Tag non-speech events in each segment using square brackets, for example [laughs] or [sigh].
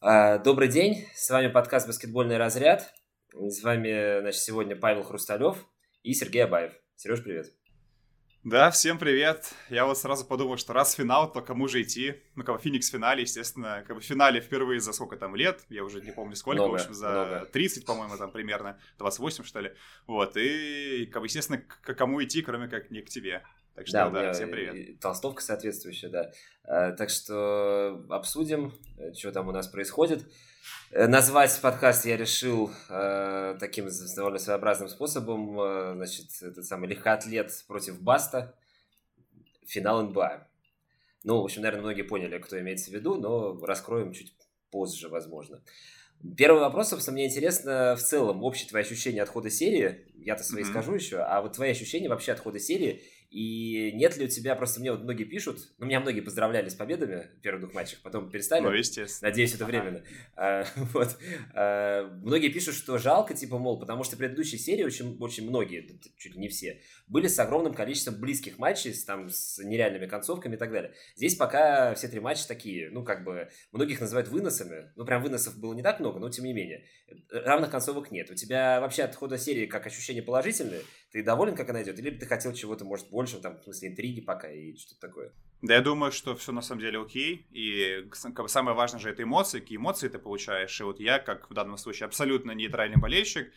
А, добрый день, с вами подкаст «Баскетбольный разряд». С вами, значит, сегодня Павел Хрусталев и Сергей Абаев. Сереж, привет. Да, всем привет. Я вот сразу подумал, что раз финал, то кому же идти? Ну, как бы Феникс в финале, естественно, как бы в финале впервые за сколько там лет, я уже не помню сколько, много, в общем, за много. 30, по-моему, там примерно, 28, что ли. Вот, и, как бы, естественно, к кому идти, кроме как не к тебе. Так что, да, да всем привет. Толстовка соответствующая, да. А, так что обсудим, э, что там у нас происходит. Э, назвать подкаст я решил э, таким довольно своеобразным способом. Э, значит, этот самый легкоатлет против Баста. Финал НБА. Ну, в общем, наверное, многие поняли, кто имеется в виду, но раскроем чуть позже, возможно. Первый вопрос, собственно, мне интересно в целом, общее твои ощущения от хода серии. Я-то свои mm-hmm. скажу еще, а вот твои ощущения вообще от хода серии и нет ли у тебя, просто мне вот многие пишут, ну, меня многие поздравляли с победами в первых двух матчах, потом перестали. Ну, естественно. Надеюсь, это временно. А, [laughs] вот. А, многие пишут, что жалко, типа, мол, потому что предыдущие серии очень, очень многие, чуть ли не все, были с огромным количеством близких матчей, там, с нереальными концовками и так далее. Здесь пока все три матча такие, ну, как бы, многих называют выносами, ну, прям выносов было не так много, но тем не менее. Равных концовок нет. У тебя вообще от хода серии как ощущения положительные? Ты доволен, как она идет? Или ты хотел чего-то, может, больше, там, в смысле, интриги пока и что-то такое? Да, я думаю, что все на самом деле окей. И самое важное же это эмоции, какие эмоции ты получаешь. И вот я, как в данном случае, абсолютно нейтральный болельщик,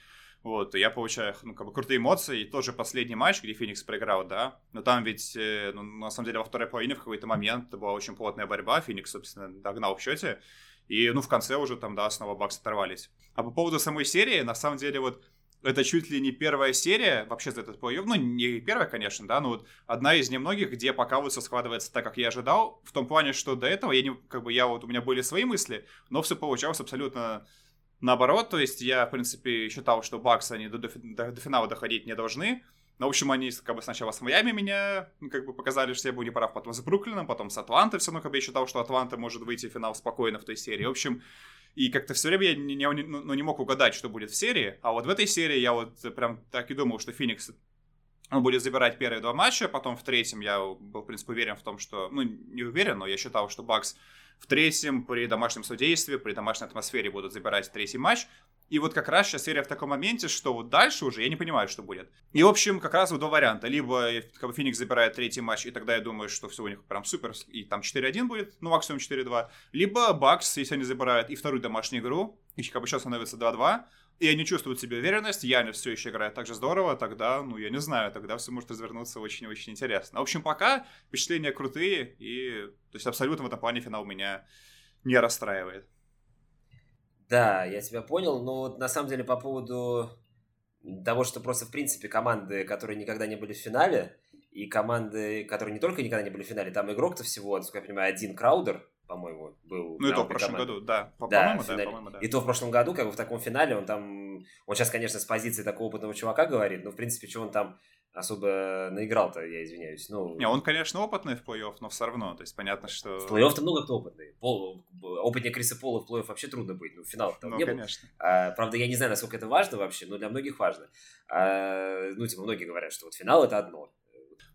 вот, я получаю, ну, как бы, крутые эмоции. И тот же последний матч, где Феникс проиграл, да, но там ведь, э, ну, на самом деле, во второй половине в какой-то момент была очень плотная борьба, Феникс, собственно, догнал в счете. И, ну, в конце уже там, да, снова Бакс оторвались. А по поводу самой серии, на самом деле, вот это чуть ли не первая серия вообще за этот плей Ну, не первая, конечно, да, но вот одна из немногих, где пока вот все складывается так, как я ожидал, в том плане, что до этого я не, как бы, я вот, у меня были свои мысли, но все получалось абсолютно наоборот, то есть я, в принципе, считал, что Бакс, они до, до, до, до финала доходить не должны, но, в общем, они как бы сначала с Майами меня ну, как бы показали, что я был неправ, потом с Бруклином, потом с Атлантой все равно, как бы я считал, что Атланта может выйти в финал спокойно в той серии. В общем, и как-то все время я не, не, ну, не мог угадать, что будет в серии. А вот в этой серии я вот прям так и думал, что Феникс он будет забирать первые два матча, потом в третьем я был, в принципе, уверен в том, что... Ну, не уверен, но я считал, что Бакс в третьем при домашнем судействе, при домашней атмосфере будут забирать третий матч. И вот как раз сейчас серия в таком моменте, что вот дальше уже я не понимаю, что будет. И, в общем, как раз вот два варианта. Либо как бы, Феникс забирает третий матч, и тогда я думаю, что все у них прям супер, и там 4-1 будет, ну, максимум 4-2. Либо Бакс, если они забирают и вторую домашнюю игру, и как бы сейчас становится 2-2, и они чувствуют себе уверенность, Янис все еще играет так же здорово, тогда, ну, я не знаю, тогда все может развернуться очень-очень интересно. В общем, пока впечатления крутые, и, то есть, абсолютно в этом плане финал меня не расстраивает. Да, я тебя понял, но вот на самом деле по поводу того, что просто в принципе команды, которые никогда не были в финале, и команды, которые не только никогда не были в финале, там игрок-то всего, насколько я понимаю, один Краудер, по-моему, был. Ну и то в прошлом году, да. По- да, по-моему, да, по-моему, да. И то в прошлом году, как бы в таком финале, он там... Он сейчас, конечно, с позиции такого опытного чувака говорит, но, в принципе, что он там особо наиграл-то, я извиняюсь. Ну, не, он, конечно, опытный в плей-офф, но все равно, то есть понятно, что... В плей-офф-то много кто опытный. Пол, опытнее Криса Пола в плей-офф вообще трудно быть, ну, финал там ну, не конечно. Было. А, правда, я не знаю, насколько это важно вообще, но для многих важно. А, ну, типа, многие говорят, что вот финал это одно.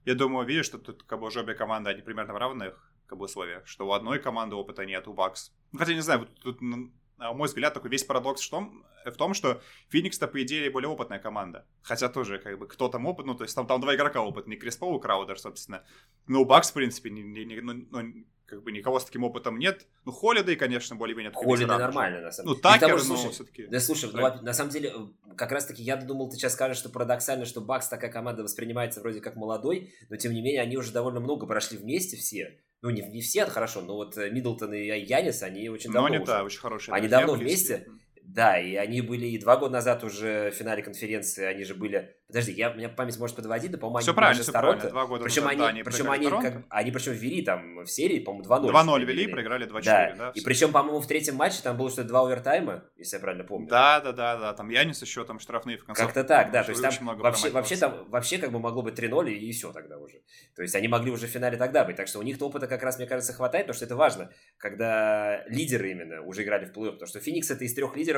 Я думаю, видишь, что тут как бы уже обе команды, они примерно в равных как бы условиях, что у одной команды опыта нет, у Бакс. Ну, хотя, не знаю, вот тут на мой взгляд, такой весь парадокс в том, в том что Феникс-то, по идее, более опытная команда. Хотя тоже, как бы, кто там опыт, ну, то есть там, там два игрока опытные, Крис Пол и Краудер, собственно. Но у Бакс, в принципе, не, не, не, ну, ну, как бы никого с таким опытом нет. Ну, Холидей, конечно, более-менее. Холидей нормально, на самом деле. Ну, Такер, но все-таки. Да, слушай, ну, на самом деле, как раз-таки я думал, ты сейчас скажешь, что парадоксально, что Бакс такая команда воспринимается вроде как молодой, но тем не менее они уже довольно много прошли вместе все. Ну, не, не все, хорошо, но вот э, Миддлтон и Янис, они очень давно... Но они, уже. да, очень хорошие. Они давно вместе. Да, и они были и два года назад уже в финале конференции, они же были... Подожди, я, у меня память может подводить, да, по-моему, они все правильно, все правильно, два года причем назад, они, да, они причем они, как, они причем ввели там в серии, по-моему, 2-0. 2-0 вели, проиграли 2-4, да. да и причем, по-моему, в третьем матче там было что-то два овертайма, если я правильно помню. Да, да, да, да, там Янис еще там штрафные в конце. Как-то так, да, то есть там вообще, вообще, там, вообще как бы могло быть 3-0 и, и все тогда уже. То есть они могли уже в финале тогда быть, так что у них опыта как раз, мне кажется, хватает, потому что это важно, когда лидеры именно уже играли в плей-офф, потому что Феникс это из трех лидеров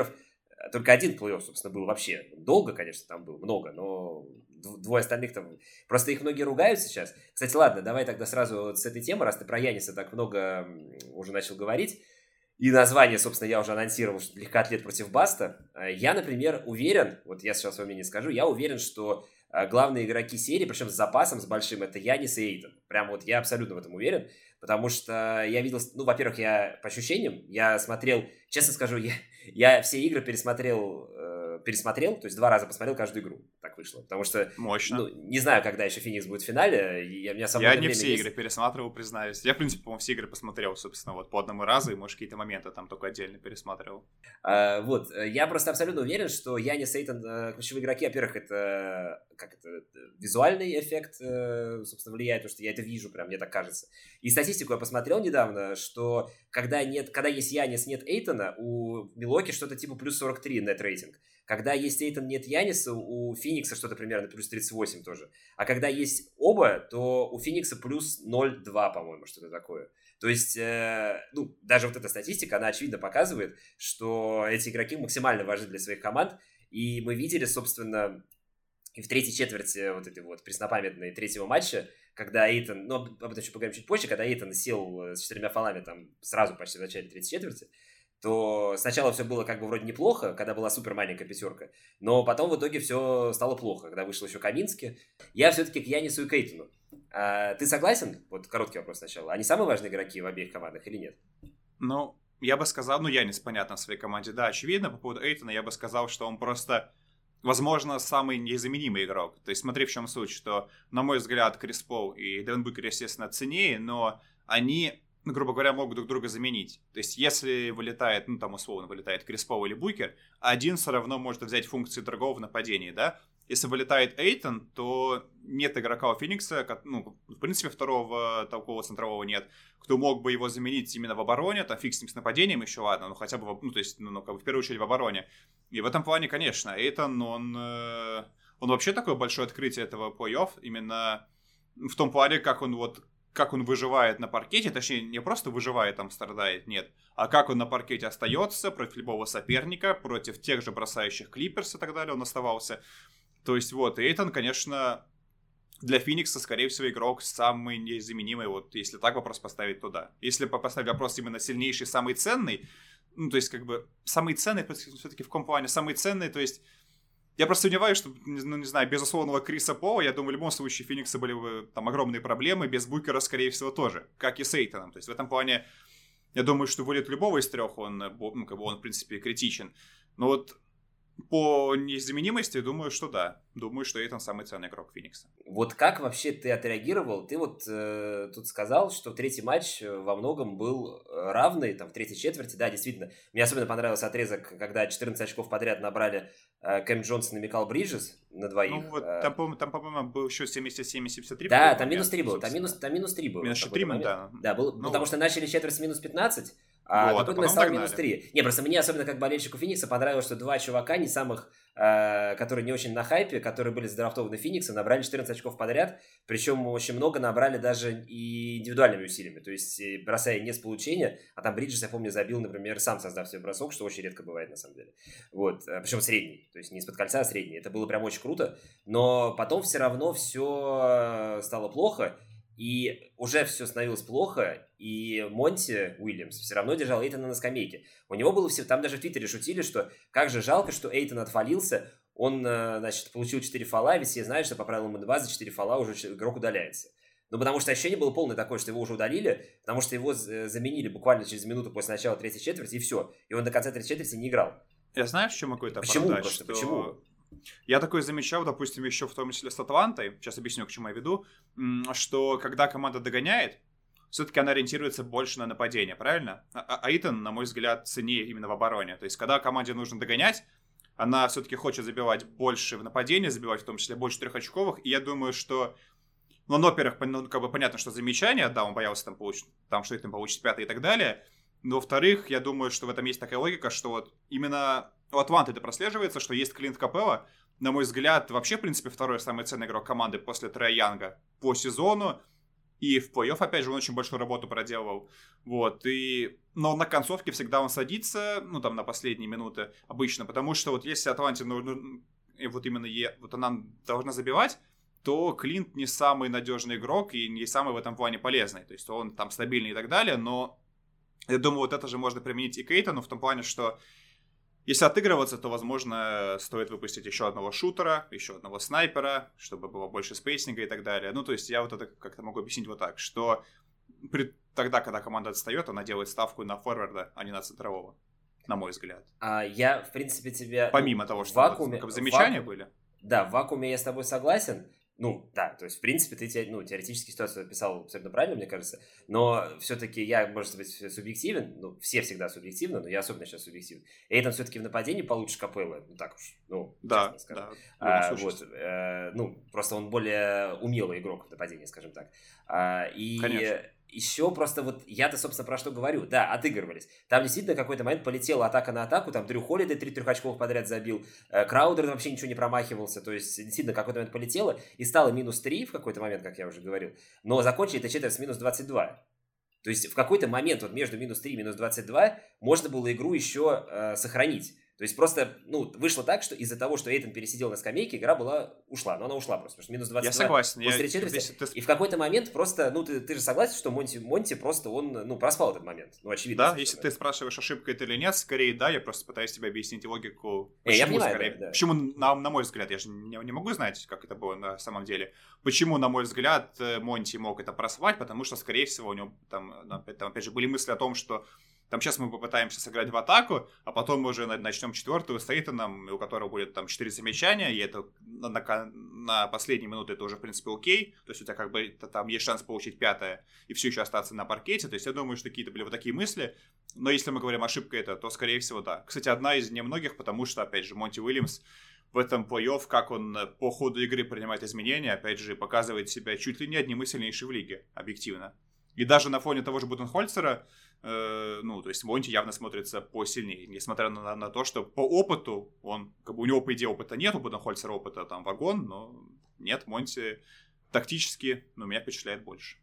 только один плей-офф, собственно, был вообще. Долго, конечно, там был, много, но двое остальных там... Просто их многие ругают сейчас. Кстати, ладно, давай тогда сразу вот с этой темы, раз ты про Яниса так много уже начал говорить. и название, собственно, я уже анонсировал, что легкоатлет против Баста. Э, я, например, уверен, вот я сейчас вам не скажу, я уверен, что э, главные игроки серии, причем с запасом, с большим, это Янис и Эйтон. Прям вот я абсолютно в этом уверен, потому что я видел, ну, во-первых, я по ощущениям, я смотрел, честно скажу, я, я все игры пересмотрел пересмотрел, то есть два раза посмотрел каждую игру. Так вышло. Потому что... Мощно. Ну, не знаю, когда еще Феникс будет в финале. Я, меня я не все есть. игры пересматривал, признаюсь. Я, в принципе, по-моему, все игры посмотрел, собственно, вот по одному разу, и, может, какие-то моменты там только отдельно пересматривал. А, вот. Я просто абсолютно уверен, что Яни Сейтон, э, ключевые игроки, во-первых, это как это, визуальный эффект, э, собственно, влияет, потому что я это вижу, прям, мне так кажется. И статистику я посмотрел недавно, что когда, нет, когда есть Янис, нет Эйтона, у Милоки что-то типа плюс 43 нет рейтинг. Когда есть Эйтон, нет Яниса, у Феникса что-то примерно плюс 38 тоже. А когда есть оба, то у Феникса плюс 0,2, по-моему, что-то такое. То есть, э, ну, даже вот эта статистика, она очевидно показывает, что эти игроки максимально важны для своих команд. И мы видели, собственно, и в третьей четверти вот этой вот преснопамятной третьего матча, когда Эйтон, ну, об этом еще поговорим чуть позже, когда Эйтон сел с четырьмя фолами там сразу почти в начале третьей четверти, то сначала все было как бы вроде неплохо, когда была супер маленькая пятерка, но потом в итоге все стало плохо, когда вышел еще Каминский. Я все-таки к Янису и Кейтону. А, ты согласен? Вот короткий вопрос сначала. Они самые важные игроки в обеих командах или нет? Ну, я бы сказал, ну, Янис, понятно, в своей команде, да, очевидно. По поводу Эйтона я бы сказал, что он просто, возможно, самый незаменимый игрок. То есть смотри, в чем суть, что, на мой взгляд, Крис Пол и Девин Букер, естественно, ценнее, но они ну, грубо говоря, могут друг друга заменить. То есть, если вылетает, ну, там, условно, вылетает Криспов или Букер, один все равно может взять функции другого в нападении, да? Если вылетает Эйтон, то нет игрока у Феникса, ну, в принципе, второго толкового центрового нет, кто мог бы его заменить именно в обороне, там, фиг с ним с нападением еще, ладно, ну, хотя бы, ну, то есть, ну, ну, как бы в первую очередь в обороне. И в этом плане, конечно, Эйтон, он, э, он вообще такое большое открытие этого плей-офф, именно в том плане, как он вот как он выживает на паркете, точнее, не просто выживает, там страдает, нет, а как он на паркете остается против любого соперника, против тех же бросающих клиперс и так далее он оставался. То есть вот, Эйтон, конечно, для Феникса, скорее всего, игрок самый незаменимый, вот если так вопрос поставить, то да. Если поставить вопрос именно сильнейший, самый ценный, ну, то есть, как бы, самый ценный, все-таки в каком плане, самый ценный, то есть, я просто сомневаюсь, что, ну, не знаю, без условного Криса Пола, я думаю, в любом случае Феникса были бы там огромные проблемы, без Букера, скорее всего, тоже, как и с Эйтоном. То есть в этом плане, я думаю, что вылет любого из трех, он, ну, как бы он, в принципе, критичен. Но вот по незаменимости, думаю, что да. Думаю, что Эйтон самый ценный игрок Феникса. Вот как вообще ты отреагировал? Ты вот э, тут сказал, что третий матч э, во многом был э, равный, там, в третьей четверти. Да, действительно. Мне особенно понравился отрезок, когда 14 очков подряд набрали э, Кэм Джонсон и Микал Бриджес на двоих. Ну, вот э, там, по-моему, там, по-моему, был еще 77-73. Да, там минус 3 было. Там минус, там минус 3 было. Минус 3, да. Да, был, ну, потому что начали четверть с минус 15, а вот, а стал минус 3. Не, просто мне особенно как болельщику Феникса понравилось, что два чувака, не самых, э, которые не очень на хайпе, которые были задрафтованы Феникса, набрали 14 очков подряд, причем очень много набрали даже и индивидуальными усилиями, то есть э, бросая не с получения, а там Бриджес, я помню, забил, например, сам создав себе бросок, что очень редко бывает на самом деле. Вот, э, причем средний, то есть не из-под кольца, а средний. Это было прям очень круто, но потом все равно все э, стало плохо, и уже все становилось плохо, и Монти Уильямс все равно держал Эйтона на скамейке. У него было все, там даже в Твиттере шутили, что как же жалко, что Эйтон отфалился, он, э, значит, получил 4 фола, ведь все знают, что по правилам м за 4 фола уже игрок удаляется. Ну, потому что ощущение было полное такое, что его уже удалили, потому что его э, заменили буквально через минуту после начала третьей четверти, и все. И он до конца третьей четверти не играл. Я знаю, в чем это Почему просто? Что... Почему? Я такое замечал, допустим, еще в том числе с Атлантой, сейчас объясню, к чему я веду, что когда команда догоняет, все-таки она ориентируется больше на нападение, правильно? А, а, а на мой взгляд, ценнее именно в обороне. То есть, когда команде нужно догонять, она все-таки хочет забивать больше в нападении, забивать в том числе больше трехочковых. И я думаю, что ну, ну во-первых, ну, как бы понятно, что замечание, да, он боялся там получить, там, что Итан получит пятый и так далее. Но, во-вторых, я думаю, что в этом есть такая логика, что вот именно у Атланты это прослеживается, что есть Клинт Капелла, на мой взгляд, вообще, в принципе, второй самый ценный игрок команды после Трея Янга по сезону. И в плей-офф, опять же, он очень большую работу проделывал. Вот, и... Но на концовке всегда он садится, ну, там, на последние минуты обычно, потому что вот если Атланте, ну, ну вот именно е, вот она должна забивать, то Клинт не самый надежный игрок и не самый в этом плане полезный. То есть он там стабильный и так далее, но Я думаю, вот это же можно применить и к Эйтону в том плане, что если отыгрываться, то, возможно, стоит выпустить еще одного шутера, еще одного снайпера, чтобы было больше спейсинга и так далее. Ну, то есть я вот это как-то могу объяснить вот так, что при... тогда, когда команда отстает, она делает ставку на форварда, а не на центрового, на мой взгляд. А я, в принципе, тебе... Помимо того, что вакууме... вот, замечания ваку... были. Да, в вакууме я с тобой согласен. Ну, да, то есть, в принципе, ты ну, теоретически ситуацию описал абсолютно правильно, мне кажется, но все-таки я, может быть, субъективен, ну, все всегда субъективны, но я особенно сейчас субъективен. Эйтон все-таки в нападении получше Капеллы, ну, так уж, ну, да, да. А, вот, э, ну, просто он более умелый игрок в нападении, скажем так. А, и... Конечно еще просто вот я-то, собственно, про что говорю. Да, отыгрывались. Там действительно какой-то момент полетела атака на атаку, там Дрю Холлиday три трехочковых подряд забил, э, Краудер вообще ничего не промахивался, то есть действительно какой-то момент полетело, и стало минус 3 в какой-то момент, как я уже говорил, но закончили это четверть с минус 22. То есть в какой-то момент вот между минус 3 и минус 22 можно было игру еще э, сохранить. То есть просто, ну, вышло так, что из-за того, что Эйтон пересидел на скамейке, игра была, ушла. Но она ушла просто, потому что минус 22. Я согласен. Я, здесь, ты... И в какой-то момент просто, ну, ты, ты же согласен, что Монти, Монти просто, он, ну, проспал этот момент. Ну, очевидно. Да, если ты спрашиваешь, ошибка это или нет, скорее да, я просто пытаюсь тебе объяснить логику. Почему, я понимаю, скорее, да, да. почему на, на мой взгляд, я же не, не могу знать, как это было на самом деле. Почему, на мой взгляд, э, Монти мог это просвать, потому что, скорее всего, у него там, там опять же, были мысли о том, что там сейчас мы попытаемся сыграть в атаку, а потом мы уже начнем четвертую с Эйтоном, у которого будет там 4 замечания, и это на, на, на последние минуты это уже, в принципе, окей. То есть у тебя как бы там есть шанс получить пятое и все еще остаться на паркете. То есть я думаю, что какие-то были вот такие мысли. Но если мы говорим ошибка это, то скорее всего да. Кстати, одна из немногих, потому что, опять же, Монти Уильямс в этом плей-офф, как он по ходу игры принимает изменения, опять же, показывает себя чуть ли не одним из сильнейших в лиге, объективно. И даже на фоне того же Бутенхольцера, э, ну, то есть Монти явно смотрится посильнее, несмотря на, на то, что по опыту он, как бы у него, по идее, опыта нет, у Бутенхольцера опыта там вагон, но нет, Монти тактически, ну, меня впечатляет больше.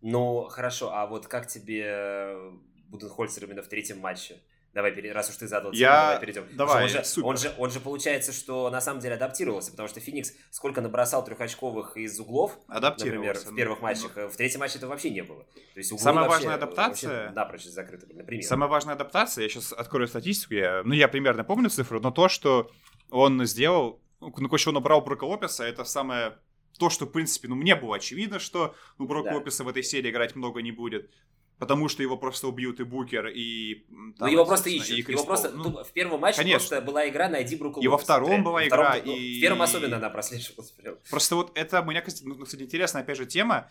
Ну, хорошо, а вот как тебе Буденхольцер именно в третьем матче? Давай, раз уж ты задал тему, я... давай перейдем. Давай, он же, он, же, он же получается, что на самом деле адаптировался, потому что Феникс сколько набросал трехочковых из углов, например, в первых матчах, в третьем матче этого вообще не было. То есть Самая важная адаптация... Вообще напрочь закрыты были, например. Самая важная адаптация, я сейчас открою статистику, я, ну я примерно помню цифру, но то, что он сделал, ну, короче, он набрал Брока Лопеса, это самое то, что, в принципе, ну, мне было очевидно, что ну, Брок да. Лопеса в этой серии играть много не будет потому что его просто убьют и Букер, и... Там, ну, его просто ищут. Его просто, ну, в первом матче конечно. просто была игра «Найди Брука И во втором была игра, втором, и... Ну, в первом особенно она прослеживалась. Просто вот это, мне кажется, ну, кстати, интересная, опять же, тема.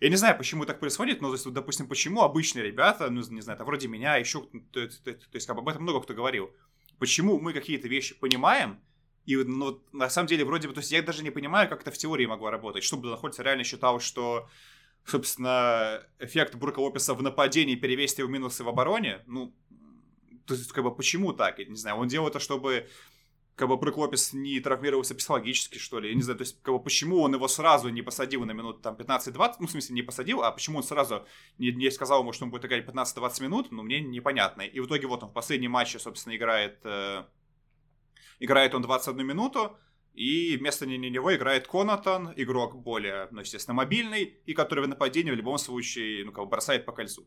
Я не знаю, почему так происходит, но, то есть, вот, допустим, почему обычные ребята, ну, не знаю, там, вроде меня, еще, то, то, то, то есть, как бы об этом много кто говорил, почему мы какие-то вещи понимаем, и ну, на самом деле, вроде бы, то есть я даже не понимаю, как это в теории могло работать. Чтобы находится реально считал, что собственно, эффект Бурка Лопеса в нападении перевесить его минусы в обороне, ну, то есть, как бы, почему так? Я не знаю, он делал это, чтобы как бы Брук Лопес не травмировался психологически, что ли. Я не знаю, то есть, как бы, почему он его сразу не посадил на минут там 15-20, ну, в смысле, не посадил, а почему он сразу не, не сказал ему, что он будет играть 15-20 минут, ну, мне непонятно. И в итоге вот он в последнем матче, собственно, играет, э, играет он 21 минуту, и вместо него играет Конатон, игрок более, ну, естественно, мобильный, и который в нападении в любом случае, ну, как бы бросает по кольцу.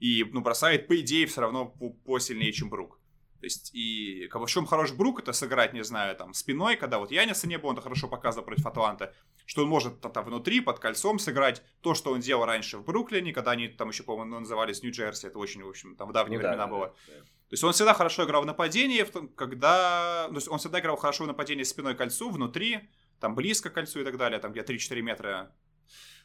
И, ну, бросает, по идее, все равно посильнее, чем Брук. То есть, и как бы, в чем хорош Брук, это сыграть, не знаю, там, спиной, когда вот Яниса не было, он это хорошо показывал против Атланта, что он может там, там внутри, под кольцом сыграть то, что он делал раньше в Бруклине, когда они там еще, по-моему, назывались Нью-Джерси, это очень, в общем, там в давние ну, времена да, было. Да, да. То есть он всегда хорошо играл в нападении, когда... То есть он всегда играл хорошо в нападении спиной к кольцу, внутри, там близко к кольцу и так далее, там где 3-4 метра.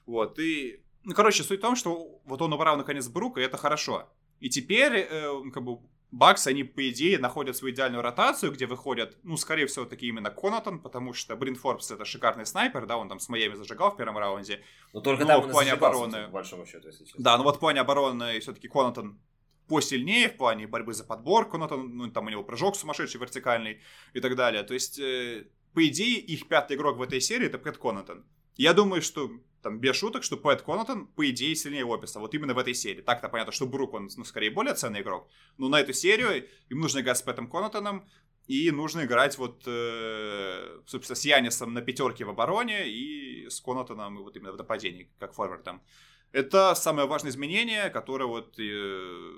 Вот, и... Ну, короче, суть в том, что вот он убрал наконец Брука, и это хорошо. И теперь, э, ну, как бы, Бакс, они, по идее, находят свою идеальную ротацию, где выходят, ну, скорее всего, таки именно Конатон, потому что Брин Форбс это шикарный снайпер, да, он там с Майами зажигал в первом раунде. Но только но там в плане обороны. По большому счету, если честно. Да, но вот в плане обороны все-таки Конатон посильнее в плане борьбы за подборку, ну, там, ну, там у него прыжок сумасшедший, вертикальный и так далее. То есть, э, по идее, их пятый игрок в этой серии это Пэт Конатон. Я думаю, что там без шуток, что Пэт Конатон, по идее, сильнее Лопеса. Вот именно в этой серии. Так-то понятно, что Брук, он, ну, скорее, более ценный игрок. Но на эту серию им нужно играть с Пэтом Конатоном, и нужно играть вот, э, собственно, с Янисом на пятерке в обороне и с Конатоном вот именно в нападении, как форвардом. Это самое важное изменение, которое вот э,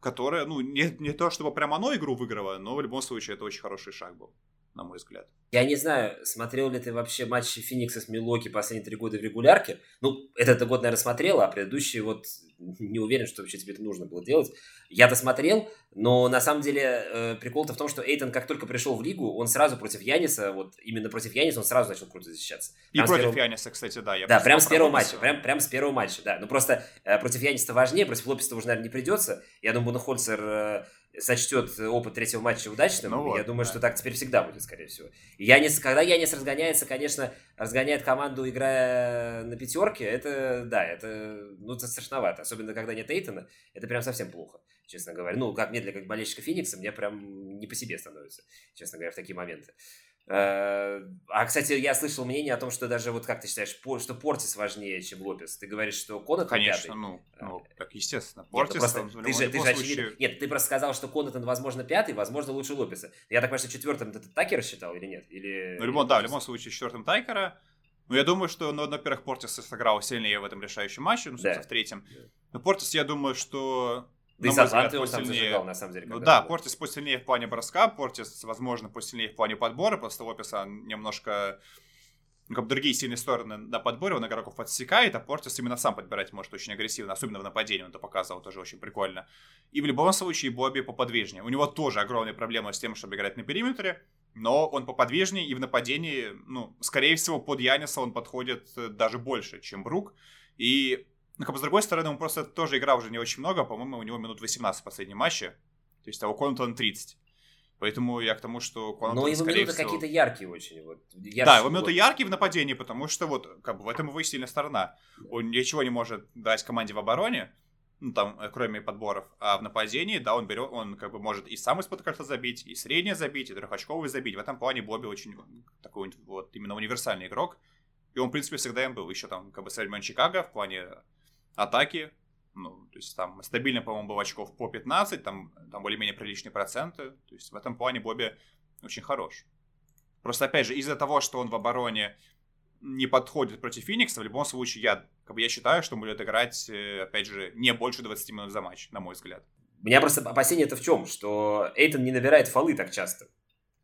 которое, ну, не, не то чтобы прямо оно игру выиграло, но в любом случае это очень хороший шаг был, на мой взгляд. Я не знаю, смотрел ли ты вообще матчи Феникса с Милоки последние три года в регулярке. Ну, этот год, наверное, смотрел, а предыдущий вот [laughs] не уверен, что вообще тебе это нужно было делать. Я-то смотрел, но на самом деле э, прикол-то в том, что Эйтон, как только пришел в лигу, он сразу против Яниса, вот именно против Яниса, он сразу начал круто защищаться. Прям и против первого... Яниса, кстати, да. Я да, прям с первого матча, прям, прям с первого матча, да. Ну просто э, против Яниса важнее, против Лопеса уже, наверное, не придется. Я думаю, Бунахольцер э, сочтет опыт третьего матча удачным. Ну вот, я думаю, да. что так теперь всегда будет, скорее всего. Янис, когда Янис разгоняется, конечно, разгоняет команду, играя на пятерке, это, да, это, ну, это страшновато. Особенно, когда нет Эйтона, это прям совсем плохо, честно говоря. Ну, как мне, для как болельщика Феникса, мне прям не по себе становится, честно говоря, в такие моменты. Э, а, кстати, я слышал мнение о том, что даже вот как ты считаешь, что Портис важнее, чем Лопес. Ты говоришь, что Конатон Конечно, пятый? ну, а, ну, так естественно. Портис, Нет, ну просто, ты же, ты же очевидно... Нет, ты просто сказал, что Конатон, возможно, пятый, возможно, лучше Лопеса. Я так понимаю, что четвертым ты Такера считал или нет? Или... Ну, любом, да, в любом случае, четвертым Тайкера. Ну, я думаю, что, ну, во-первых, Портис сыграл сильнее в этом решающем матче, ну, собственно, да. в третьем. Но Портис, я думаю, что да и с Атлантой он там зажигал, на самом деле. Ну да, Портис посильнее в плане броска, Портис, возможно, посильнее в плане подбора, просто Лопеса немножко ну, как бы другие сильные стороны на подборе, он игроков отсекает, а Портис именно сам подбирать может очень агрессивно, особенно в нападении, он это показывал, тоже очень прикольно. И в любом случае Бобби поподвижнее. У него тоже огромные проблемы с тем, чтобы играть на периметре, но он поподвижнее, и в нападении, ну, скорее всего, под Яниса он подходит э, даже больше, чем Брук. И ну, как бы, с другой стороны, он просто тоже играл уже не очень много, по-моему, у него минут 18 в последнем матче. То есть, а у Контона 30. Поэтому я к тому, что Контон, Но его минуты всего... какие-то яркие очень. Вот, ярче, да, его минуты вот. яркие в нападении, потому что вот как бы в этом его и сильная сторона. Он ничего не может дать команде в обороне, ну, там, э, кроме подборов. А в нападении, да, он берет, он как бы может и сам из-под карта забить, и среднее забить, и трехочковый забить. В этом плане Бобби очень такой вот именно универсальный игрок. И он, в принципе, всегда им был. Еще там, как бы, с времен Чикаго в плане атаки. Ну, то есть там стабильно, по-моему, было очков по 15, там, там более-менее приличные проценты. То есть в этом плане Бобби очень хорош. Просто, опять же, из-за того, что он в обороне не подходит против Феникса, в любом случае, я, как бы, я считаю, что он будет играть, э, опять же, не больше 20 минут за матч, на мой взгляд. У меня просто опасение это в чем? Что Эйтон не набирает фолы так часто.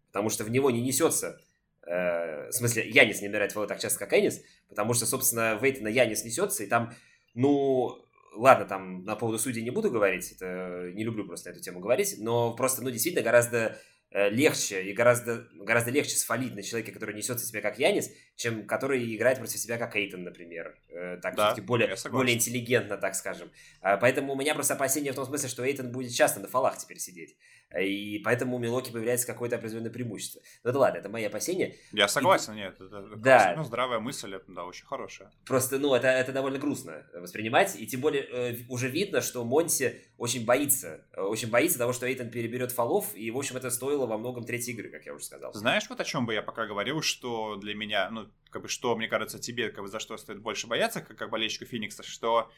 Потому что в него не несется э, в смысле, Янис не набирает фолы так часто, как Энис, потому что, собственно, в Эйтона Янис несется, и там ну, ладно, там на поводу судей не буду говорить, это не люблю просто эту тему говорить, но просто, ну, действительно гораздо э, легче и гораздо, гораздо легче свалить на человека, который несется себя как Янис, чем который играет против себя как Эйтон, например. Э, так, да, более, более интеллигентно, так скажем. А, поэтому у меня просто опасение в том смысле, что Эйтон будет часто на фалах теперь сидеть. И поэтому у Милоки появляется какое-то определенное преимущество. Ну это ладно, это мои опасения. Я согласен, и... нет, это, да. ну, здравая мысль, да, очень хорошая. Просто, ну, это, это довольно грустно воспринимать, и тем более э, уже видно, что Монти очень боится, э, очень боится того, что Эйтон переберет фолов, и, в общем, это стоило во многом третьей игры, как я уже сказал. Знаешь, вот о чем бы я пока говорил, что для меня, ну, как бы, что, мне кажется, тебе, как бы, за что стоит больше бояться, как, как болельщику Феникса, что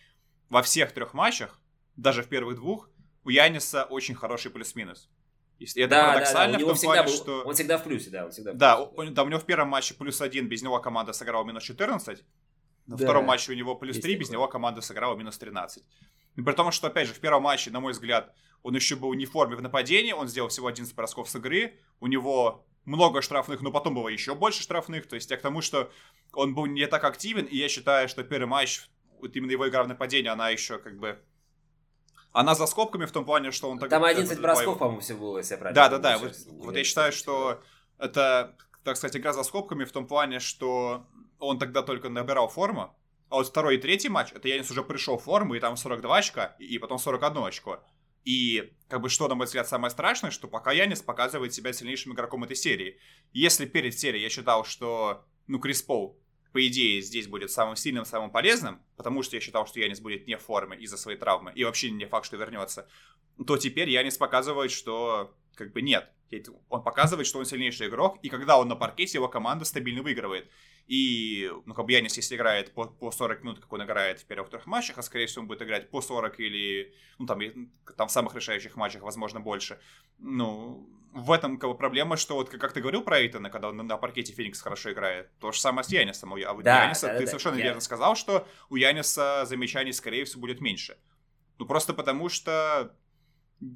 во всех трех матчах, даже в первых двух, у Яниса очень хороший плюс-минус. И это да, парадоксально да, да. в том плане, был, что... Он всегда в плюсе, да, он всегда в плюсе. Да, он, да, у него в первом матче плюс один, без него команда сыграла минус 14. На да. втором матче у него плюс 3, без него команда сыграла минус 13. И при том, что, опять же, в первом матче, на мой взгляд, он еще был не в форме в нападении, он сделал всего 11 бросков с игры, у него много штрафных, но потом было еще больше штрафных, то есть я к тому, что он был не так активен, и я считаю, что первый матч, вот именно его игра в нападении, она еще как бы она за скобками в том плане, что он... Там 11 бросков, по-моему, всего было, если я правильно Да, да, да. Вот, вот я считаю, что это, так сказать, игра за скобками в том плане, что он тогда только набирал форму, а вот второй и третий матч, это Янис уже пришел в форму, и там 42 очка, и потом 41 очко. И, как бы, что, на мой взгляд, самое страшное, что пока Янис показывает себя сильнейшим игроком этой серии. Если перед серией я считал, что, ну, Крис Пол по идее, здесь будет самым сильным, самым полезным, потому что я считал, что Янис будет не в форме из-за своей травмы, и вообще не факт, что вернется, то теперь Янис показывает, что как бы нет. Он показывает, что он сильнейший игрок, и когда он на паркете, его команда стабильно выигрывает. И, ну, как бы Янис, если играет по, по 40 минут, как он играет в первых трех матчах, а скорее всего он будет играть по 40 или, ну, там, там в самых решающих матчах, возможно, больше, ну, в этом как бы, проблема, что вот как ты говорил про Эйтона, когда он на паркете Феникс хорошо играет, то же самое с Янисом. А вот да, Яниса, да, ты да, совершенно да. верно сказал, что у Яниса замечаний, скорее всего, будет меньше. Ну, просто потому что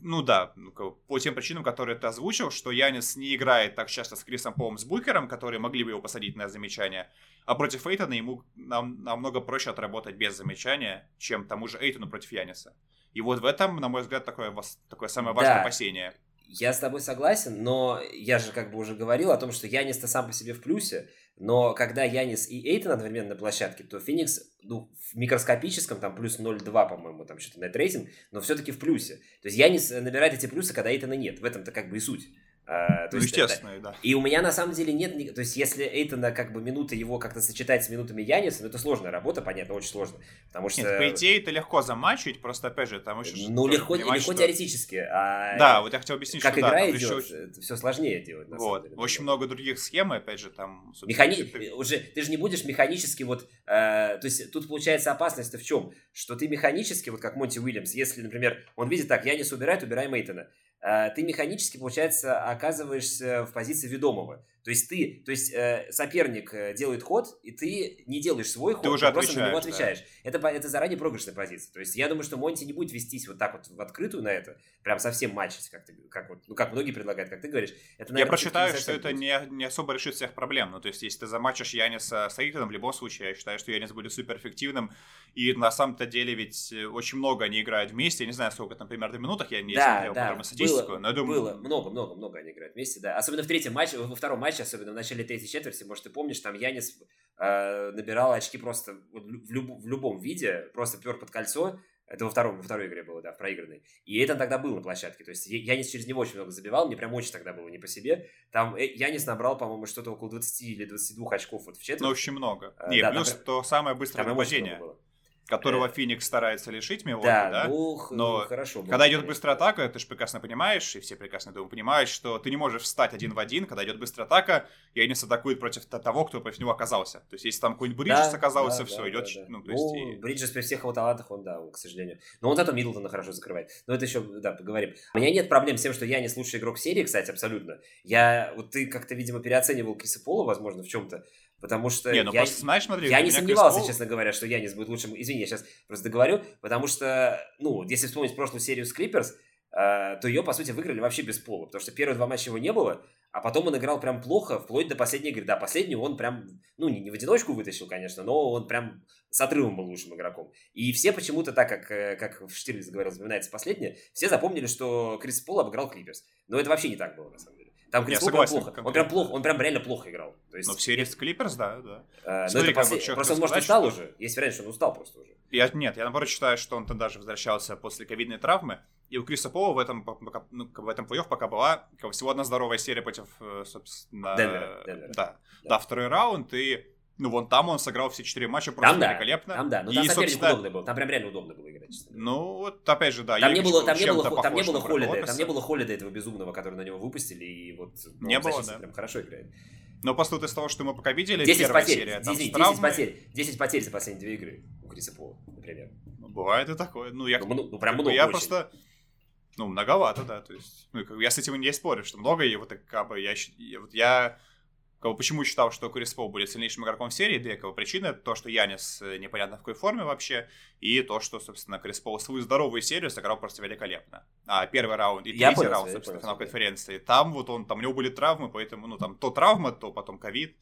ну да, ну, по тем причинам, которые ты озвучил, что Янис не играет так часто с Крисом Полом, с Букером, которые могли бы его посадить на замечание, а против Эйтона ему нам, намного проще отработать без замечания, чем тому же Эйтону против Яниса. И вот в этом, на мой взгляд, такое, такое самое важное да. опасение. Я с тобой согласен, но я же как бы уже говорил о том, что Янис-то сам по себе в плюсе, но когда Янис и Эйтон одновременно на площадке, то Феникс ну, в микроскопическом, там плюс 0,2, по-моему, там что-то нет рейтинг, но все-таки в плюсе. То есть Янис набирает эти плюсы, когда Эйтона нет. В этом-то как бы и суть. А, то ну, есть, естественно, это... да. И у меня на самом деле нет... То есть, если Эйтона как бы минуты его как-то сочетать с минутами Яниса, ну, это сложная работа, понятно, очень сложно. Потому что... Нет, по идее, это легко замачивать, просто, опять же, там еще... Ну, легко, легко что... теоретически, а... Да, вот я хотел объяснить, как что игра да, идет, еще... все сложнее делать, на вот. деле. Очень много других схем, опять же, там... Механи... Ты... Уже, ты же не будешь механически вот... Э, то есть, тут получается опасность в чем? Что ты механически, вот как Монти Уильямс, если, например, он видит так, Янис убирает, убираем Эйтона. Э, ты механически, получается, оказываешься в позиции ведомого. То есть ты, то есть э, соперник э, делает ход, и ты не делаешь свой ход, ты, уже ты просто на него отвечаешь. Да. Это, это заранее проигрышная позиция. То есть я думаю, что Монти не будет вестись вот так вот в открытую на это, прям совсем матчить, как, ты, как, вот, ну, как многие предлагают, как ты говоришь. Это, наверное, я прочитаю, что это не, не особо решит всех проблем. Ну, то есть если ты замачишь Яниса с Эйтоном, в любом случае, я считаю, что Янис будет супер эффективным. И на самом-то деле ведь э, очень много они играют вместе. Я не знаю, сколько там примерно минутах, я не да, смотрел да, статистику, было, но я думаю... Было много-много-много они играют вместе, да. Особенно в третьем матче, во втором матче, особенно в начале третьей четверти, может, ты помнишь, там Янис э, набирал очки просто в, люб, в любом виде, просто пер под кольцо, это во, втором, во второй игре было, да, в проигранной. И это тогда был на площадке. То есть Янис через него очень много забивал, мне прям очень тогда было не по себе. Там э, Янис набрал, по-моему, что-то около 20 или 22 очков вот в четверть. Ну, очень много. А, не, да, плюс там, то самое быстрое нападение которого э, Феникс старается лишить Милоки, да? да? Ну, Но хорошо. Когда идет быстрая атака, ты же прекрасно понимаешь, и все прекрасно думаю, понимаешь, что ты не можешь встать один в один, когда идет быстрая атака, и они атакуют против того, кто против него оказался. То есть, если там какой-нибудь Бриджес да, оказался, да, все, да, идет... Да, да. Ну, то есть, ну, и... Бриджес при всех его талантах, он, да, он, к сожалению. Но он зато Миддлтона хорошо закрывает. Но это еще, да, поговорим. У меня нет проблем с тем, что я не лучший игрок серии, кстати, абсолютно. Я, вот ты как-то, видимо, переоценивал Криса Пола, возможно, в чем-то. Потому что не, ну я, просто, знаешь, смотри, я не сомневался, Пол... честно говоря, что Янис будет лучшим. Извини, я сейчас просто договорю. Потому что, ну, если вспомнить прошлую серию с Клиперс, э, то ее, по сути, выиграли вообще без пола. Потому что первые два матча его не было, а потом он играл прям плохо, вплоть до последней игры. Да, последнюю он прям, ну, не, не в одиночку вытащил, конечно, но он прям с отрывом был лучшим игроком. И все почему-то, так как, э, как в Штирлиц говорил, вспоминается последнее, все запомнили, что Крис Пол обыграл Клиперс. Но это вообще не так было, на самом деле. Там Крис Пол прям плохо. Он прям плохо, он прям реально плохо играл. То есть, но в серии с Клиперс, да, да. А, Смотри, это послед... Просто он, может, устал что... уже. Есть вариант, что он устал просто уже. Я, нет, я наоборот считаю, что он там даже возвращался после ковидной травмы. И у Криса Пола в этом, ну, в этом плей пока была всего одна здоровая серия против, э, собственно... Денвера, Денвера. Да. да. Да, второй раунд, и ну, вон там он сыграл все четыре матча просто там, великолепно. Там, да, ну там и, соперник собственно... удобный был, там прям реально удобно было играть. Ну, вот опять же, да. Там не было, там не было, там не было Холлида, там не было Холлида этого безумного, который на него выпустили, и вот ну, не было, да. прям хорошо играет. Но после из того, что мы пока видели, 10 первая потерь, серия, 10, 10, 10 потерь, 10 потерь за последние две игры у Криса Пола, например. Ну, бывает и такое. Ну, я, ну, ну прям много Я очень. просто... Ну, многовато, да, то есть, ну, я с этим не спорю, что много, и вот, как бы, я, я, вот, я Почему считал, что Крис Пол будет сильнейшим игроком в серии? Две как причины. То, что Янис э, непонятно в какой форме вообще, и то, что, собственно, Крис Пол свою здоровую серию сыграл просто великолепно. А первый раунд и третий понял, раунд, собственно, финал конференции, там вот он, там у него были травмы, поэтому, ну, там то травма, то потом ковид.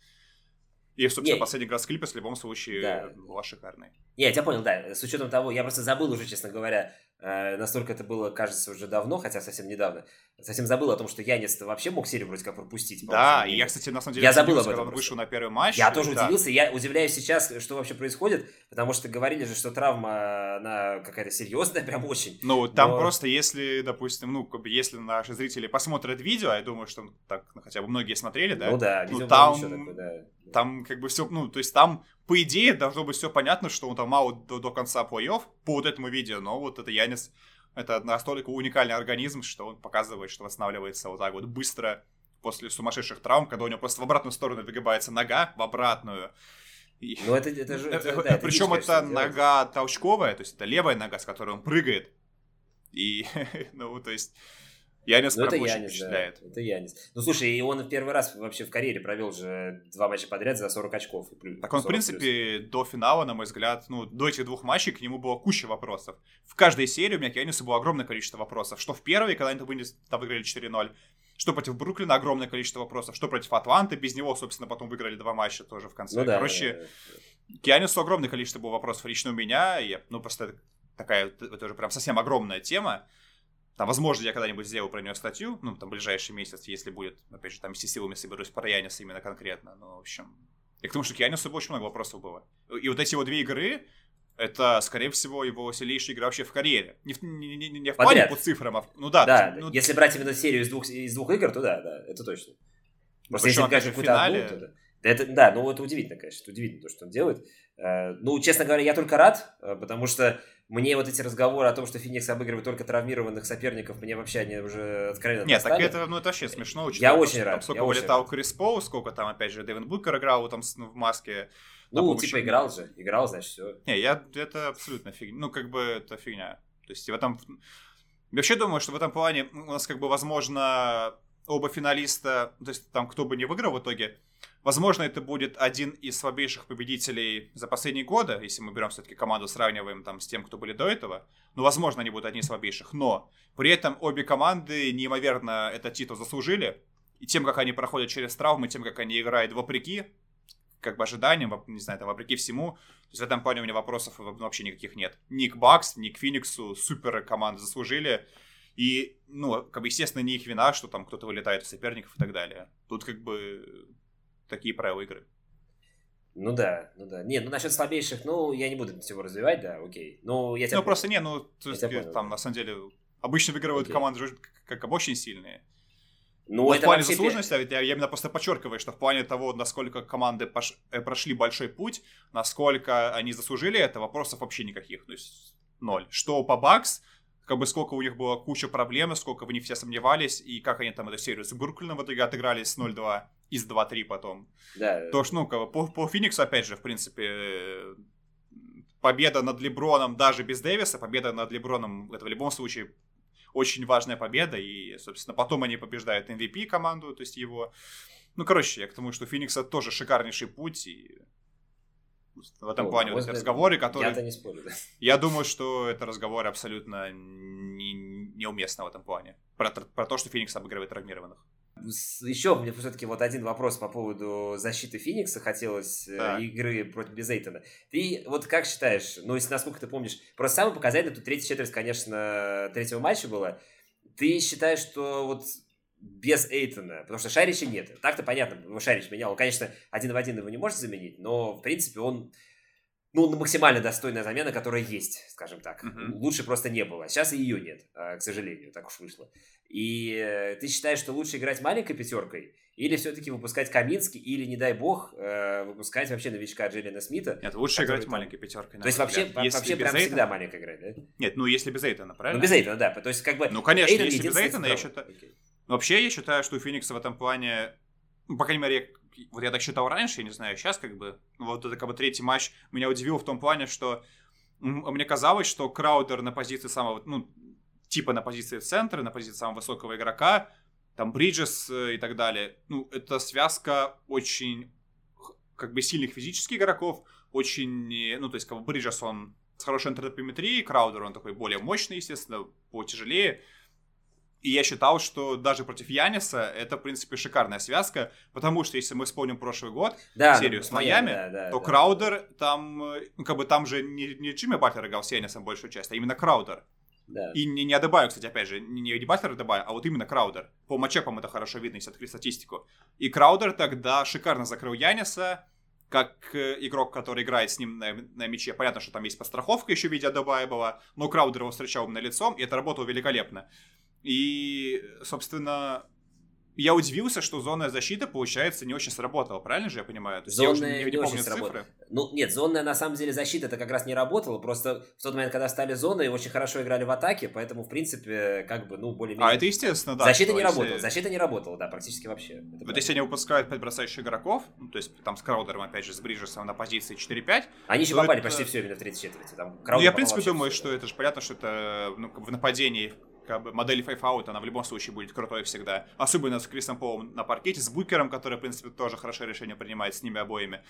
И, собственно, не, последний игра с Клипес в любом случае да. была шикарной. Не, я тебя понял, да. С учетом того, я просто забыл уже, честно говоря, Э, настолько это было, кажется, уже давно, хотя совсем недавно. Совсем забыл о том, что Янис вообще мог серию вроде как пропустить. Да, и я, кстати, на самом деле, я забыл об этом. он вышел на первый матч. Я тоже да. удивился. Я удивляюсь сейчас, что вообще происходит, потому что говорили же, что травма, она какая-то серьезная, [laughs] прям очень. Ну, там Но... просто, если, допустим, ну, если наши зрители посмотрят видео, я думаю, что так ну, хотя бы многие смотрели, да? Ну да, ну, там, такое, да. Там как бы все, ну, то есть там по идее, должно быть все понятно, что он там аут до, до конца плей-офф по вот этому видео, но вот это Янис, это настолько уникальный организм, что он показывает, что восстанавливается вот так вот быстро после сумасшедших травм, когда у него просто в обратную сторону выгибается нога, в обратную. Ну, это, это же... Это, [laughs] да, Причем это, это нога толчковая, то есть это левая нога, с которой он прыгает. И, [laughs] ну, то есть... Янис ну, это Янис, впечатляет. Да, это Янис. Ну, слушай, и он в первый раз вообще в карьере провел же два матча подряд за 40 очков. И плюс, так он, в принципе, плюс. до финала, на мой взгляд, ну, до этих двух матчей к нему было куча вопросов. В каждой серии у меня к Янису было огромное количество вопросов. Что в первой, когда они вынес, там выиграли 4-0, что против Бруклина огромное количество вопросов, что против Атланты, без него, собственно, потом выиграли два матча тоже в конце. Ну, да, Короче, да, да. к Янису огромное количество было вопросов лично у меня, и, ну, просто такая, это уже прям совсем огромная тема. Там, возможно, я когда-нибудь сделаю про нее статью, ну, там, ближайший месяц, если будет, опять же, там, все силами соберусь про Яниса именно конкретно, ну, в общем... И к тому, что к Янису очень много вопросов было. И вот эти вот две игры, это, скорее всего, его сильнейшая игра вообще в карьере. Не в, не, не, не в плане по цифрам, а... Ну да. Да, ну... если брать именно серию из двух, из двух игр, то да, да, это точно. Просто если брать какую-то одну, то да. Это, да, ну это удивительно, конечно, это удивительно то, что он делает. Э, ну, честно говоря, я только рад, э, потому что мне вот эти разговоры о том, что Феникс обыгрывает только травмированных соперников, мне вообще они уже откровенно Нет, достали. так это, ну, это вообще смешно. Я очень рад. Там сколько вылетал Крис Пол, сколько там, опять же, Дэвин Букер играл там ну, в маске. Ну, типа играл же, играл, значит, все. Не, я, это абсолютно фигня. Ну, как бы, это фигня. То есть в этом... Я вообще думаю, что в этом плане у нас, как бы, возможно, оба финалиста, то есть там кто бы не выиграл в итоге, Возможно, это будет один из слабейших победителей за последние годы, если мы берем все-таки команду, сравниваем там с тем, кто были до этого. Ну, возможно, они будут одни из слабейших. Но при этом обе команды неимоверно этот титул заслужили. И тем, как они проходят через травмы, тем, как они играют вопреки, как бы ожиданиям, не знаю, там, вопреки всему. То есть в этом плане у меня вопросов вообще никаких нет. Ни к Бакс, ни к Фениксу супер команды заслужили. И, ну, как бы, естественно, не их вина, что там кто-то вылетает из соперников и так далее. Тут как бы такие правила игры. Ну да, ну да. Не, ну насчет слабейших, ну, я не буду всего развивать, да, окей. Ну, я тебя Ну, понял. просто не, ну, то есть, понял, там, да. на самом деле, обычно выигрывают окей. команды как, как очень сильные. Ну, Но в плане заслуженности, я, я именно просто подчеркиваю, что в плане того, насколько команды пош... Э, прошли большой путь, насколько они заслужили это, вопросов вообще никаких. То есть ноль. Что по Бакс, как бы сколько у них было куча проблем, сколько в них все сомневались, и как они там эту серию с Бруклином в итоге отыграли с 0-2 из 2-3 потом. Да. То, что, ну, как бы, по, по Фениксу, опять же, в принципе, победа над Леброном даже без Дэвиса, победа над Леброном, это в любом случае очень важная победа, и, собственно, потом они побеждают MVP команду, то есть его. Ну, короче, я к тому, что Феникса тоже шикарнейший путь, и в этом ну, плане вот эти разговоры, которые... Я-то не спорю, да. Я думаю, что это разговоры абсолютно не, неуместны в этом плане. Про, про то, что Феникс обыгрывает травмированных. Еще мне все-таки вот один вопрос по поводу защиты Феникса хотелось да. э, игры против Безейтона. Ты вот как считаешь, ну, если насколько ты помнишь, просто самый показательный, тут третья четверть, конечно, третьего матча было. Ты считаешь, что вот без Эйтона, потому что Шарича нет. Так-то понятно, его Шарич менял. Он, конечно, один в один его не может заменить, но, в принципе, он ну, максимально достойная замена, которая есть, скажем так. Uh-huh. Лучше просто не было. Сейчас и ее нет, а, к сожалению, так уж вышло. И э, ты считаешь, что лучше играть маленькой пятеркой, или все-таки выпускать Каминский, или, не дай бог, э, выпускать вообще новичка Джиллина Смита? Нет, лучше играть маленькой пятеркой. То есть вообще, если вообще прям Эйтона... всегда маленькая играть, да? Нет, ну если без Эйтона, правильно? Ну без Эйтона, да. То есть как бы... Ну конечно, Эйтон если без Эйтона, я считаю... Okay. Вообще, я считаю, что у Феникса в этом плане, ну, по крайней мере, вот я так считал раньше, я не знаю, сейчас как бы, вот это как бы третий матч меня удивил в том плане, что мне казалось, что Краудер на позиции самого, ну, типа на позиции центра, на позиции самого высокого игрока, там Бриджес э, и так далее, ну, это связка очень как бы сильных физических игроков, очень, ну, то есть, как бы Бриджес, он с хорошей антропометрией, Краудер, он такой более мощный, естественно, потяжелее, и я считал, что даже против Яниса это, в принципе, шикарная связка, потому что если мы вспомним прошлый год, да, серию с Майами, да, да, то да. Краудер там, ну, как бы там же не, не Джимми Батлер играл с Янисом большую часть, а именно Краудер. Да. И не, не Адебаю, кстати, опять же, не, не Батлер Адебаю, а вот именно Краудер. По матчапам это хорошо видно, если открыть статистику. И Краудер тогда шикарно закрыл Яниса, как э, игрок, который играет с ним на, на мяче. Понятно, что там есть постраховка еще в виде Адебаева, но Краудер его встречал на лицом, и это работало великолепно. И, собственно, я удивился, что зонная защита, получается, не очень сработала, правильно же я понимаю? То есть зонная я уже не, не, не помню цифры. Ну, нет, зонная на самом деле защита это как раз не работала, просто в тот момент, когда стали зоны, очень хорошо играли в атаке, поэтому, в принципе, как бы, ну, более-менее... А это естественно, да. Защита не если... работала, защита не работала, да, практически вообще. Это вот правильно. если они выпускают 5 бросающих игроков, ну, то есть там с Краудером, опять же, с Бриджесом на позиции 4-5... Они еще попали это... почти все именно в третьей четверти. Там, ну, я, в принципе, думаю, все, что да. это же понятно, что это ну, в нападении как бы модель Five она в любом случае будет крутой всегда. Особенно с Крисом Полом на паркете, с Букером, который, в принципе, тоже хорошее решение принимает с ними обоими.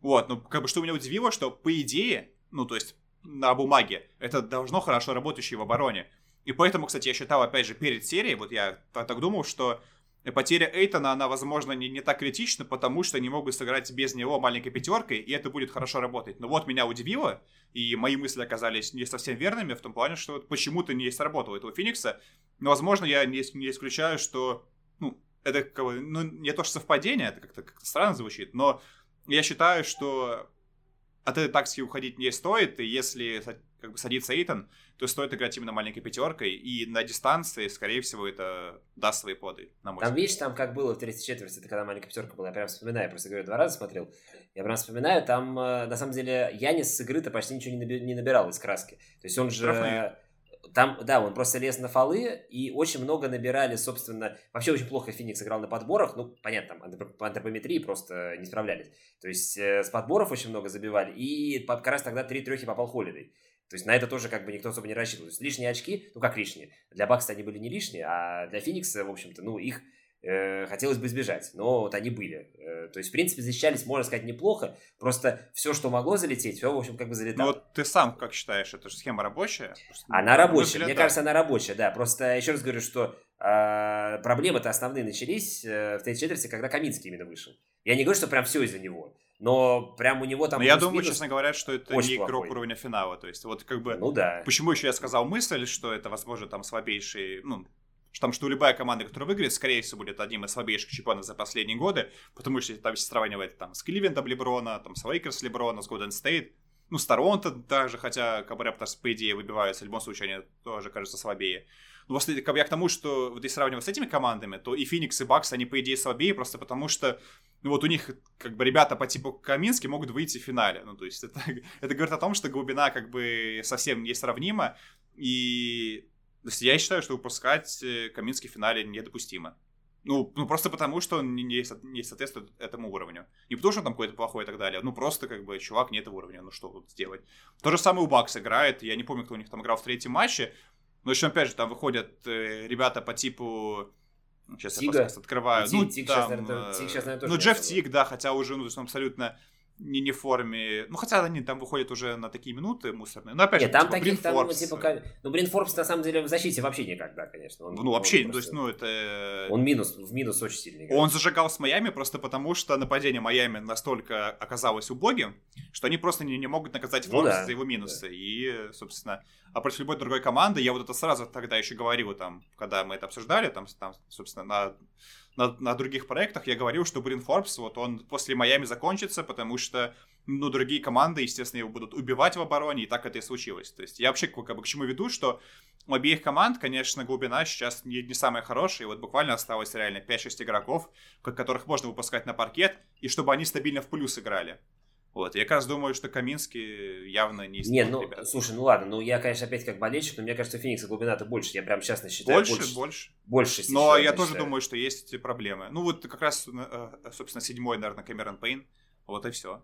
Вот, ну, как бы, что меня удивило, что, по идее, ну, то есть, на бумаге, это должно хорошо работающий в обороне. И поэтому, кстати, я считал, опять же, перед серией, вот я так думал, что потеря Эйтона, она, возможно, не, не так критична, потому что они могут сыграть без него маленькой пятеркой, и это будет хорошо работать. Но вот меня удивило, и мои мысли оказались не совсем верными, в том плане, что почему-то не сработало этого Феникса. Но, возможно, я не, не исключаю, что, ну, это ну, не то, что совпадение, это как-то как странно звучит, но я считаю, что от этой тактики уходить не стоит, и если как бы садится Эйтон, то стоит играть именно маленькой пятеркой, и на дистанции, скорее всего, это даст свои плоды, на мой Там, взгляд. видишь, там как было в третьей четверти, это когда маленькая пятерка была, я прям вспоминаю, я просто говорю, два раза смотрел, я прям вспоминаю, там, э, на самом деле, Янис с игры-то почти ничего не набирал из краски. То есть он же... Штрафные там, да, он просто лез на фолы, и очень много набирали, собственно, вообще очень плохо Феникс играл на подборах, ну, понятно, там, по антропометрии просто не справлялись. То есть э, с подборов очень много забивали, и как раз тогда три трехи попал Холидей. То есть на это тоже как бы никто особо не рассчитывал. То есть лишние очки, ну как лишние, для Бакса они были не лишние, а для Феникса, в общем-то, ну их э, хотелось бы избежать, но вот они были. Э, то есть, в принципе, защищались, можно сказать, неплохо, просто все, что могло залететь, все, в общем, как бы залетало. Ну вот ты сам как считаешь, это же схема рабочая? Она рабочая, мне кажется, она рабочая, да. Просто еще раз говорю, что э, проблемы-то основные начались э, в третьей четверти, когда Каминский именно вышел. Я не говорю, что прям все из-за него но прям у него там... Но я думаю, честно говоря, что это не игрок плохой. уровня финала, то есть вот как бы... Ну да. Почему еще я сказал мысль, что это, возможно, там слабейший, ну, что там, что любая команда, которая выиграет, скорее всего, будет одним из слабейших чемпионов за последние годы, потому что там, если сравнивать там с Кливлендом Леброна, там с Лейкерс Леброна, с Голден Стейт, ну, с Торонто даже, хотя как бы по идее, выбиваются, в любом случае, они тоже, кажется, слабее. Но после, как бы я к тому, что вот если сравнивать с этими командами, то и Феникс, и Бакс, они, по идее, слабее, просто потому что ну вот у них как бы ребята по типу Камински могут выйти в финале. Ну, то есть это, [laughs] это говорит о том, что глубина как бы совсем не сравнима. И то есть я считаю, что выпускать э, Каминский в финале недопустимо. Ну, ну просто потому, что он не, не соответствует этому уровню. Не потому, что он там какой-то плохой и так далее. Ну, просто как бы чувак не этого уровня. Ну, что тут сделать? То же самое у Бакс играет. Я не помню, кто у них там играл в третьем матче. Но еще, опять же, там выходят э, ребята по типу Сейчас Тига. я открываю. Тиг, ну, Тиг, там, сейчас, наверное, Тиг сейчас, наверное, тоже Ну, Джефф Тиг, да, хотя уже ну, абсолютно не, не в форме. Ну, хотя они там выходят уже на такие минуты мусорные. Но опять Нет, же, там типа, таких, там, ну, типа, ну, Брин Форбс на самом деле в защите вообще никогда, конечно. Он, ну, вообще, он просто... то есть, ну, это... Он минус, в минус очень сильный. Играет. Он зажигал с Майами просто потому, что нападение Майами настолько оказалось убогим, что они просто не, не могут наказать Форбс ну, да, за его минусы. Да. И, собственно, а против любой другой команды, я вот это сразу тогда еще говорил, там, когда мы это обсуждали, там, там собственно, на на, на других проектах я говорил, что Брин Форбс, вот он после Майами закончится, потому что, ну, другие команды, естественно, его будут убивать в обороне, и так это и случилось. То есть я вообще как бы к чему веду, что у обеих команд, конечно, глубина сейчас не, не самая хорошая, и вот буквально осталось реально 5-6 игроков, которых можно выпускать на паркет, и чтобы они стабильно в плюс играли. Вот, я как раз думаю, что Каминский явно не из Нет, ну, ребят. слушай, ну ладно, ну я, конечно, опять как болельщик, но мне кажется, Феникса глубина-то больше. Я прям честно считаю. Больше, больше. Больше. больше но я тоже считаю. думаю, что есть эти проблемы. Ну вот как раз, э, собственно, седьмой, наверное, Кэмерон Пейн. Вот и все.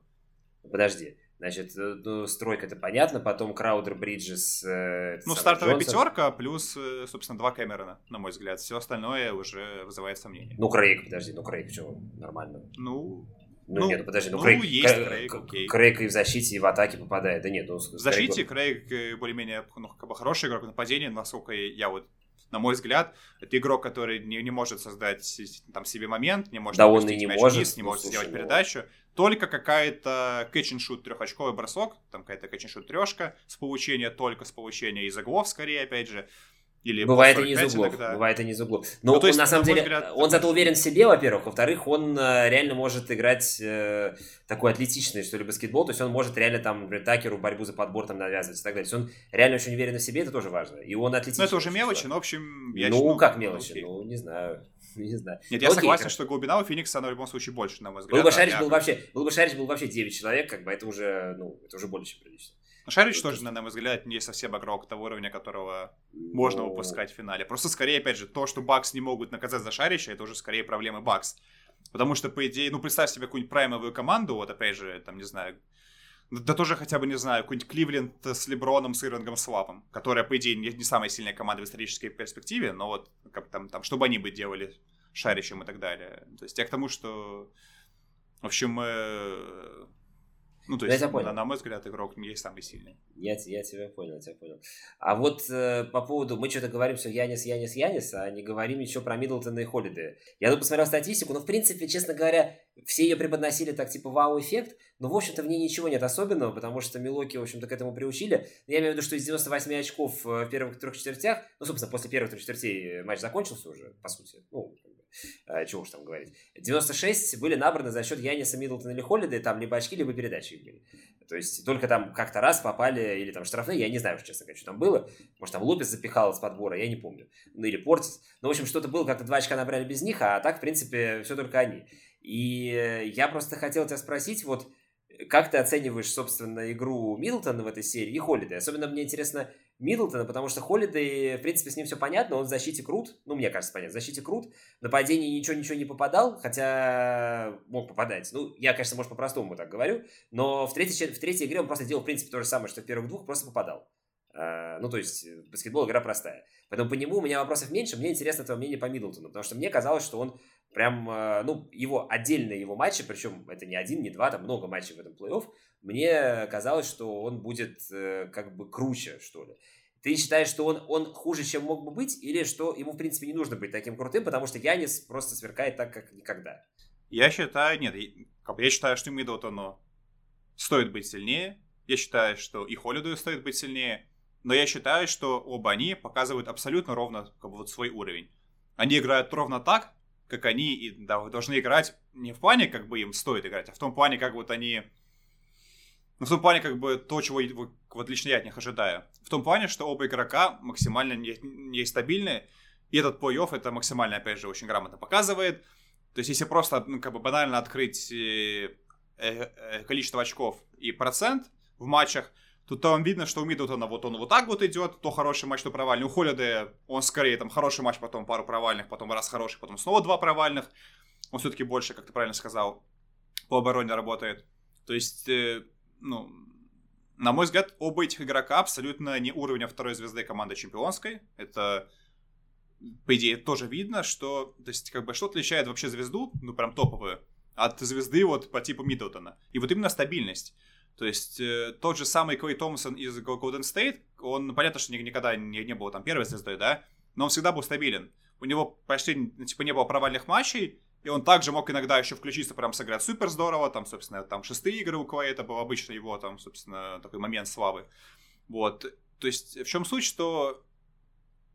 Подожди. Значит, э, ну, стройка это понятно, потом Краудер Бриджес. Э, ну, стартовая Джонсон. пятерка плюс, э, собственно, два Кэмерона, на мой взгляд. Все остальное уже вызывает сомнения. Ну, Крейг, подожди, ну Крейг, что, нормально. Ну, ну, ну нет, подожди, ну, ну Крейг, есть Крейг, окей. Крейг и в защите, и в атаке попадает. Да нет, ну... В защите Крейг, Крейг более-менее ну, как бы хороший игрок в нападении, насколько я вот на мой взгляд, это игрок, который не, не может создать там себе момент, не может да он и не может, вниз, не ну, может слушай, сделать ну... передачу. Только какая-то catch-and-shoot трехочковый бросок, там какая-то catch-and-shoot трешка с получения, только с получения из углов, скорее, опять же. Или бывает и не из углов. Иногда. Бывает и не из углов. Но ну, то есть, на самом деле, взгляд, он зато уверен в себе, во-первых. Во-вторых, он э, реально может играть э, такой атлетичный, что ли, баскетбол. То есть он может реально там, например, Такеру борьбу за подбор там навязывать и так далее. То есть он реально очень уверен в себе, это тоже важно. И он атлетичный. Ну, это уже мелочи, но, в общем, я Ну, считаю, как мелочи? Окей. Ну, не знаю. [laughs] Не знаю. Нет, я Окей, согласен, как... что глубина у Феникса, она в любом случае больше, на мой взгляд. Был бы Шарич, был, вообще, был бы Шарич был вообще 9 человек, как бы это уже, ну, это уже более чем прилично. Но Шарич тоже, на мой взгляд, не совсем игрок того уровня, которого можно ну. выпускать в финале. Просто скорее, опять же, то, что Бакс не могут наказать за Шарича, это уже скорее проблемы Бакс. Потому что, по идее, ну, представь себе какую-нибудь праймовую команду, вот опять же, там, не знаю, Да тоже хотя бы, не знаю, какой-нибудь Кливленд с Леброном, с Иронгом Свапом, которая, по идее, не, самая сильная команда в исторической перспективе, но вот как там, там, чтобы они бы делали шарищем и так далее. То есть я к тому, что, в общем, э, ну, то есть, я понял. На, на мой взгляд, игрок не есть самый сильный. Я, я тебя понял, я тебя понял. А вот э, по поводу, мы что-то говорим все Янис, Янис, Янис, а не говорим ничего про Миддлтона и Холлиды. Я тут посмотрел статистику, но, в принципе, честно говоря, все ее преподносили так, типа, вау-эффект, но, в общем-то, в ней ничего нет особенного, потому что Милоки, в общем-то, к этому приучили. Я имею в виду, что из 98 очков э, в первых трех четвертях, ну, собственно, после первых трех четвертей матч закончился уже, по сути, ну, чего уж там говорить. 96 были набраны за счет Яниса Миддлтона или Холлида, там либо очки, либо передачи были. То есть только там как-то раз попали, или там штрафные, я не знаю, честно говоря, что там было. Может, там Лопес запихал с подбора, я не помню. Ну, или Портис. Ну, в общем, что-то было, как-то два очка набрали без них, а так, в принципе, все только они. И я просто хотел тебя спросить, вот, как ты оцениваешь, собственно, игру Миддлтона в этой серии и Холлида? Особенно мне интересно, Миддлтона, потому что Холлидей, в принципе, с ним все понятно, он в защите крут, ну, мне кажется, понятно, в защите крут, в нападении ничего-ничего не попадал, хотя мог попадать. Ну, я, конечно, может, по-простому так говорю, но в третьей, в третьей игре он просто делал, в принципе, то же самое, что в первых двух, просто попадал. А, ну, то есть, баскетбол игра простая. Поэтому по нему у меня вопросов меньше, мне интересно твое мнение по Миддлтону, потому что мне казалось, что он прям, а, ну, его отдельные его матчи, причем это не один, не два, там много матчей в этом плей-офф, мне казалось, что он будет э, как бы круче, что ли. Ты считаешь, что он, он хуже, чем мог бы быть, или что ему, в принципе, не нужно быть таким крутым, потому что Янис просто сверкает так, как никогда? Я считаю, нет, я считаю, что Миддлтону стоит быть сильнее, я считаю, что и Холлиду стоит быть сильнее, но я считаю, что оба они показывают абсолютно ровно как бы, вот свой уровень. Они играют ровно так, как они и да, должны играть не в плане, как бы им стоит играть, а в том плане, как вот они ну, в том плане, как бы, то, чего вот лично я от них ожидаю. В том плане, что оба игрока максимально нестабильны, и этот плей-офф это максимально, опять же, очень грамотно показывает. То есть, если просто, ну, как бы, банально открыть э, э, количество очков и процент в матчах, то там видно, что у Миддлтона вот он вот так вот идет, то хороший матч, то провальный. У Холлида он скорее там хороший матч, потом пару провальных, потом раз хороший, потом снова два провальных. Он все-таки больше, как ты правильно сказал, по обороне работает. То есть ну, на мой взгляд, оба этих игрока абсолютно не уровня второй звезды команды чемпионской. Это, по идее, тоже видно, что, то есть, как бы, что отличает вообще звезду, ну, прям топовую, от звезды вот по типу Миддлтона. И вот именно стабильность. То есть, э, тот же самый Клей Томпсон из Golden State, он, понятно, что никогда не, не был там первой звездой, да, но он всегда был стабилен. У него почти, типа, не было провальных матчей, и он также мог иногда еще включиться, прям сыграть супер здорово. Там, собственно, там шестые игры у Клея, это был обычно его, там, собственно, такой момент славы. Вот. То есть, в чем суть, что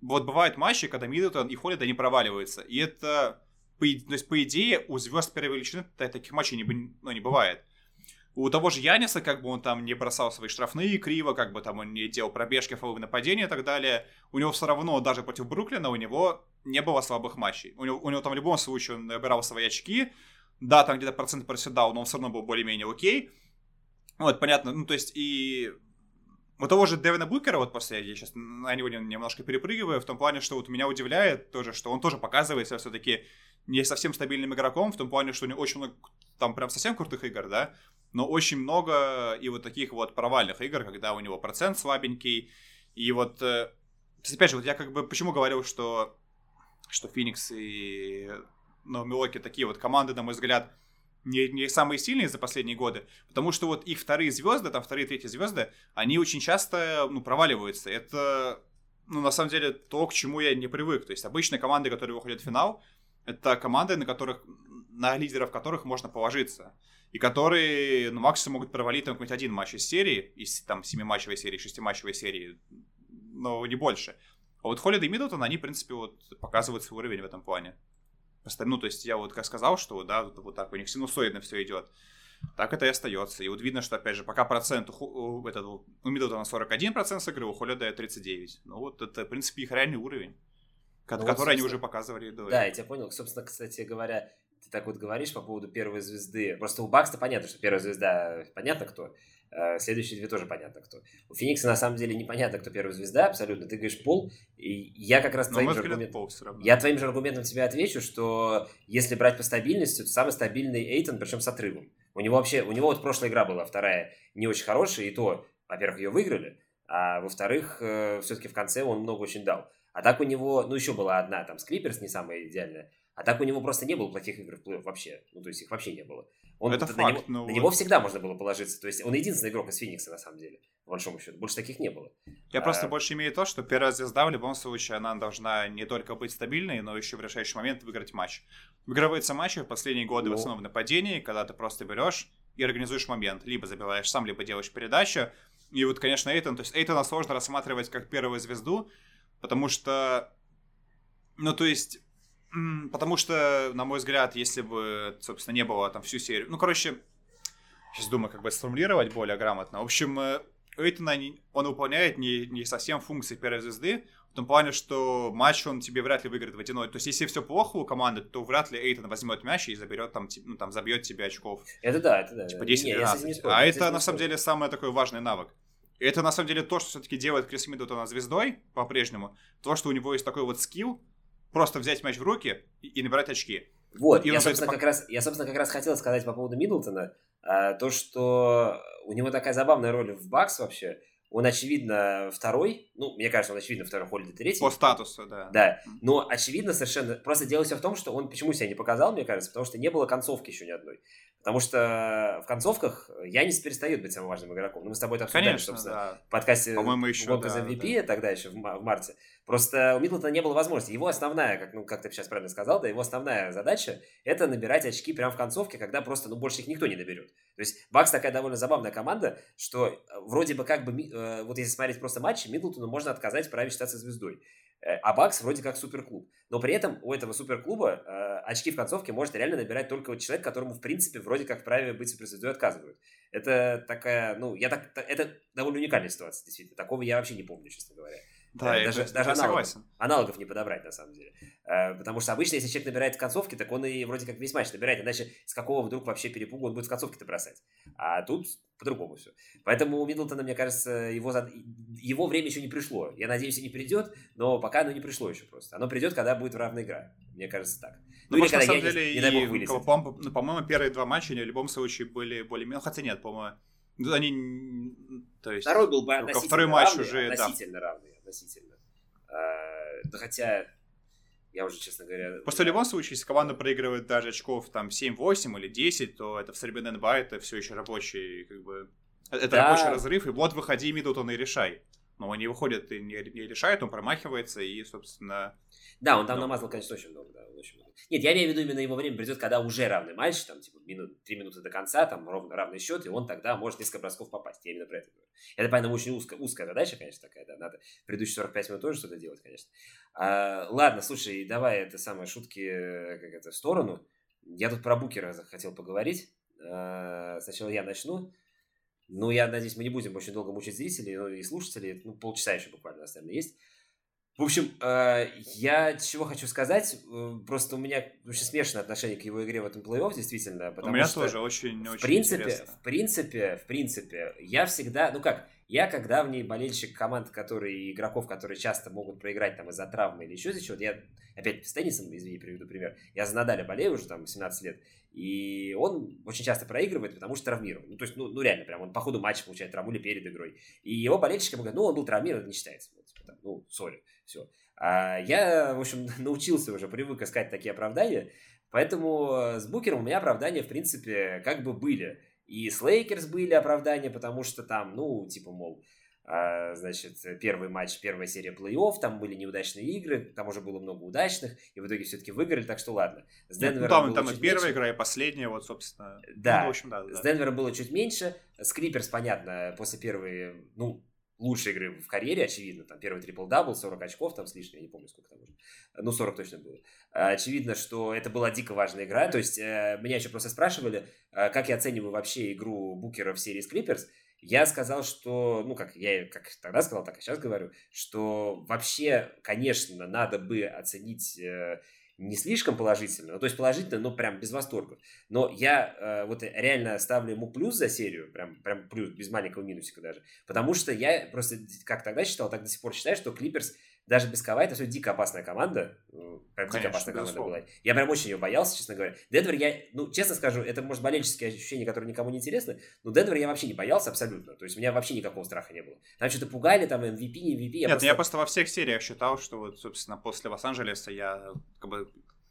вот бывают матчи, когда Миддлтон и Холлида не проваливаются. И это, по, то есть, по идее, у звезд первой величины таких матчей не, ну, не бывает. У того же Яниса, как бы он там не бросал свои штрафные криво, как бы там он не делал пробежки, фоловые нападения и так далее, у него все равно, даже против Бруклина, у него не было слабых матчей. У него, у него там в любом случае он набирал свои очки, да, там где-то процент проседал, но он все равно был более-менее окей. Вот, понятно, ну, то есть, и у того же Дэвина Букера, вот после, я сейчас на него немножко перепрыгиваю, в том плане, что вот меня удивляет тоже, что он тоже показывает себя все-таки не совсем стабильным игроком, в том плане, что у него очень много, там прям совсем крутых игр, да, но очень много и вот таких вот провальных игр, когда у него процент слабенький, и вот, э, опять же, вот я как бы почему говорил, что, что Феникс и ну, Милоки такие вот команды, на мой взгляд, не, не самые сильные за последние годы, потому что вот их вторые звезды, там вторые, третьи звезды, они очень часто, ну, проваливаются. Это, ну, на самом деле, то, к чему я не привык. То есть обычные команды, которые выходят в финал, это команды, на которых, на лидеров которых можно положиться и которые, ну, максимум могут провалить там какой-нибудь один матч из серии, из там семиматчевой серии, шестиматчевой серии, но не больше. А вот Холлида и Миддлтон, они, в принципе, вот показывают свой уровень в этом плане. Ну, то есть я вот как сказал, что, да, вот, вот так у них синусоидно все идет. Так это и остается. И вот видно, что, опять же, пока процент у, этот, у Миддлтона 41% с игры, у Холлида 39%. Ну, вот это, в принципе, их реальный уровень, ну, который вот, они уже показывали до Да, я тебя понял. Собственно, кстати говоря, ты так вот говоришь по поводу первой звезды. Просто у Бакста понятно, что первая звезда понятно кто. А следующие две тоже понятно кто. У Феникса на самом деле непонятно, кто первая звезда, абсолютно. Ты говоришь Пол, и я как раз твоим же, аргумент... я твоим же аргументом тебе отвечу, что если брать по стабильности, то самый стабильный Эйтон, причем с отрывом. У него вообще, у него вот прошлая игра была, вторая, не очень хорошая, и то, во-первых, ее выиграли, а во-вторых, э, все-таки в конце он много очень дал. А так у него, ну, еще была одна, там, Скриперс не самая идеальная, а так у него просто не было плохих игр в плей вообще. Ну, то есть их вообще не было. Он, это на, факт, него, ну, на него всегда можно было положиться. То есть он единственный игрок из Феникса, на самом деле, по большому счету. Больше таких не было. Я а... просто больше имею то, что первая звезда в любом случае, она должна не только быть стабильной, но еще в решающий момент выиграть матч. Выигрываются матчи в последние годы ну... в основном в нападении, когда ты просто берешь и организуешь момент. Либо забиваешь сам, либо делаешь передачу. И вот, конечно, Эйтон, то есть Эйтона сложно рассматривать как первую звезду, потому что, ну, то есть, потому что, на мой взгляд, если бы, собственно, не было там всю серию, ну, короче, сейчас думаю, как бы сформулировать более грамотно. В общем, э, Эйтона, он выполняет не, не совсем функции первой звезды, в том плане, что матч он тебе вряд ли выиграет водяной. То есть, если все плохо у команды, то вряд ли Эйтон возьмет мяч и заберет там, ну, там забьет тебе очков. Это да, это да. Типа 10-12. А это, на самом деле, самый такой важный навык. Это, на самом деле, то, что все-таки делает Крис Миддлтона звездой по-прежнему. То, что у него есть такой вот скилл, просто взять мяч в руки и, и набирать очки. Вот, и я, собственно, как раз, я, собственно, как раз хотел сказать по поводу Миддлтона, а, то, что у него такая забавная роль в Бакс вообще, он, очевидно, второй. Ну, мне кажется, он, очевидно, второй Холлиды третий. По статусу, да. Да. Но, очевидно, совершенно... Просто дело все в том, что он почему себя не показал, мне кажется, потому что не было концовки еще ни одной. Потому что в концовках Янис перестает быть самым важным игроком. Ну, мы с тобой это обсуждали, Конечно, собственно, да. в подкасте По-моему, еще, гонка да, за MVP да. тогда еще в, в марте. Просто у Миддлтона не было возможности. Его основная, как, ну, как ты сейчас правильно сказал, да, его основная задача – это набирать очки прямо в концовке, когда просто, ну, больше их никто не наберет. То есть Бакс такая довольно забавная команда, что э, вроде бы как бы, э, вот если смотреть просто матчи, Миддлтону можно отказать в праве считаться звездой. Э, а Бакс вроде как суперклуб. Но при этом у этого суперклуба э, очки в концовке может реально набирать только вот человек, которому, в принципе, вроде как вправе быть суперзвездой отказывают. Это такая, ну, я так, это довольно уникальная ситуация, действительно. Такого я вообще не помню, честно говоря. Да, э, даже, даже аналогов, согласен. аналогов не подобрать, на самом деле. Э, потому что обычно, если человек набирает в концовке, так он и вроде как весь матч набирает, иначе с какого вдруг вообще перепугу он будет в концовке-то бросать. А тут по-другому все. Поэтому у Миддлтона, мне кажется, его, его время еще не пришло. Я надеюсь, и не придет, но пока оно не пришло еще просто. Оно придет, когда будет равная игра. Мне кажется, так. Ну, ну или когда на самом деле, не, не и, по, ну, по-моему, первые два матча в любом случае были более... Хотя нет, по-моему, они... То есть... Второй был бы относительно второй матч равный, уже, относительно да. равный, относительно. А, да хотя, я уже, честно говоря... Просто в любом случае, если команда проигрывает даже очков там 7-8 или 10, то это в современной НБА это все еще рабочий, как бы... Это да. рабочий разрыв, и вот выходи, Миддлтон и решай. Но он не выходит и не, не решает, он промахивается, и, собственно... Да, он там ну... намазал, конечно, очень много, да, очень много. Нет, я имею в виду именно его время придет, когда уже равный матч, там, типа, минут, 3 минуты до конца, там, ровно равный счет, и он тогда может несколько бросков попасть. Я именно про это говорю. Это, понятно, очень узкая, узкая задача, конечно, такая, да, надо предыдущие 45 минут тоже что-то делать, конечно. А, ладно, слушай, давай это самые шутки, как это, в сторону. Я тут про Букера хотел поговорить. А, сначала я начну. Ну, я надеюсь, мы не будем очень долго мучить зрителей ну, и слушателей. Ну, полчаса еще буквально, наверное, есть. В общем, э, я чего хочу сказать, э, просто у меня очень смешанное отношение к его игре в этом плей-офф, действительно, потому у меня что тоже очень, в очень принципе, интересно. в принципе, в принципе, я всегда, ну как, я как давний болельщик команд, которые игроков, которые часто могут проиграть там из-за травмы или еще из-за чего-то, я опять с теннисом, извини, приведу пример, я за Надаля болею уже там 17 лет, и он очень часто проигрывает, потому что травмирован. Ну, то есть, ну, ну реально, прям он по ходу матча получает травму или перед игрой. И его болельщики говорят, ну, он был травмирован, не считается. Вот, типа, ну, сори, все. А я, в общем, [laughs] научился уже, привык искать такие оправдания, поэтому с Букером у меня оправдания, в принципе, как бы были. И с Лейкерс были оправдания, потому что там, ну, типа, мол, а, значит, первый матч, первая серия плей-офф, там были неудачные игры, там уже было много удачных, и в итоге все-таки выиграли, так что ладно. С Денвером ну, там, там и первая меньше. игра, и последняя, вот, собственно. Да, ну, в общем, да, да, с Денвером было чуть меньше, с Клиперс, понятно, после первой, ну, лучшей игры в карьере, очевидно, там первый трипл-дабл, 40 очков там с лишним, я не помню, сколько там уже, ну, 40 точно было. Очевидно, что это была дико важная игра, то есть э, меня еще просто спрашивали, э, как я оцениваю вообще игру Букера в серии Клиперс, я сказал, что, ну, как я как тогда сказал, так и сейчас говорю, что вообще, конечно, надо бы оценить э, не слишком положительно, ну, то есть положительно, но прям без восторга. Но я э, вот реально ставлю ему плюс за серию, прям, прям плюс, без маленького минусика даже, потому что я просто, как тогда считал, так до сих пор считаю, что Клиперс даже без Кавай, это все дико опасная команда. Прям дико Конечно, опасная команда была. Я прям очень ее боялся, честно говоря. Денвер я, ну, честно скажу, это, может, болельческие ощущения, которые никому не интересны, но Денвер я вообще не боялся абсолютно. То есть у меня вообще никакого страха не было. Там что-то пугали, там MVP, не MVP. Я Нет, просто... я просто во всех сериях считал, что вот, собственно, после Лос-Анджелеса я как бы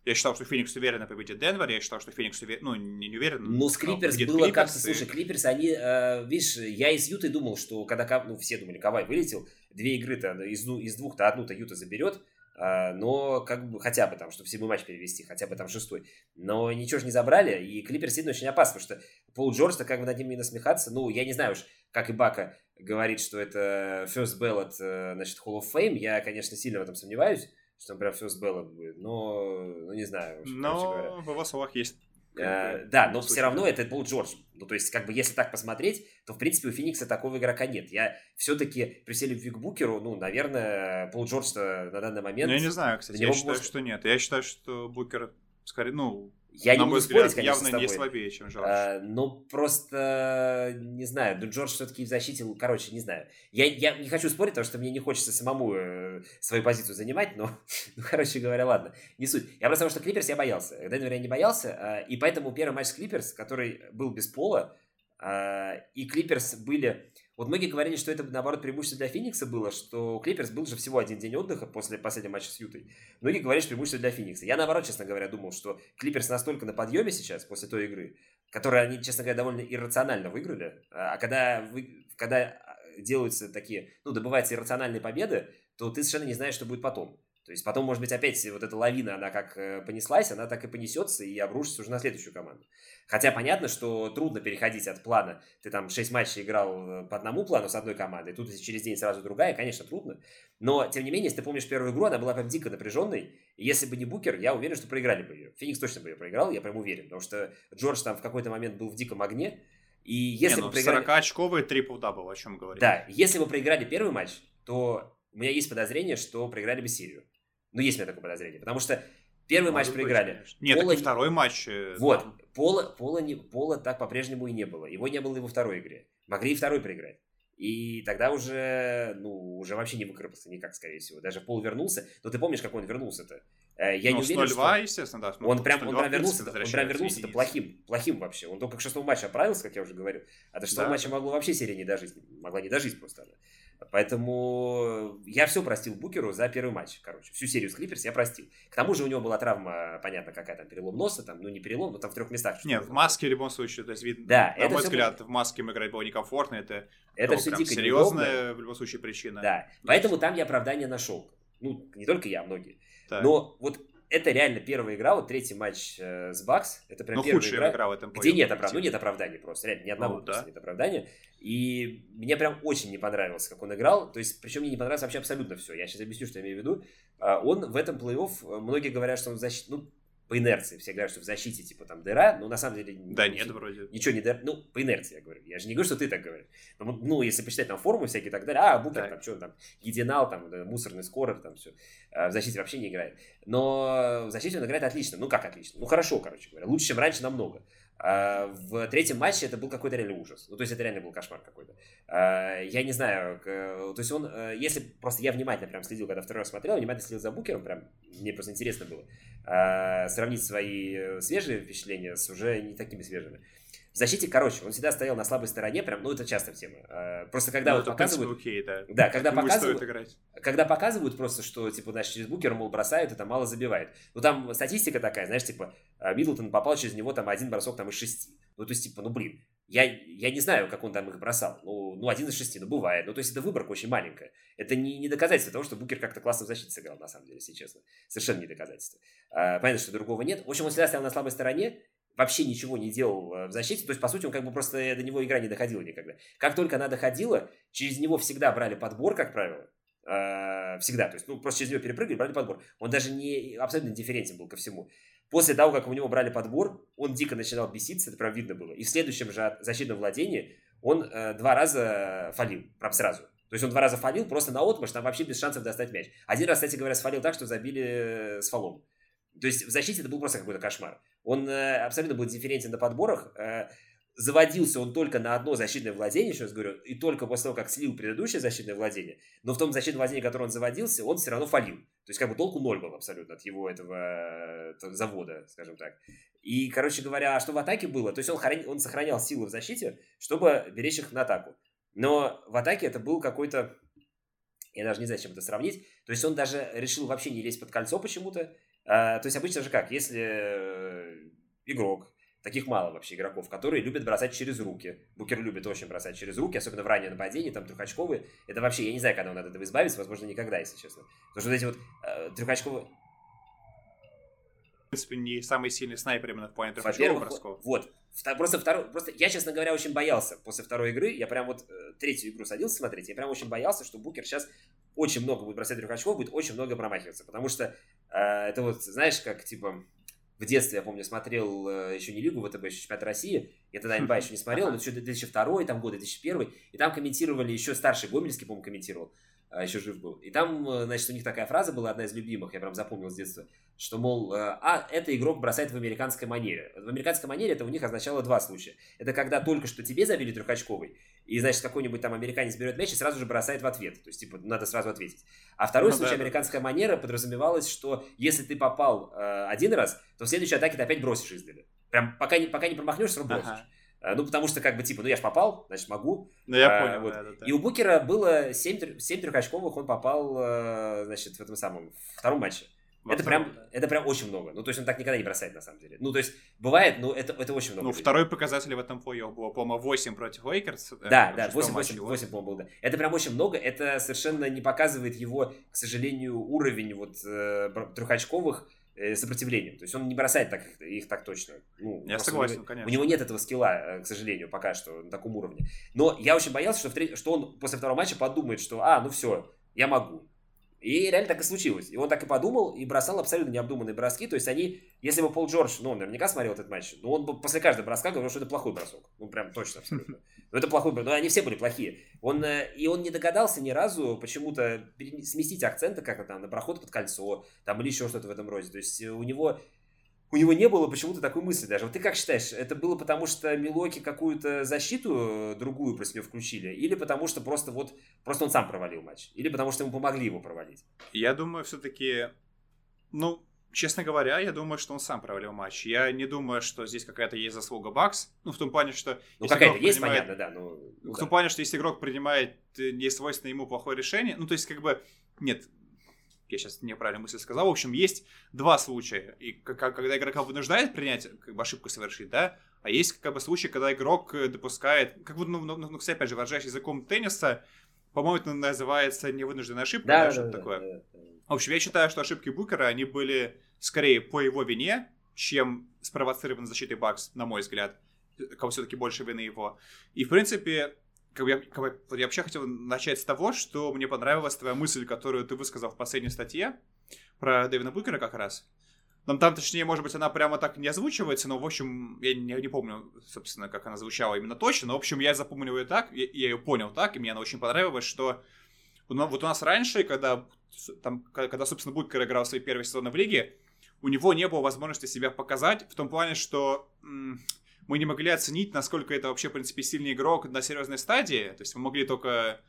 я считал, что Феникс уверенно победит Денвер, я считал, что Феникс увер... ну, не, не уверен. Ну, с Клиперс было как-то, слушай, Клиперс, они, э, видишь, я из Юты думал, что когда, ну, все думали, Кавай вылетел, две игры-то из, ну, из двух-то одну-то Юта заберет, э, но как бы хотя бы там, чтобы седьмой матч перевести, хотя бы там шестой. Но ничего же не забрали, и Клиперс сильно очень опасно, потому что Пол Джордж-то как бы над ними насмехаться, ну, я не знаю уж, как и Бака говорит, что это first ballot, э, значит, Hall of Fame, я, конечно, сильно в этом сомневаюсь, что прям все с Беллом будет. Но, ну, не знаю. Но в его словах есть Uh, да, но все равно это был Джордж. Ну, то есть, как бы, если так посмотреть, то, в принципе, у Феникса такого игрока нет. Я все-таки при всей любви к Букеру, ну, наверное, Пол Джордж на данный момент... Ну, я не знаю, кстати, я считаю, может... что нет. Я считаю, что Букер, скорее, ну, я на не буду спорить, конечно, явно не слабее, чем Джордж. А, ну, просто, не знаю, ну, Джордж все-таки в защите, короче, не знаю. Я, я не хочу спорить, потому что мне не хочется самому э, свою позицию занимать, но, [laughs] ну, короче говоря, ладно, не суть. Я просто потому что Клиперс я боялся. Денвер я не боялся, э, и поэтому первый матч с Клиперс, который был без пола, э, и Клиперс были вот многие говорили, что это, наоборот, преимущество для Феникса было, что Клиперс был же всего один день отдыха после последнего матча с Ютой. Многие говорили, что преимущество для Феникса. Я, наоборот, честно говоря, думал, что Клиперс настолько на подъеме сейчас, после той игры, которую они, честно говоря, довольно иррационально выиграли. А когда, вы, когда делаются такие, ну, добываются иррациональные победы, то ты совершенно не знаешь, что будет потом. То есть потом, может быть, опять вот эта лавина, она как э, понеслась, она так и понесется и обрушится уже на следующую команду. Хотя понятно, что трудно переходить от плана. Ты там 6 матчей играл э, по одному плану с одной командой, тут через день сразу другая, конечно, трудно. Но, тем не менее, если ты помнишь первую игру, она была прям дико напряженной. И если бы не Букер, я уверен, что проиграли бы ее. Феникс точно бы ее проиграл, я прям уверен. Потому что Джордж там в какой-то момент был в диком огне. И если не, ну, бы проиграли... 40-очковый трипл-дабл, о чем говорить. Да, если бы проиграли первый матч, то у меня есть подозрение, что проиграли бы серию. Ну, есть у меня такое подозрение. Потому что первый Может матч быть, проиграли. Конечно. Нет, Пола... так и второй матч. Э, вот. Да. Пола, Пола, не, Пола так по-прежнему и не было. Его не было и во второй игре. Могли и второй проиграть. И тогда уже, ну, уже вообще не выкарабкался никак, скорее всего. Даже Пол вернулся. Но ты помнишь, как он вернулся-то? Э, я ну, не уверен, 0 что... естественно, да. Он прям, он прям вернулся, он прям вернулся это плохим, плохим вообще. Он только к шестому матчу оправился, как я уже говорил. А до шестого да. матча могло вообще серия не дожить. Могла не дожить просто она. Поэтому я все простил Букеру за первый матч, короче. Всю серию с Клиперс я простил. К тому же у него была травма, понятно, какая там, перелом носа, там, ну не перелом, но там в трех местах. Нет, в маске в любом случае, то есть видно. Да, на мой взгляд, было... в маске им играть было некомфортно, это, это все дико серьезная неудобно. в любом случае причина. Да, поэтому там я оправдание нашел. Ну, не только я, многие. Так. Но вот это реально первая игра, вот третий матч э, с Бакс, это прям ну, первая игра, игра в этом где нет, оправ... ну, нет оправдания просто, реально, ни одного ну, да. нет оправдания. И мне прям очень не понравилось, как он играл, то есть, причем мне не понравилось вообще абсолютно все. Я сейчас объясню, что я имею в виду. А, он в этом плей-офф, многие говорят, что он защит... ну, по инерции. Все говорят, что в защите, типа, там, дыра, но на самом деле... Да нет, вроде. Ничего не дыра. Ну, по инерции я говорю. Я же не говорю, что ты так говоришь. Ну, ну если почитать там формы всякие и так далее, а, Букер, так. там, что там, Единал, там, да, мусорный скорер, там, все. А в защите вообще не играет. Но в защите он играет отлично. Ну, как отлично? Ну, хорошо, короче говоря. Лучше, чем раньше намного. А в третьем матче это был какой-то реальный ужас. Ну, то есть это реально был кошмар какой-то. А, я не знаю, то есть он, э, если просто я внимательно прям следил, когда второй раз смотрел, внимательно следил за Букером, прям мне просто интересно было а, сравнить свои э, свежие впечатления с уже не такими свежими. В защите, короче, он всегда стоял на слабой стороне, прям, ну, это часто тема. А, просто когда ну, вот показывают... Окей, да. Да, когда показывают... Когда показывают просто, что, типа, значит, через букер, мол, бросают, это мало забивает. Ну, там статистика такая, знаешь, типа, а, Миддлтон попал через него там один бросок там из шести. Ну, то есть, типа, ну, блин, я, я не знаю, как он там их бросал. Ну, ну, один из шести, ну, бывает. Ну, то есть, это выборка очень маленькая. Это не, не доказательство того, что Букер как-то классно в защите сыграл, на самом деле, если честно. Совершенно не доказательство. А, понятно, что другого нет. В общем, он всегда стоял на слабой стороне, вообще ничего не делал э, в защите. То есть, по сути, он как бы просто до него игра не доходила никогда. Как только она доходила, через него всегда брали подбор, как правило. Э, всегда. То есть, ну, просто через него перепрыгивали, брали подбор. Он даже не абсолютно дифферентен был ко всему. После того, как у него брали подбор, он дико начинал беситься, это прям видно было. И в следующем же защитном владении он э, два раза фалил, прям сразу. То есть он два раза фалил просто на отмышь, там вообще без шансов достать мяч. Один раз, кстати говоря, сфалил так, что забили э, с фалом. То есть в защите это был просто какой-то кошмар. Он э, абсолютно был дифферентен на подборах. Э, заводился он только на одно защитное владение, еще раз говорю, и только после того, как слил предыдущее защитное владение, но в том защитном владении, которое он заводился, он все равно фалил. То есть, как бы толку ноль был абсолютно от его этого, этого завода, скажем так. И, короче говоря, что в атаке было? То есть, он, храни, он сохранял силы в защите, чтобы беречь их на атаку. Но в атаке это был какой-то... Я даже не знаю, с чем это сравнить. То есть, он даже решил вообще не лезть под кольцо почему-то. А, то есть, обычно же как? Если э, игрок Таких мало вообще игроков, которые любят бросать через руки. Букер любит очень бросать через руки, особенно в раннем нападении, там трехочковые. Это вообще, я не знаю, когда он от этого избавиться, возможно, никогда, если честно. Потому что вот эти вот э, трехочковые... В принципе, не самый сильный снайпер именно в плане трехочковых бросков. Вот. Просто второй, просто я, честно говоря, очень боялся после второй игры. Я прям вот э, третью игру садился смотреть. Я прям очень боялся, что Букер сейчас очень много будет бросать трех очков, будет очень много промахиваться. Потому что это вот, знаешь, как типа в детстве, я помню, смотрел э, еще не Лигу ВТБ, еще чемпионат России. Я тогда НБА [laughs] еще не смотрел, но еще 2002 там год, 2001. И там комментировали еще старший Гомельский, по-моему, комментировал. А, еще жив был. И там, э, значит, у них такая фраза была, одна из любимых, я прям запомнил с детства, что, мол, э, а, это игрок бросает в американской манере. В американской манере это у них означало два случая. Это когда только что тебе забили трехочковый, и, значит, какой-нибудь там американец берет мяч и сразу же бросает в ответ. То есть, типа, надо сразу ответить. А второй ну, случай, да, американская манера, подразумевалась, что если ты попал э, один раз, то в следующей атаке ты опять бросишь издали. Прям пока не, пока не промахнешься, бросишь. Ага. Э, ну, потому что, как бы, типа, ну, я ж попал, значит, могу. Ну, я а, понял, вот. да, да, да. И у Букера было 7, 7 трехочковых, он попал, э, значит, в этом самом, втором матче. Это прям, это прям очень много. Ну, то есть он так никогда не бросает, на самом деле. Ну, то есть бывает, но это, это очень много. Ну, второй показатель в этом плей-офф было, по-моему, 8 против Лейкерс. Да, да, 8, 8, 8, по-моему, был, да. Это прям очень много. Это совершенно не показывает его, к сожалению, уровень вот э, трехочковых Э, сопротивлением. То есть он не бросает так, их так точно. Ну, я согласен, у него, конечно. У него нет этого скилла, э, к сожалению, пока что на таком уровне. Но я очень боялся, что, в треть, что он после второго матча подумает, что, а, ну все, я могу. И реально так и случилось. И он так и подумал, и бросал абсолютно необдуманные броски. То есть они, если бы Пол Джордж, ну, он наверняка смотрел этот матч, но он бы после каждого броска говорил, что это плохой бросок. Ну, прям точно, абсолютно. [laughs] Ну, это плохой бросок. Но они все были плохие. Он, э, и он не догадался ни разу почему-то сместить акценты как-то там на проход под кольцо, там или еще что-то в этом роде. То есть у него у него не было почему-то такой мысли даже. Вот ты как считаешь, это было потому, что Милоки какую-то защиту э, другую просто него включили? Или потому, что просто вот просто он сам провалил матч? Или потому, что ему помогли его провалить? Я думаю, все-таки, ну, честно говоря, я думаю, что он сам провалил матч. Я не думаю, что здесь какая-то есть заслуга Бакс. Ну, в том плане, что... Ну, какая-то есть, принимает... понятно, да. Ну, в том да. плане, что если игрок принимает э, несвойственное ему плохое решение, ну, то есть, как бы, нет, я сейчас неправильно мысль сказал. В общем, есть два случая. И когда игрока вынуждает принять, как бы ошибку совершить, да, а есть как бы случай, когда игрок э, допускает, как бы, ну, ну, ну кстати, опять же, выражаясь языком тенниса, по-моему, это называется невынужденная ошибка, да, да, что-то да, такое. Да, да. В общем, я считаю, что ошибки Букера, они были скорее по его вине, чем спровоцированы защитой Бакс, на мой взгляд. Кого все-таки больше вины его. И, в принципе, как бы я, как бы, я вообще хотел начать с того, что мне понравилась твоя мысль, которую ты высказал в последней статье про Дэвина Букера как раз. Там, там, точнее, может быть, она прямо так не озвучивается, но, в общем, я не, не помню, собственно, как она звучала именно точно, но, в общем, я запомнил ее так, я, я ее понял так, и мне она очень понравилась, что вот у нас раньше, когда, там, когда собственно, Букер играл свои первые сезоны в лиге, у него не было возможности себя показать, в том плане, что мы не могли оценить, насколько это вообще, в принципе, сильный игрок на серьезной стадии. То есть мы могли только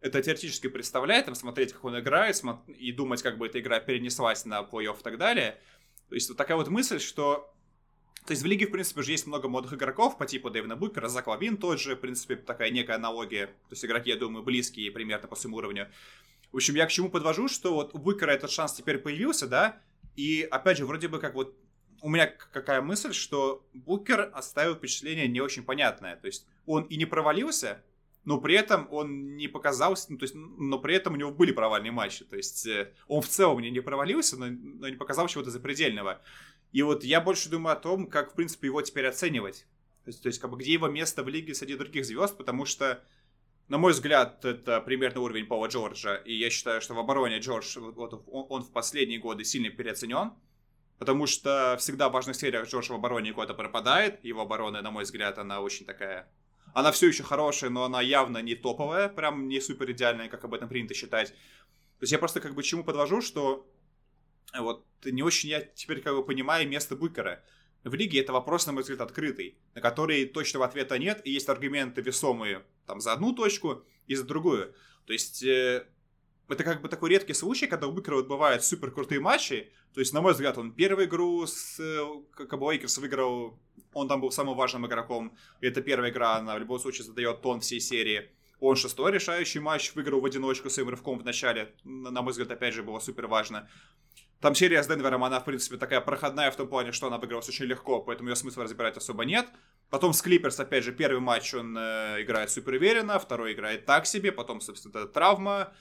это теоретически представлять, там, смотреть, как он играет, и думать, как бы эта игра перенеслась на плей-офф и так далее. То есть вот такая вот мысль, что... То есть в лиге, в принципе, уже есть много молодых игроков по типу Дэвина Букера, Зак Лавин тот же, в принципе, такая некая аналогия. То есть игроки, я думаю, близкие примерно по своему уровню. В общем, я к чему подвожу, что вот у Букера этот шанс теперь появился, да, и опять же, вроде бы как вот у меня какая мысль, что Букер оставил впечатление не очень понятное. То есть он и не провалился, но при этом он не показался, ну, то есть, но при этом у него были провальные матчи. То есть э, он в целом не, не провалился, но, но не показал чего-то запредельного. И вот я больше думаю о том, как, в принципе, его теперь оценивать. То есть, то есть как бы, где его место в лиге среди других звезд, потому что, на мой взгляд, это примерно уровень Пола Джорджа. И я считаю, что в обороне Джордж, вот, он, он в последние годы сильно переоценен. Потому что всегда в важных сериях Джордж в обороне куда-то пропадает. Его оборона, на мой взгляд, она очень такая... Она все еще хорошая, но она явно не топовая, прям не супер идеальная, как об этом принято считать. То есть я просто как бы чему подвожу, что вот не очень я теперь как бы понимаю место Букера. в лиге это вопрос, на мой взгляд, открытый, на который точного ответа нет, и есть аргументы весомые там за одну точку и за другую. То есть э, это как бы такой редкий случай, когда у Букера вот бывают супер крутые матчи. То есть, на мой взгляд, он первую игру с как бы Лейкерс выиграл, он там был самым важным игроком. И это первая игра, она в любом случае задает тон всей серии. Он шестой решающий матч выиграл в одиночку своим рывком в начале. На мой взгляд, опять же, было супер важно. Там серия с Денвером, она, в принципе, такая проходная в том плане, что она обыгралась очень легко, поэтому ее смысла разбирать особо нет. Потом с Клиперс, опять же, первый матч он э, играет супер уверенно, второй играет так себе, потом, собственно, травма,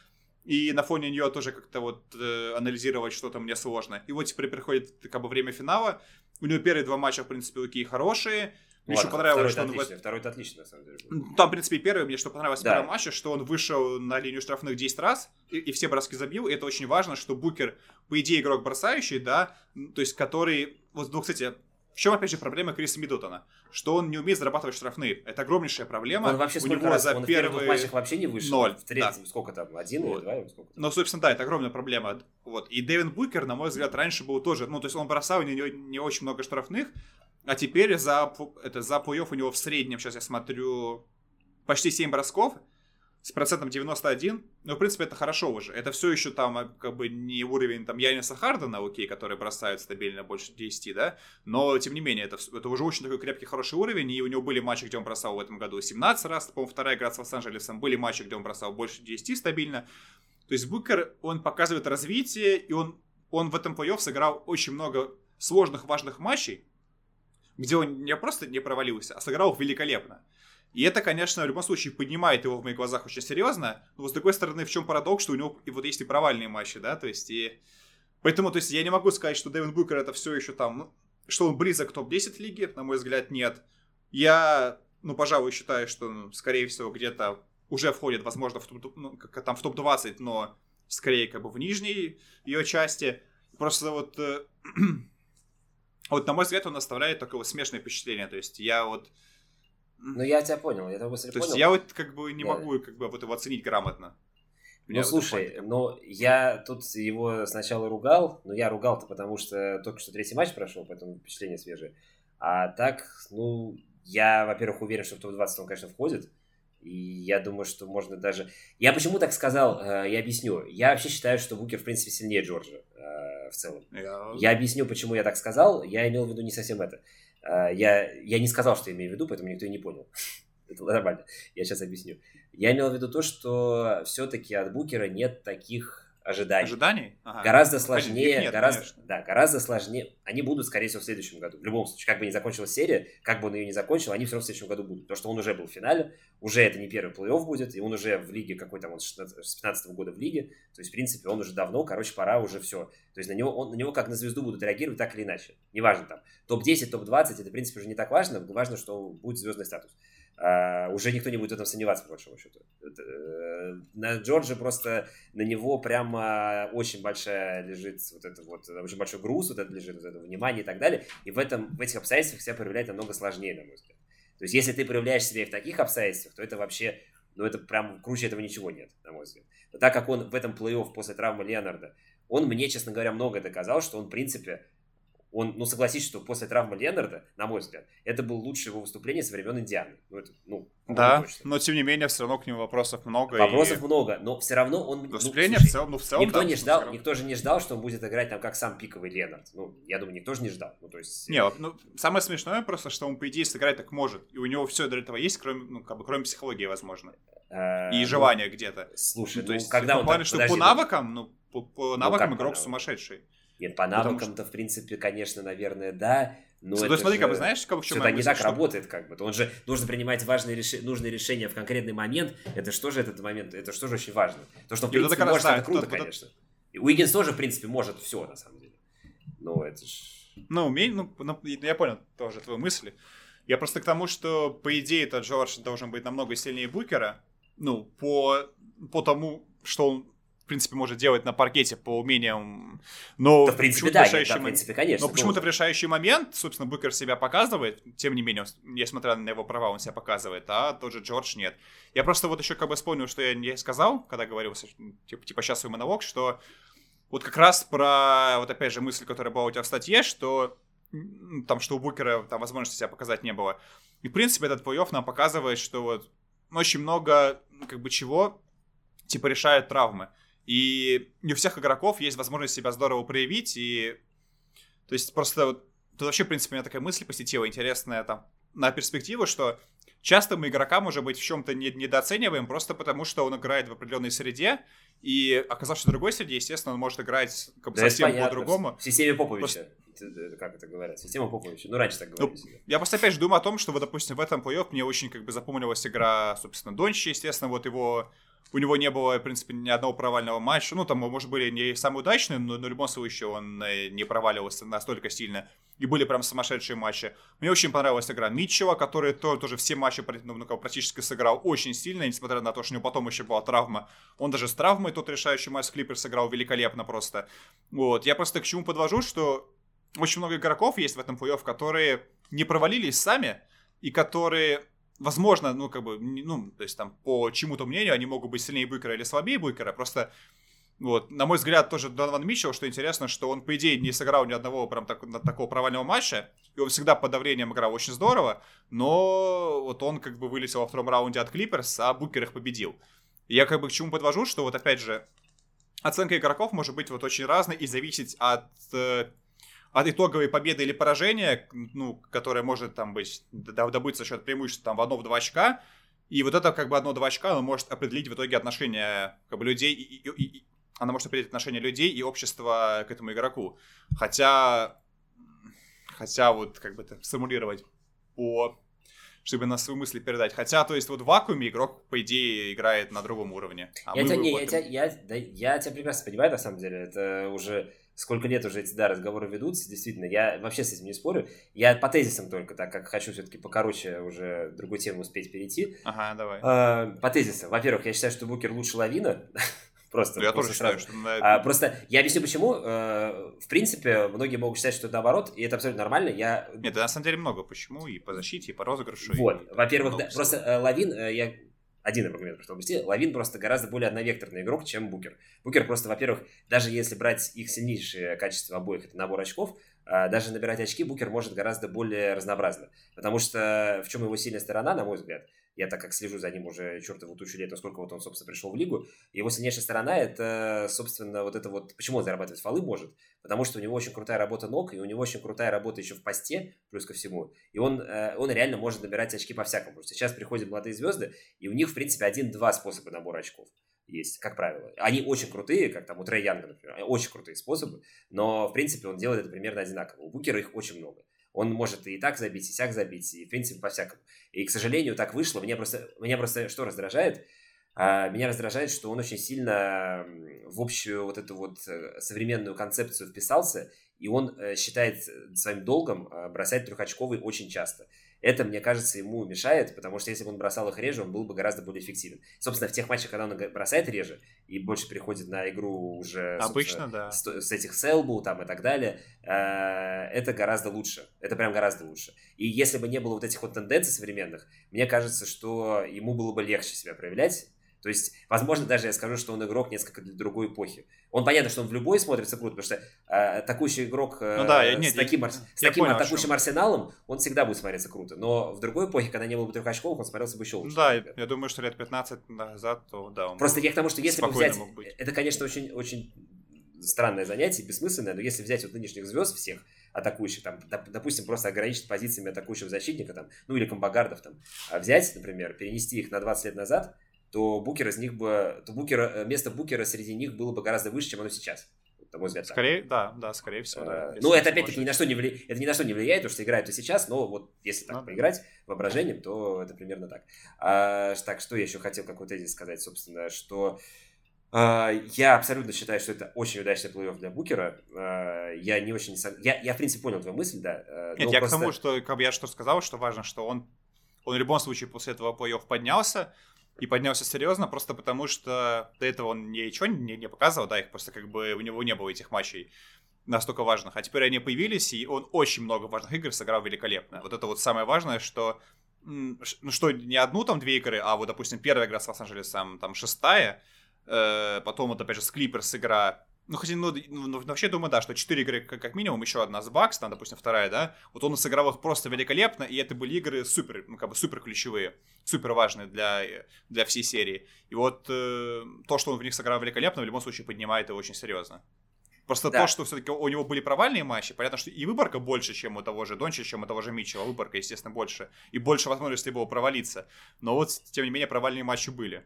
и на фоне нее тоже как-то вот э, анализировать что-то мне сложно. И вот теперь приходит как бы время финала, у него первые два матча, в принципе, такие хорошие, мне еще понравилось, что он... Отлично, второй-то отлично, на самом деле. Там, в принципе, первый, мне что понравилось в да. первом матче, что он вышел на линию штрафных 10 раз и, и все броски забил. И это очень важно, что Букер, по идее, игрок бросающий, да, то есть который... Вот, ну, кстати, в чем, опять же, проблема Криса Миддлтона? Что он не умеет зарабатывать штрафные. Это огромнейшая проблема. Он вообще у него раз? За он первые... в матчах вообще не вышел? Ноль. В третьем да. сколько там? Один вот. или два? Сколько ну, собственно, да, это огромная проблема. Вот. И Дэвин Букер, на мой взгляд, раньше был тоже... Ну, то есть он бросал не, не очень много штрафных, а теперь за, это, за плей у него в среднем, сейчас я смотрю, почти 7 бросков с процентом 91. Ну, в принципе, это хорошо уже. Это все еще там а, как бы не уровень там Яниса Хардена, окей, который бросает стабильно больше 10, да, но, тем не менее, это, это уже очень такой крепкий, хороший уровень, и у него были матчи, где он бросал в этом году 17 раз, по-моему, вторая игра с Лос-Анджелесом, были матчи, где он бросал больше 10 стабильно. То есть Букер, он показывает развитие, и он, он в этом плей-офф сыграл очень много сложных, важных матчей, где он не просто не провалился, а сыграл великолепно. И это, конечно, в любом случае поднимает его в моих глазах очень серьезно. Но, с другой стороны, в чем парадокс, что у него и вот есть и провальные матчи, да, то есть и... Поэтому, то есть, я не могу сказать, что Дэвин Букер это все еще там, ну, что он близок к топ-10 лиги, на мой взгляд, нет. Я, ну, пожалуй, считаю, что, ну, скорее всего, где-то уже входит, возможно, в топ, ну, как, там в топ-20, но скорее как бы в нижней ее части. Просто вот э, [clears throat] вот, на мой взгляд, он оставляет такое смешное впечатление. То есть я вот... Ну, я тебя понял, я твою мысль То понял. есть я вот как бы не да. могу как бы вот его оценить грамотно. Ну, слушай, ну, я тут его сначала ругал, но я ругал-то потому, что только что третий матч прошел, поэтому впечатление свежее. А так, ну, я, во-первых, уверен, что в топ-20 он, конечно, входит. И я думаю, что можно даже... Я почему так сказал, э, я объясню. Я вообще считаю, что Букер, в принципе, сильнее Джорджа э, в целом. Я... я объясню, почему я так сказал. Я имел в виду не совсем это. Э, я, я не сказал, что я имею в виду, поэтому никто и не понял. [laughs] это нормально. Я сейчас объясню. Я имел в виду то, что все-таки от Букера нет таких ожиданий. Ожиданий? Ага. Гораздо сложнее, нет, гораздо, да, гораздо сложнее. Они будут, скорее всего, в следующем году. В любом случае, как бы не закончилась серия, как бы он ее не закончил, они все равно в следующем году будут. Потому что он уже был в финале, уже это не первый плей-офф будет, и он уже в лиге какой-то, вот с 15 года в лиге. То есть, в принципе, он уже давно, короче, пора уже все. То есть на него, он, на него как на звезду будут реагировать так или иначе. Неважно там, топ-10, топ-20, это, в принципе, уже не так важно. Важно, что будет звездный статус. Uh, уже никто не будет в этом сомневаться, по большому счету. Uh, на Джорджа просто на него прямо очень большая лежит вот это вот, очень большой груз вот это лежит, вот это внимание и так далее. И в этом, в этих обстоятельствах себя проявлять намного сложнее, на мой взгляд. То есть, если ты проявляешь себя в таких обстоятельствах, то это вообще, ну, это прям круче этого ничего нет, на мой взгляд. Но так как он в этом плей-офф после травмы Леонарда, он мне, честно говоря, много доказал, что он, в принципе, он, ну, согласись, что после травмы Ленарда, на мой взгляд, это было лучшее его выступление со времен Индианы. Ну, это, ну, да, точно. но тем не менее, все равно к нему вопросов много. Вопросов и... много, но все равно он... Ну, выступление ну, слушай, в целом, ну, в целом, никто да, не ждал, никто же не ждал, что он будет играть там как сам пиковый Ленард. Ну, я думаю, никто же не ждал. Ну, то есть... Не, ну, самое смешное просто, что он, по идее, сыграть так может. И у него все для этого есть, кроме, ну, как бы, кроме психологии, возможно. Э, и ну, желания где-то. Слушай, ну, то есть, когда он... плане, что по навыкам, ну, по навыкам игрок сумасшедший. Нет, по навыкам-то, что... в принципе, конечно, наверное, да. Но ну, смотри, же... как бы, знаешь, как, в чем не так что... работает, как бы. Он же должен принимать важные реш... нужные решения в конкретный момент. Это что же этот момент? Это что же очень важно? То, что, в принципе, это может, это круто, кто конечно. И Уиггинс тоже, в принципе, может все, на самом деле. Ну, это ж... Ну, умей, ну, ну, я понял тоже твои мысли. Я просто к тому, что, по идее, этот Джордж должен быть намного сильнее Букера. Ну, по, по тому, что он принципе, может делать на паркете по умениям. Но да, в принципе, да, решающий... да, в принципе, конечно. Но почему-то в решающий момент, собственно, Букер себя показывает. Тем не менее, несмотря на его права, он себя показывает, а тот же Джордж нет. Я просто вот еще как бы вспомнил, что я не сказал, когда говорил, типа, типа сейчас свой монолог, что вот как раз про, вот опять же, мысль, которая была у тебя в статье, что там, что у Букера там возможности себя показать не было. И, в принципе, этот плей-офф нам показывает, что вот очень много, как бы, чего, типа, решает травмы. И не у всех игроков есть возможность себя здорово проявить, и... То есть просто вот... Тут вообще, в принципе, у меня такая мысль посетила интересная там на перспективу, что часто мы игрока, может быть, в чем-то не, недооцениваем, просто потому что он играет в определенной среде, и оказавшись в другой среде, естественно, он может играть как бы, да совсем по-другому. В системе Поповича. Просто... Как это говорят? Система Поповича. Ну, раньше так ну, говорили. Ну, я просто опять же думаю о том, что, вот, допустим, в этом плей-офф мне очень как бы запомнилась игра, собственно, Дончи, естественно, вот его у него не было, в принципе, ни одного провального матча. Ну, там, может, были не самые удачные, но, но в любом случае он э, не проваливался настолько сильно. И были прям сумасшедшие матчи. Мне очень понравилась игра Митчева, который тоже, тоже все матчи ну, ну практически сыграл очень сильно, несмотря на то, что у него потом еще была травма. Он даже с травмой тот решающий матч с Клипер сыграл великолепно просто. Вот. Я просто к чему подвожу, что очень много игроков есть в этом плей которые не провалились сами, и которые возможно, ну, как бы, ну, то есть там по чему-то мнению они могут быть сильнее Букера или слабее Букера, просто вот, на мой взгляд, тоже Донован Митчелл, что интересно, что он, по идее, не сыграл ни одного прям так, такого провального матча, и он всегда под давлением играл очень здорово, но вот он как бы вылетел во втором раунде от Клиперс, а Букер их победил. Я как бы к чему подвожу, что вот опять же, оценка игроков может быть вот очень разной и зависеть от э, от итоговой победы или поражения, ну, которое может там быть, добыть за счет преимущества там в одно-два очка, и вот это как бы одно-два очка, оно может определить в итоге отношение как бы людей, и, и, и, она может определить отношение людей и общества к этому игроку. Хотя, хотя вот как бы это сформулировать по чтобы на свои мысли передать. Хотя, то есть, вот в вакууме игрок, по идее, играет на другом уровне. А я, тебя, не, я, тебя, я, да, я тебя прекрасно понимаю, на самом деле. Это уже сколько лет уже эти да, разговоры ведутся, действительно, я вообще с этим не спорю. Я по тезисам только, так как хочу все-таки покороче уже другую тему успеть перейти. Ага, давай. А, по тезисам. Во-первых, я считаю, что Букер лучше Лавина. [laughs] Просто. Я тоже считаю, что... А, просто я объясню почему. А, в принципе, многие могут считать, что это наоборот, и это абсолютно нормально. Я... Нет, на самом деле много почему, и по защите, и по розыгрышу. Вот, во-первых, да, просто э, Лавин, э, я один аргумент просто объясни. Лавин просто гораздо более одновекторный игрок, чем Букер. Букер просто, во-первых, даже если брать их сильнейшие качества обоих, это набор очков, а, даже набирать очки Букер может гораздо более разнообразно. Потому что в чем его сильная сторона, на мой взгляд, я так как слежу за ним уже чертову тучу лет, насколько вот он, собственно, пришел в лигу, его сильнейшая сторона это, собственно, вот это вот, почему он зарабатывать фолы может, потому что у него очень крутая работа ног, и у него очень крутая работа еще в посте, плюс ко всему, и он, э, он реально может набирать очки по-всякому, сейчас приходят молодые звезды, и у них, в принципе, один-два способа набора очков есть, как правило. Они очень крутые, как там у Трей Янга, например, очень крутые способы, но, в принципе, он делает это примерно одинаково. У Букера их очень много. Он может и так забить, и сяк забить, и, в принципе, по-всякому. И, к сожалению, так вышло. Меня просто, меня просто что раздражает? А, меня раздражает, что он очень сильно в общую вот эту вот э, современную концепцию вписался, и он э, считает своим долгом э, бросать трехочковый очень часто. Это, мне кажется, ему мешает, потому что если бы он бросал их реже, он был бы гораздо более эффективен. Собственно, в тех матчах, когда он бросает реже и больше переходит на игру уже Обычно, да. с, с этих селбу там и так далее, э, это гораздо лучше. Это прям гораздо лучше. И если бы не было вот этих вот тенденций современных, мне кажется, что ему было бы легче себя проявлять то есть, возможно, даже я скажу, что он игрок несколько для другой эпохи. Он понятно, что он в любой смотрится круто, потому что э, атакующий игрок э, ну, да, я, нет, с таким, я, с я таким понял, атакующим арсеналом, он всегда будет смотреться круто. Но в другой эпохе, когда не было бы трех очков, он смотрелся бы еще лучше. Да, например. я думаю, что лет 15 назад, то да. Он Просто я к тому, что если бы взять... Это, конечно, очень, очень странное занятие, бессмысленное, но если взять вот нынешних звезд всех, атакующих, там, допустим, просто ограничить позициями атакующего защитника, там, ну или комбогардов, там, а взять, например, перенести их на 20 лет назад, то Букер из них бы, то Букер, э, место Букера среди них было бы гораздо выше, чем оно сейчас. На мой взгляд. Скорее, так. да, да, скорее всего. Да, а, ну, это опять-таки ни на что не влияет, это ни на что не влияет, потому что играют и сейчас, но вот если так ну, поиграть воображением, то это примерно так. А, так, что я еще хотел, как вот тезис сказать, собственно, что а, я абсолютно считаю, что это очень удачный плей-офф для Букера. А, я не очень... Я, я в принципе, понял твою мысль, да. А, Нет, я просто... к тому, что как бы я что сказал, что важно, что он, он в любом случае после этого плей-офф поднялся, и поднялся серьезно, просто потому что до этого он ничего не, не показывал, да, их просто как бы у него не было этих матчей настолько важных. А теперь они появились, и он очень много важных игр сыграл великолепно. Вот это вот самое важное, что ну что не одну там две игры, а вот, допустим, первая игра с Лос-Анджелесом, там шестая, э, потом вот опять же с Клиперс игра ну, хотя, ну, ну, вообще думаю, да, что 4 игры как, как минимум, еще одна с Бакс, там, допустим, вторая, да, вот он сыграл их просто великолепно, и это были игры супер, ну, как бы супер ключевые, супер важные для, для всей серии. И вот э, то, что он в них сыграл великолепно, в любом случае поднимает его очень серьезно. Просто да. то, что все-таки у него были провальные матчи, понятно, что и выборка больше, чем у того же Донча, чем у того же Митчелла. Выборка, естественно, больше. И больше возможностей было провалиться. Но вот, тем не менее, провальные матчи были.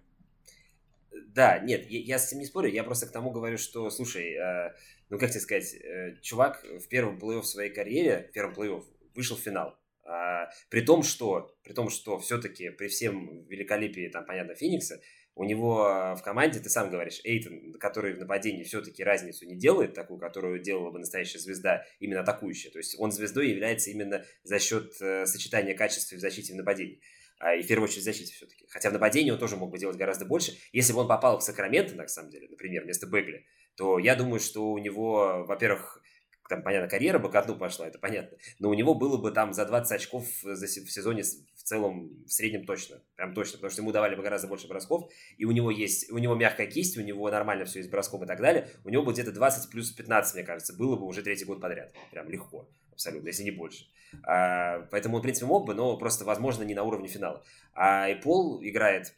Да, нет, я, я с этим не спорю, я просто к тому говорю, что, слушай, э, ну как тебе сказать, э, чувак в первом плей-офф своей карьере, в первом плей-офф, вышел в финал. А, при том, что, при том, что все-таки при всем великолепии, там, понятно, Феникса, у него в команде, ты сам говоришь, Эйтон, который в нападении все-таки разницу не делает, такую, которую делала бы настоящая звезда, именно атакующая. То есть он звездой является именно за счет э, сочетания качеств в защите и в нападении. А, и в первую очередь защите все-таки. Хотя в нападении он тоже мог бы делать гораздо больше. Если бы он попал в Сакраменто, на самом деле, например, вместо Бегли, то я думаю, что у него, во-первых, там, понятно, карьера бы к дну пошла, это понятно, но у него было бы там за 20 очков за, в сезоне в целом, в среднем точно, прям точно, потому что ему давали бы гораздо больше бросков, и у него есть, у него мягкая кисть, у него нормально все есть броском и так далее, у него бы где-то 20 плюс 15, мне кажется, было бы уже третий год подряд, прям легко, абсолютно, если не больше. А, поэтому он, в принципе, мог бы, но просто, возможно, не на уровне финала. А и Пол играет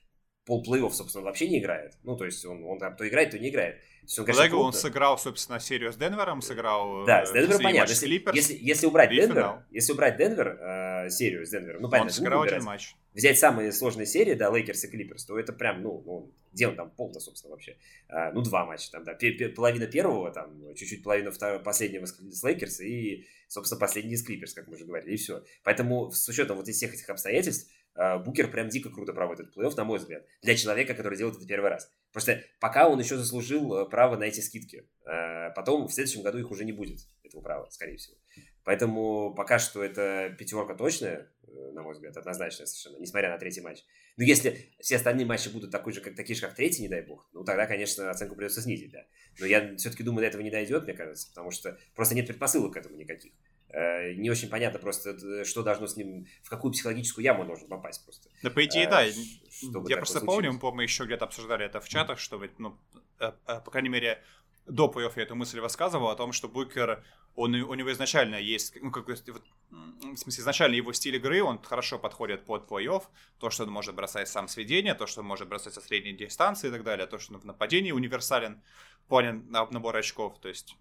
пол плей-офф, собственно, вообще не играет. Ну, то есть он, он там то играет, то не играет. Он, конечно, он сыграл, собственно, серию с Денвером, сыграл. Да, с Денвером понятно. Если, если, если убрать Денвер, если убрать Денвер, э, серию с Денвером, ну, понятно, он сыграл один матч. Взять самые сложные серии, да, Лейкерс и Клиперс, то это прям, ну, ну где он там пол-то, собственно, вообще? А, ну, два матча там, да, половина первого, там, чуть-чуть половина второго, последнего с Лейкерс и, собственно, последний с Клиперс, как мы уже говорили, и все. Поэтому с учетом вот всех этих обстоятельств, Букер прям дико круто проводит плей-офф, на мой взгляд, для человека, который делает это первый раз. Просто пока он еще заслужил э, право на эти скидки. А, потом в следующем году их уже не будет, этого права, скорее всего. Поэтому пока что это пятерка точная, э, на мой взгляд, однозначная совершенно, несмотря на третий матч. Но если все остальные матчи будут такой же, как, такие же, как третий, не дай бог, ну тогда, конечно, оценку придется снизить, да. Но я все-таки думаю, до этого не дойдет, мне кажется, потому что просто нет предпосылок к этому никаких. Э, не очень понятно просто, э, что должно с ним, в какую психологическую яму нужно попасть просто. Да, по идее, да. Я просто помню, мы, еще где-то обсуждали это в чатах, что, ну, э, по крайней мере, до плей я эту мысль высказывал о том, что Букер, он, у него изначально есть, ну, как, в смысле, изначально его стиль игры, он хорошо подходит под плей-офф, то, что он может бросать сам сведения, то, что он может бросать со средней дистанции и так далее, то, что он в нападении универсален в плане набора очков, то есть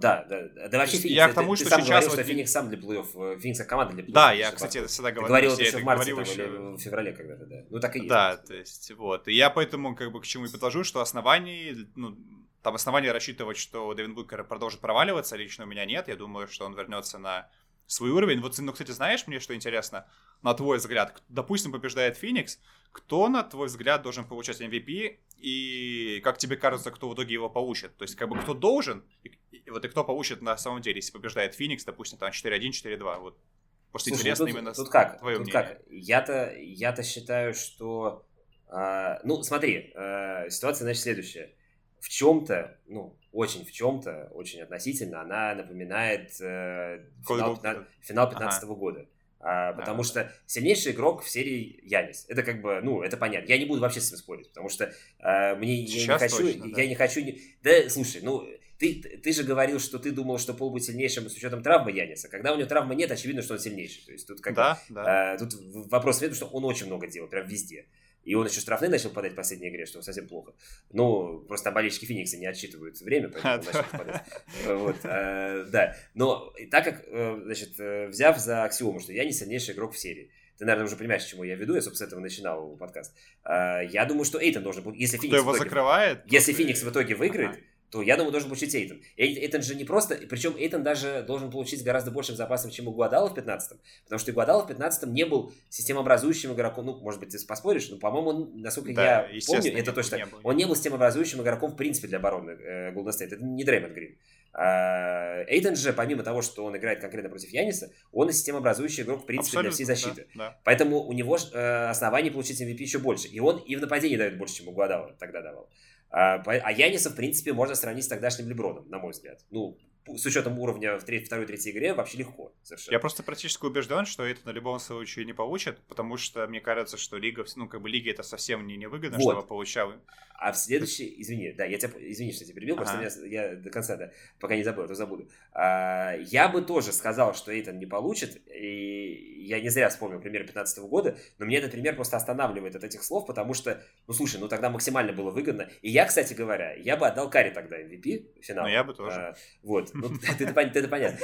да, да, да вообще Феникс, я к тому, ты, что ты сам сейчас говорил, вот... что Феникс сам для плей-офф, Феникс как команда для плей-офф. Да, я, кстати, это всегда говорил. говорил это еще в марте там, еще... или в феврале когда-то, да. Ну, так и есть. Да, то есть, вот. И я поэтому, как бы, к чему и подложу, что оснований, ну, там основания рассчитывать, что Дэвин Букер продолжит проваливаться, лично у меня нет. Я думаю, что он вернется на свой уровень. Вот, ну, кстати, знаешь, мне что интересно? На твой взгляд, допустим, побеждает Феникс, кто, на твой взгляд, должен получать MVP, и как тебе кажется, кто в итоге его получит? То есть, как бы, кто должен, и, и вот и кто получит на самом деле, если побеждает Феникс, допустим, там 4-1, 4-2, вот. Просто Слушай, интересно тут, именно тут как? твое тут мнение. как? Я-то, я-то считаю, что... Э, ну, смотри, э, ситуация, значит, следующая. В чем-то, ну, очень в чем-то, очень относительно, она напоминает э, финал, 15, финал 15 ага. года. А, потому а, что сильнейший игрок в серии Янис. Это как бы, ну, это понятно. Я не буду вообще с этим спорить, потому что а, мне я не хочу, точно, я да. не хочу, не... да, слушай, ну, ты, ты же говорил, что ты думал, что Пол будет сильнейшим с учетом травмы Яниса. Когда у него травмы нет, очевидно, что он сильнейший. То есть тут как да, бы, да. А, тут вопрос в том, что он очень много делал, прям везде. И он еще штрафные начал подать в последней игре, что совсем плохо. Ну, просто болельщики Феникса не отсчитывают время, поэтому он [laughs] начал подать. Вот, э, да. Но так как, э, значит, э, взяв за аксиому, что я не сильнейший игрок в серии, ты, наверное, уже понимаешь, к чему я веду, я, собственно, с этого начинал подкаст. Я думаю, что Эйтон должен быть, если Феникс... Кто его закрывает? Если Феникс в итоге выиграет, то я думаю, должен получить Эйтон. Эйтон же не просто, причем Эйтон даже должен получить гораздо большим запасом, чем у Гуадала в 15-м, потому что Гуадала в 15-м не был системообразующим игроком, ну, может быть, ты поспоришь, но, по-моему, он, насколько да, я помню, это точно, не он не был системообразующим игроком, в принципе, для обороны э, Golden State, это не Дреймонд Грин. А, Эйтон же, помимо того, что он играет конкретно против Яниса, он и системообразующий игрок, в принципе, Абсолютно, для всей защиты. Да, да. Поэтому у него э, оснований получить MVP еще больше. И он и в нападении дает больше, чем у Гуадала тогда давал. А, а Яниса, в принципе, можно сравнить с тогдашним Леброном, на мой взгляд. Ну, с учетом уровня в третьей, второй, третьей игре вообще легко. Совершенно. Я просто практически убежден, что это на любом случае не получит, потому что мне кажется, что лига, ну, как бы лиге это совсем не невыгодно, вот. чтобы получал. А в следующий, извини, да, я тебя, извини, что я тебя перебил, ага. просто я, я до конца, да, пока не забыл, а то забуду. А, я бы тоже сказал, что Эйтон не получит, и я не зря вспомнил пример 15 года, но мне этот пример просто останавливает от этих слов, потому что, ну, слушай, ну, тогда максимально было выгодно. И я, кстати говоря, я бы отдал Карри тогда MVP финал. Ну, я бы тоже. А, вот, ну, [laughs] это, это, это понятно.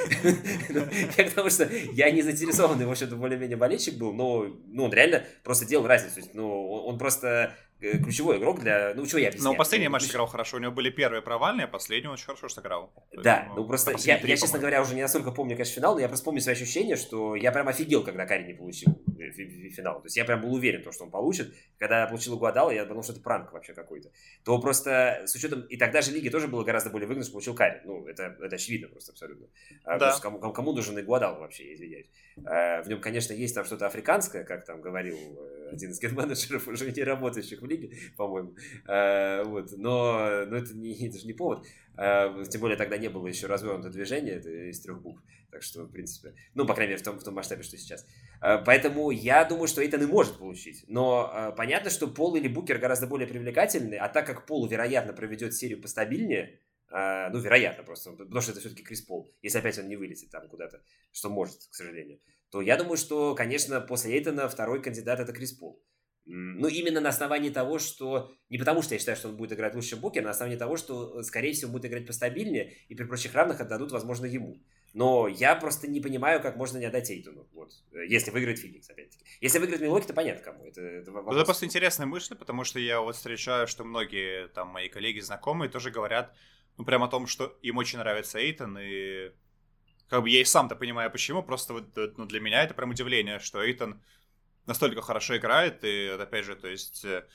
Ну, я к тому, что я не заинтересованный, в общем-то, более-менее болельщик был, но, ну, он реально просто делал разницу. Ну, он просто ключевой игрок для... Ну, чего я объясняю? Но последний матч сыграл хорошо, у него были первые провальные, а последний он очень хорошо сыграл. Да, есть, ну, ну просто я, я, честно говоря, уже не настолько помню, конечно, финал, но я просто помню свои ощущения, что я прям офигел, когда Карри не получил финал. То есть я прям был уверен, что он получит. Когда я получил Гуадала, я думал, что это пранк вообще какой-то. То просто с учетом... И тогда же лиги тоже было гораздо более выгодно, что получил Карри. Ну, это, это очевидно просто абсолютно. А, да. Кому, кому, кому нужен Игуадал вообще, я извиняюсь. А, в нем, конечно, есть там что-то африканское, как там говорил э, один из генменеджеров, [laughs] уже не работающих в лиге, по-моему. А, вот. но, но это, не, [laughs] это же не повод. Тем более тогда не было еще развернутого движения, из трех букв. Так что, в принципе, ну, по крайней мере, в том, в том масштабе, что сейчас. Поэтому я думаю, что Эйтон и может получить. Но понятно, что Пол или Букер гораздо более привлекательны, а так как Пол, вероятно, проведет серию постабильнее, ну, вероятно просто, потому что это все-таки Крис Пол, если опять он не вылетит там куда-то, что может, к сожалению, то я думаю, что, конечно, после Эйтона второй кандидат это Крис Пол. Ну, именно на основании того, что... Не потому, что я считаю, что он будет играть лучше Букер, а на основании того, что, скорее всего, будет играть постабильнее, и при прочих равных отдадут, возможно, ему. Но я просто не понимаю, как можно не отдать Эйтону. Вот. Если выиграет Феникс, опять-таки. Если выиграет Милоки, то понятно, кому. Это, это, вопрос. это просто интересная мысль, потому что я вот встречаю, что многие там мои коллеги, знакомые тоже говорят, ну, прям о том, что им очень нравится Эйтон, и как бы я и сам-то понимаю, почему, просто вот ну, для меня это прям удивление, что Эйтон настолько хорошо играет, и опять же, то есть... Э,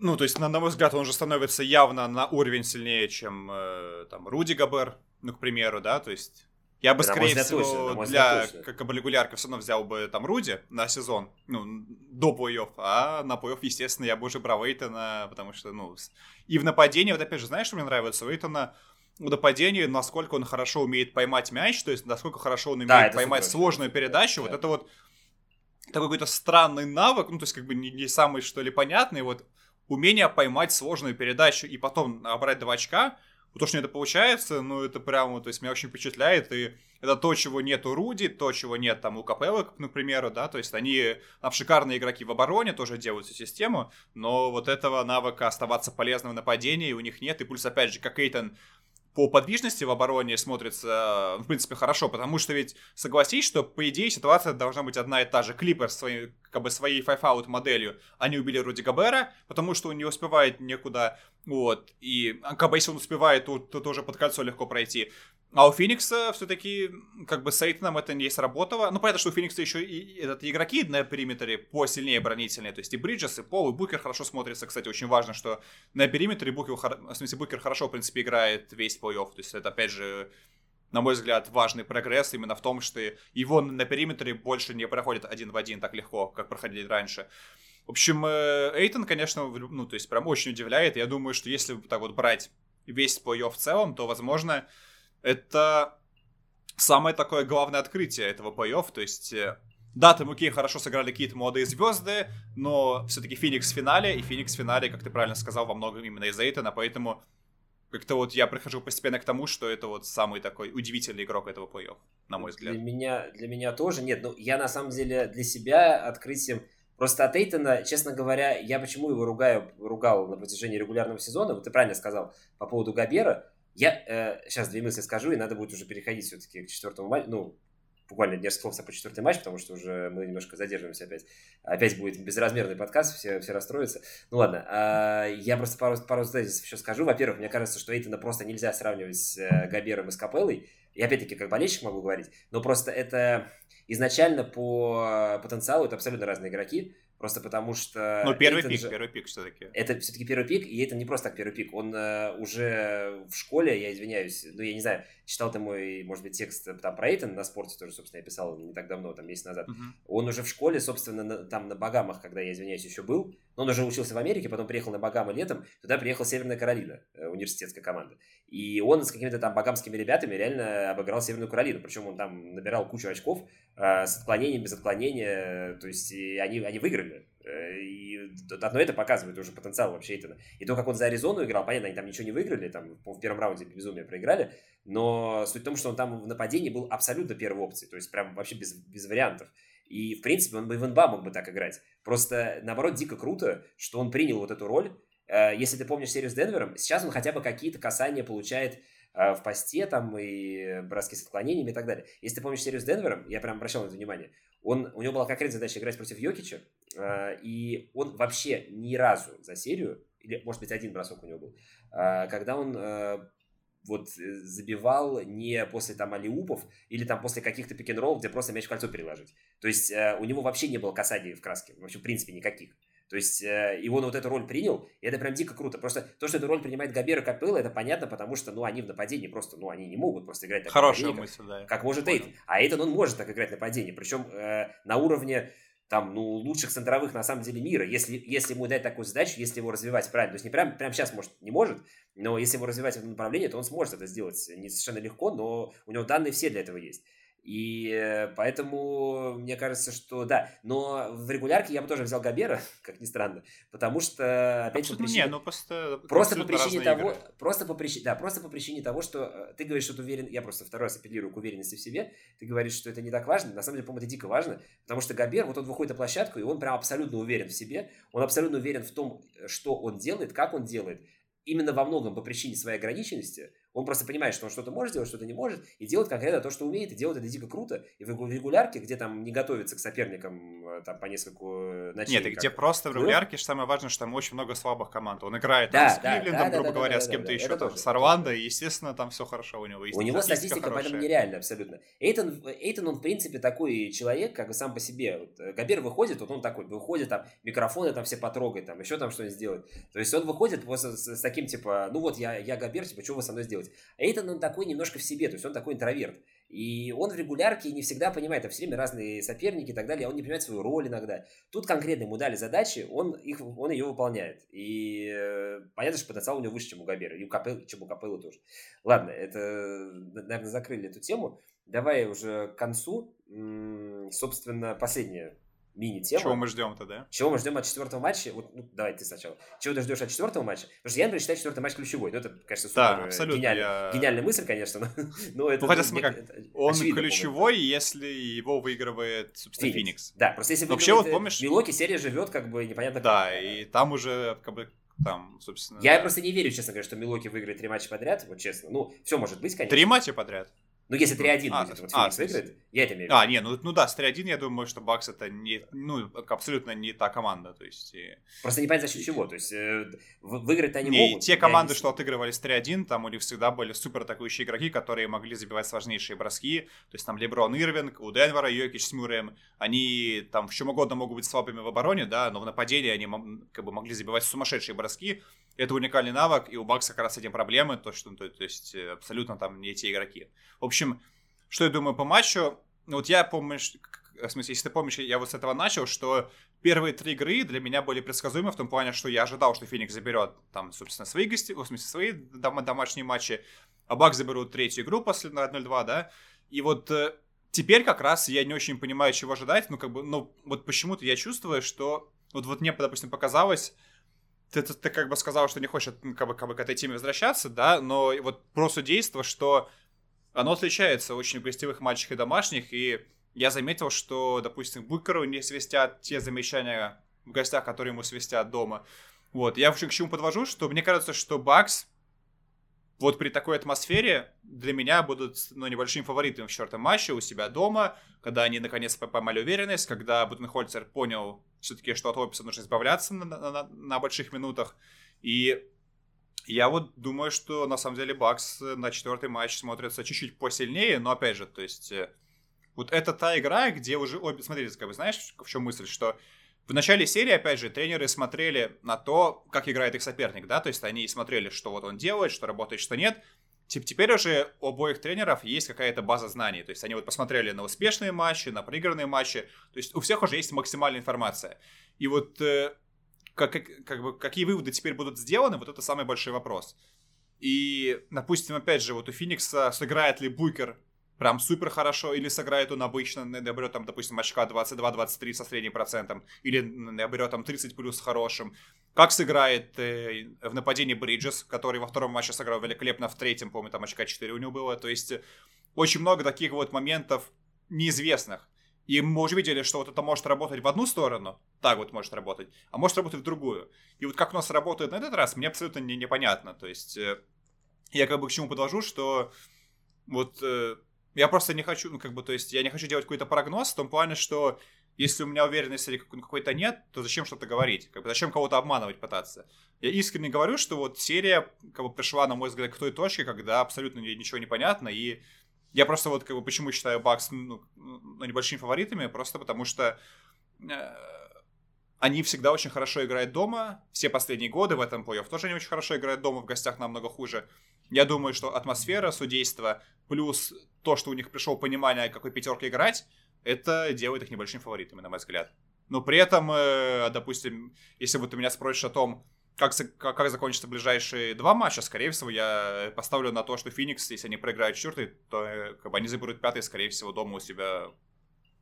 ну, то есть, на, на мой взгляд, он уже становится явно на уровень сильнее, чем э, там Руди Габер, ну, к примеру, да, то есть я бы, скорее всего, точно, для как бы регулярка все равно взял бы там Руди на сезон, ну, до плей-офф, а на плей-офф, естественно, я бы уже брал Эйтона, потому что, ну, и в нападении, вот опять же, знаешь, что мне нравится? У Эйтона в нападении, насколько он хорошо умеет поймать мяч, то есть насколько хорошо он умеет да, поймать супер. сложную передачу, да. вот это вот такой какой-то странный навык, ну, то есть как бы не, не самый, что ли, понятный, вот умение поймать сложную передачу и потом набрать два очка, то, что это получается, ну, это прямо, то есть меня очень впечатляет, и это то, чего нет у Руди, то, чего нет там у Капеллы, например, да, то есть они там шикарные игроки в обороне, тоже делают всю систему, но вот этого навыка оставаться полезным в нападении у них нет, и плюс, опять же, как Эйтон по подвижности в обороне смотрится, в принципе, хорошо, потому что ведь согласись, что, по идее, ситуация должна быть одна и та же. Клиперс своей, как бы, своей five-out моделью они убили Руди Габера, потому что он не успевает никуда, вот, и как бы, если он успевает, то, то тоже под кольцо легко пройти. А у Феникса все-таки, как бы, с Эйтоном это не сработало. Ну, понятно, что у Феникса еще и этот, игроки на периметре посильнее оборонительные. То есть и Бриджес, и Пол, и Букер хорошо смотрится. Кстати, очень важно, что на периметре Букер, в смысле, Букер хорошо, в принципе, играет весь плей-офф. То есть это, опять же, на мой взгляд, важный прогресс именно в том, что его на периметре больше не проходит один в один так легко, как проходили раньше. В общем, э, Эйтон, конечно, ну, то есть прям очень удивляет. Я думаю, что если так вот брать весь плей-офф в целом, то, возможно, это самое такое главное открытие этого плей-офф, то есть э, да, там, окей, хорошо сыграли какие-то молодые звезды, но все-таки Феникс в финале, и Феникс в финале, как ты правильно сказал, во многом именно из-за Эйтона, поэтому как-то вот я прихожу постепенно к тому, что это вот самый такой удивительный игрок этого плей-офф, на мой взгляд. Для меня, для меня тоже нет, ну, я на самом деле для себя открытием Просто от Эйтона, честно говоря, я почему его ругаю, ругал на протяжении регулярного сезона, вот ты правильно сказал по поводу Габера, я э, сейчас две мысли скажу, и надо будет уже переходить все-таки к четвертому матчу. Ну, буквально несколько слов по четвертый матч, потому что уже мы немножко задерживаемся опять. Опять будет безразмерный подкаст, все, все расстроятся. Ну ладно, а, я просто пару, пару тезисов еще скажу. Во-первых, мне кажется, что Эйтона просто нельзя сравнивать с э, Габером и с Капеллой. И опять-таки, как болельщик могу говорить, но просто это изначально по потенциалу это абсолютно разные игроки. Просто потому что... Ну, первый Эйтон пик, же... первый пик все-таки. Это все-таки первый пик, и это не просто так первый пик. Он э, уже в школе, я извиняюсь, ну, я не знаю, читал ты мой, может быть, текст там про Эйтон на спорте тоже, собственно, я писал не так давно, там, месяц назад. Uh-huh. Он уже в школе, собственно, на, там на Багамах, когда я извиняюсь, еще был. Но он уже учился в Америке, потом приехал на Багамы летом, туда приехала Северная Каролина, э, университетская команда. И он с какими-то там багамскими ребятами реально обыграл Северную Каролину. Причем он там набирал кучу очков э, с отклонением, без отклонения. То есть они, они выиграли. Э, и одно это показывает уже потенциал вообще Эйтона. И то, как он за Аризону играл, понятно, они там ничего не выиграли, там в первом раунде безумие проиграли, но суть в том, что он там в нападении был абсолютно первой опцией, то есть прям вообще без, без вариантов. И, в принципе, он бы и в НБА мог бы так играть. Просто, наоборот, дико круто, что он принял вот эту роль. Э, если ты помнишь серию с Денвером, сейчас он хотя бы какие-то касания получает э, в посте там и броски с отклонениями и так далее. Если ты помнишь серию с Денвером, я прям обращал на это внимание, он, у него была конкретная задача играть против Йокича, и он вообще ни разу за серию, или, может быть, один бросок у него был, когда он вот забивал не после там алиупов или там после каких-то пик где просто мяч в кольцо переложить. То есть у него вообще не было касаний в краске, вообще в принципе никаких. То есть, э, и он вот эту роль принял, и это прям дико круто. Просто то, что эту роль принимает Габер и Капелло, это понятно, потому что, ну, они в нападении просто, ну, они не могут просто играть так Хорошая мысль, да. Как может Эйтон. А Эйтон, он может так играть в нападении. Причем э, на уровне там, ну, лучших центровых на самом деле мира, если, если ему дать такую задачу, если его развивать правильно, то есть не прям, прям сейчас, может, не может, но если его развивать в этом направлении, то он сможет это сделать не совершенно легко, но у него данные все для этого есть. И э, поэтому мне кажется, что да. Но в регулярке я бы тоже взял Габера, [laughs] как ни странно, потому что опять же по причине... Не, ну просто просто по причине того, игры. просто по причине, да, просто по причине того, что э, ты говоришь, что ты уверен, я просто второй раз апеллирую к уверенности в себе. Ты говоришь, что это не так важно. На самом деле, по-моему, это дико важно, потому что Габер, вот он выходит на площадку и он прям абсолютно уверен в себе, он абсолютно уверен в том, э, что он делает, как он делает. Именно во многом по причине своей ограниченности он просто понимает, что он что-то может сделать, что-то не может, и делает конкретно то, что умеет, и делает это дико круто. И в регулярке, где там не готовится к соперникам э, там, по нескольку э, ночей. Нет, и где просто в регулярке, что самое важное, что там очень много слабых команд. Он играет да, там, с да, Кливлендом, да, грубо да, говоря, да, с кем-то да, еще, там, тоже, с Орландо, и, естественно, там все хорошо у него. У него статистика, поэтому нереальная абсолютно. Эйтон, Эйтон, он, в принципе, такой человек, как бы сам по себе. Вот, э, Габер выходит, вот он такой, выходит, там, микрофоны там все потрогает, там, еще там что-нибудь сделает. То есть он выходит просто с, с таким, типа, ну вот, я, я Габер, типа, что вы со мной сделаете? Эйтон, он такой немножко в себе, то есть он такой интроверт. И он в регулярке не всегда понимает, а все время разные соперники и так далее, он не понимает свою роль иногда. Тут конкретно ему дали задачи, он, их, он ее выполняет. И э, понятно, что потенциал у него выше, чем у Габера, и у Капеллы, чем у Капеллы тоже. Ладно, это, наверное, закрыли эту тему. Давай уже к концу. Собственно, последнее мини-тема. Чего мы ждем-то, да? Чего мы ждем от четвертого матча? Вот, ну, давай ты сначала. Чего ты ждешь от четвертого матча? Потому что я, например, считаю четвертый матч ключевой. Ну, это, конечно, супер да, абсолютно. Гениаль... Я... гениальная мысль, конечно, но, [laughs] но это... Ну, хотя, смотри, как, он ключевой, если его выигрывает, собственно, Феникс. Феникс. Да, просто если Вообще, вот помнишь... Милоки серия живет, как бы, непонятно Да, как. и там уже, как бы, там, собственно... Я да. просто не верю, честно говоря, что Милоки выиграет три матча подряд, вот честно. Ну, все может быть, конечно. Три матча подряд? Ну, если 3-1 а, будет, вот а, выиграет, я это имею в виду. А, не, ну, ну да, с 3-1 я думаю, что Бакс это не, ну, абсолютно не та команда, то есть... И... Просто не понятно за счет чего, то есть э, выиграть они не, могут. те команды, что отыгрывали с 3-1, там у них всегда были супер атакующие игроки, которые могли забивать сложнейшие броски, то есть там Леброн Ирвинг, у Денвера, Йокич с Мюрреем, они там в чем угодно могут быть слабыми в обороне, да, но в нападении они как бы могли забивать сумасшедшие броски, это уникальный навык, и у Бакса как раз с этим проблемы, то, что, то, то есть э, абсолютно там не те игроки. В общем, что я думаю по матчу? Вот я помню, в смысле, если ты помнишь, я вот с этого начал, что первые три игры для меня были предсказуемы в том плане, что я ожидал, что Феникс заберет там, собственно, свои гости, в смысле, свои дом- домашние матчи, а Бак заберут третью игру после 0-2, да, и вот э, теперь как раз я не очень понимаю, чего ожидать, ну, как бы, ну, вот почему-то я чувствую, что, вот, вот мне, допустим, показалось, ты, ты, ты как бы сказал, что не хочешь как бы, как бы к этой теме возвращаться, да, но вот просто действо, что оно отличается очень в гостевых матчах и домашних, и я заметил, что, допустим, Букеру не свистят те замечания в гостях, которые ему свистят дома. Вот, я к чему подвожу, что мне кажется, что Бакс вот при такой атмосфере для меня будут ну, небольшим фаворитом в четвертом матче у себя дома, когда они наконец поймали уверенность, когда Бутенхольцер понял все-таки, что от Лопеса нужно избавляться на, на, на больших минутах. И я вот думаю, что на самом деле Бакс на четвертый матч смотрится чуть-чуть посильнее, но опять же, то есть э, вот это та игра, где уже обе... Смотрите, как бы знаешь, в чем мысль, что в начале серии, опять же, тренеры смотрели на то, как играет их соперник, да, то есть они смотрели, что вот он делает, что работает, что нет. Теперь уже у обоих тренеров есть какая-то база знаний, то есть они вот посмотрели на успешные матчи, на проигранные матчи, то есть у всех уже есть максимальная информация. И вот э, как, как, как бы, какие выводы теперь будут сделаны, вот это самый большой вопрос. И, допустим, опять же, вот у Феникса сыграет ли Букер прям супер хорошо, или сыграет он обычно, наберет там, допустим, очка 22-23 со средним процентом, или наберет там 30 плюс хорошим. Как сыграет э, в нападении Бриджес, который во втором матче сыграл великолепно, в третьем, помню, там очка 4 у него было. То есть очень много таких вот моментов неизвестных. И мы уже видели, что вот это может работать в одну сторону, так вот может работать, а может работать в другую. И вот как у нас работает на этот раз, мне абсолютно не, непонятно. То есть э, я как бы к чему подвожу, что вот э, я просто не хочу, ну, как бы, то есть, я не хочу делать какой-то прогноз в том плане, что если у меня уверенности какой-то нет, то зачем что-то говорить? Как бы, зачем кого-то обманывать пытаться? Я искренне говорю, что вот серия как бы пришла, на мой взгляд, к той точке, когда абсолютно ничего не понятно, и я просто вот как бы почему считаю Бакс ну, ну, небольшими фаворитами, просто потому что э, они всегда очень хорошо играют дома, все последние годы в этом плей-офф тоже они очень хорошо играют дома, в гостях намного хуже. Я думаю, что атмосфера судейства плюс то, что у них пришло понимание, какой пятеркой играть, это делает их небольшими фаворитами, на мой взгляд. Но при этом, э, допустим, если вот ты меня спросишь о том, как, как, как закончатся ближайшие два матча, скорее всего, я поставлю на то, что Феникс, если они проиграют четвертый, то э, как бы, они заберут пятый, скорее всего, дома у себя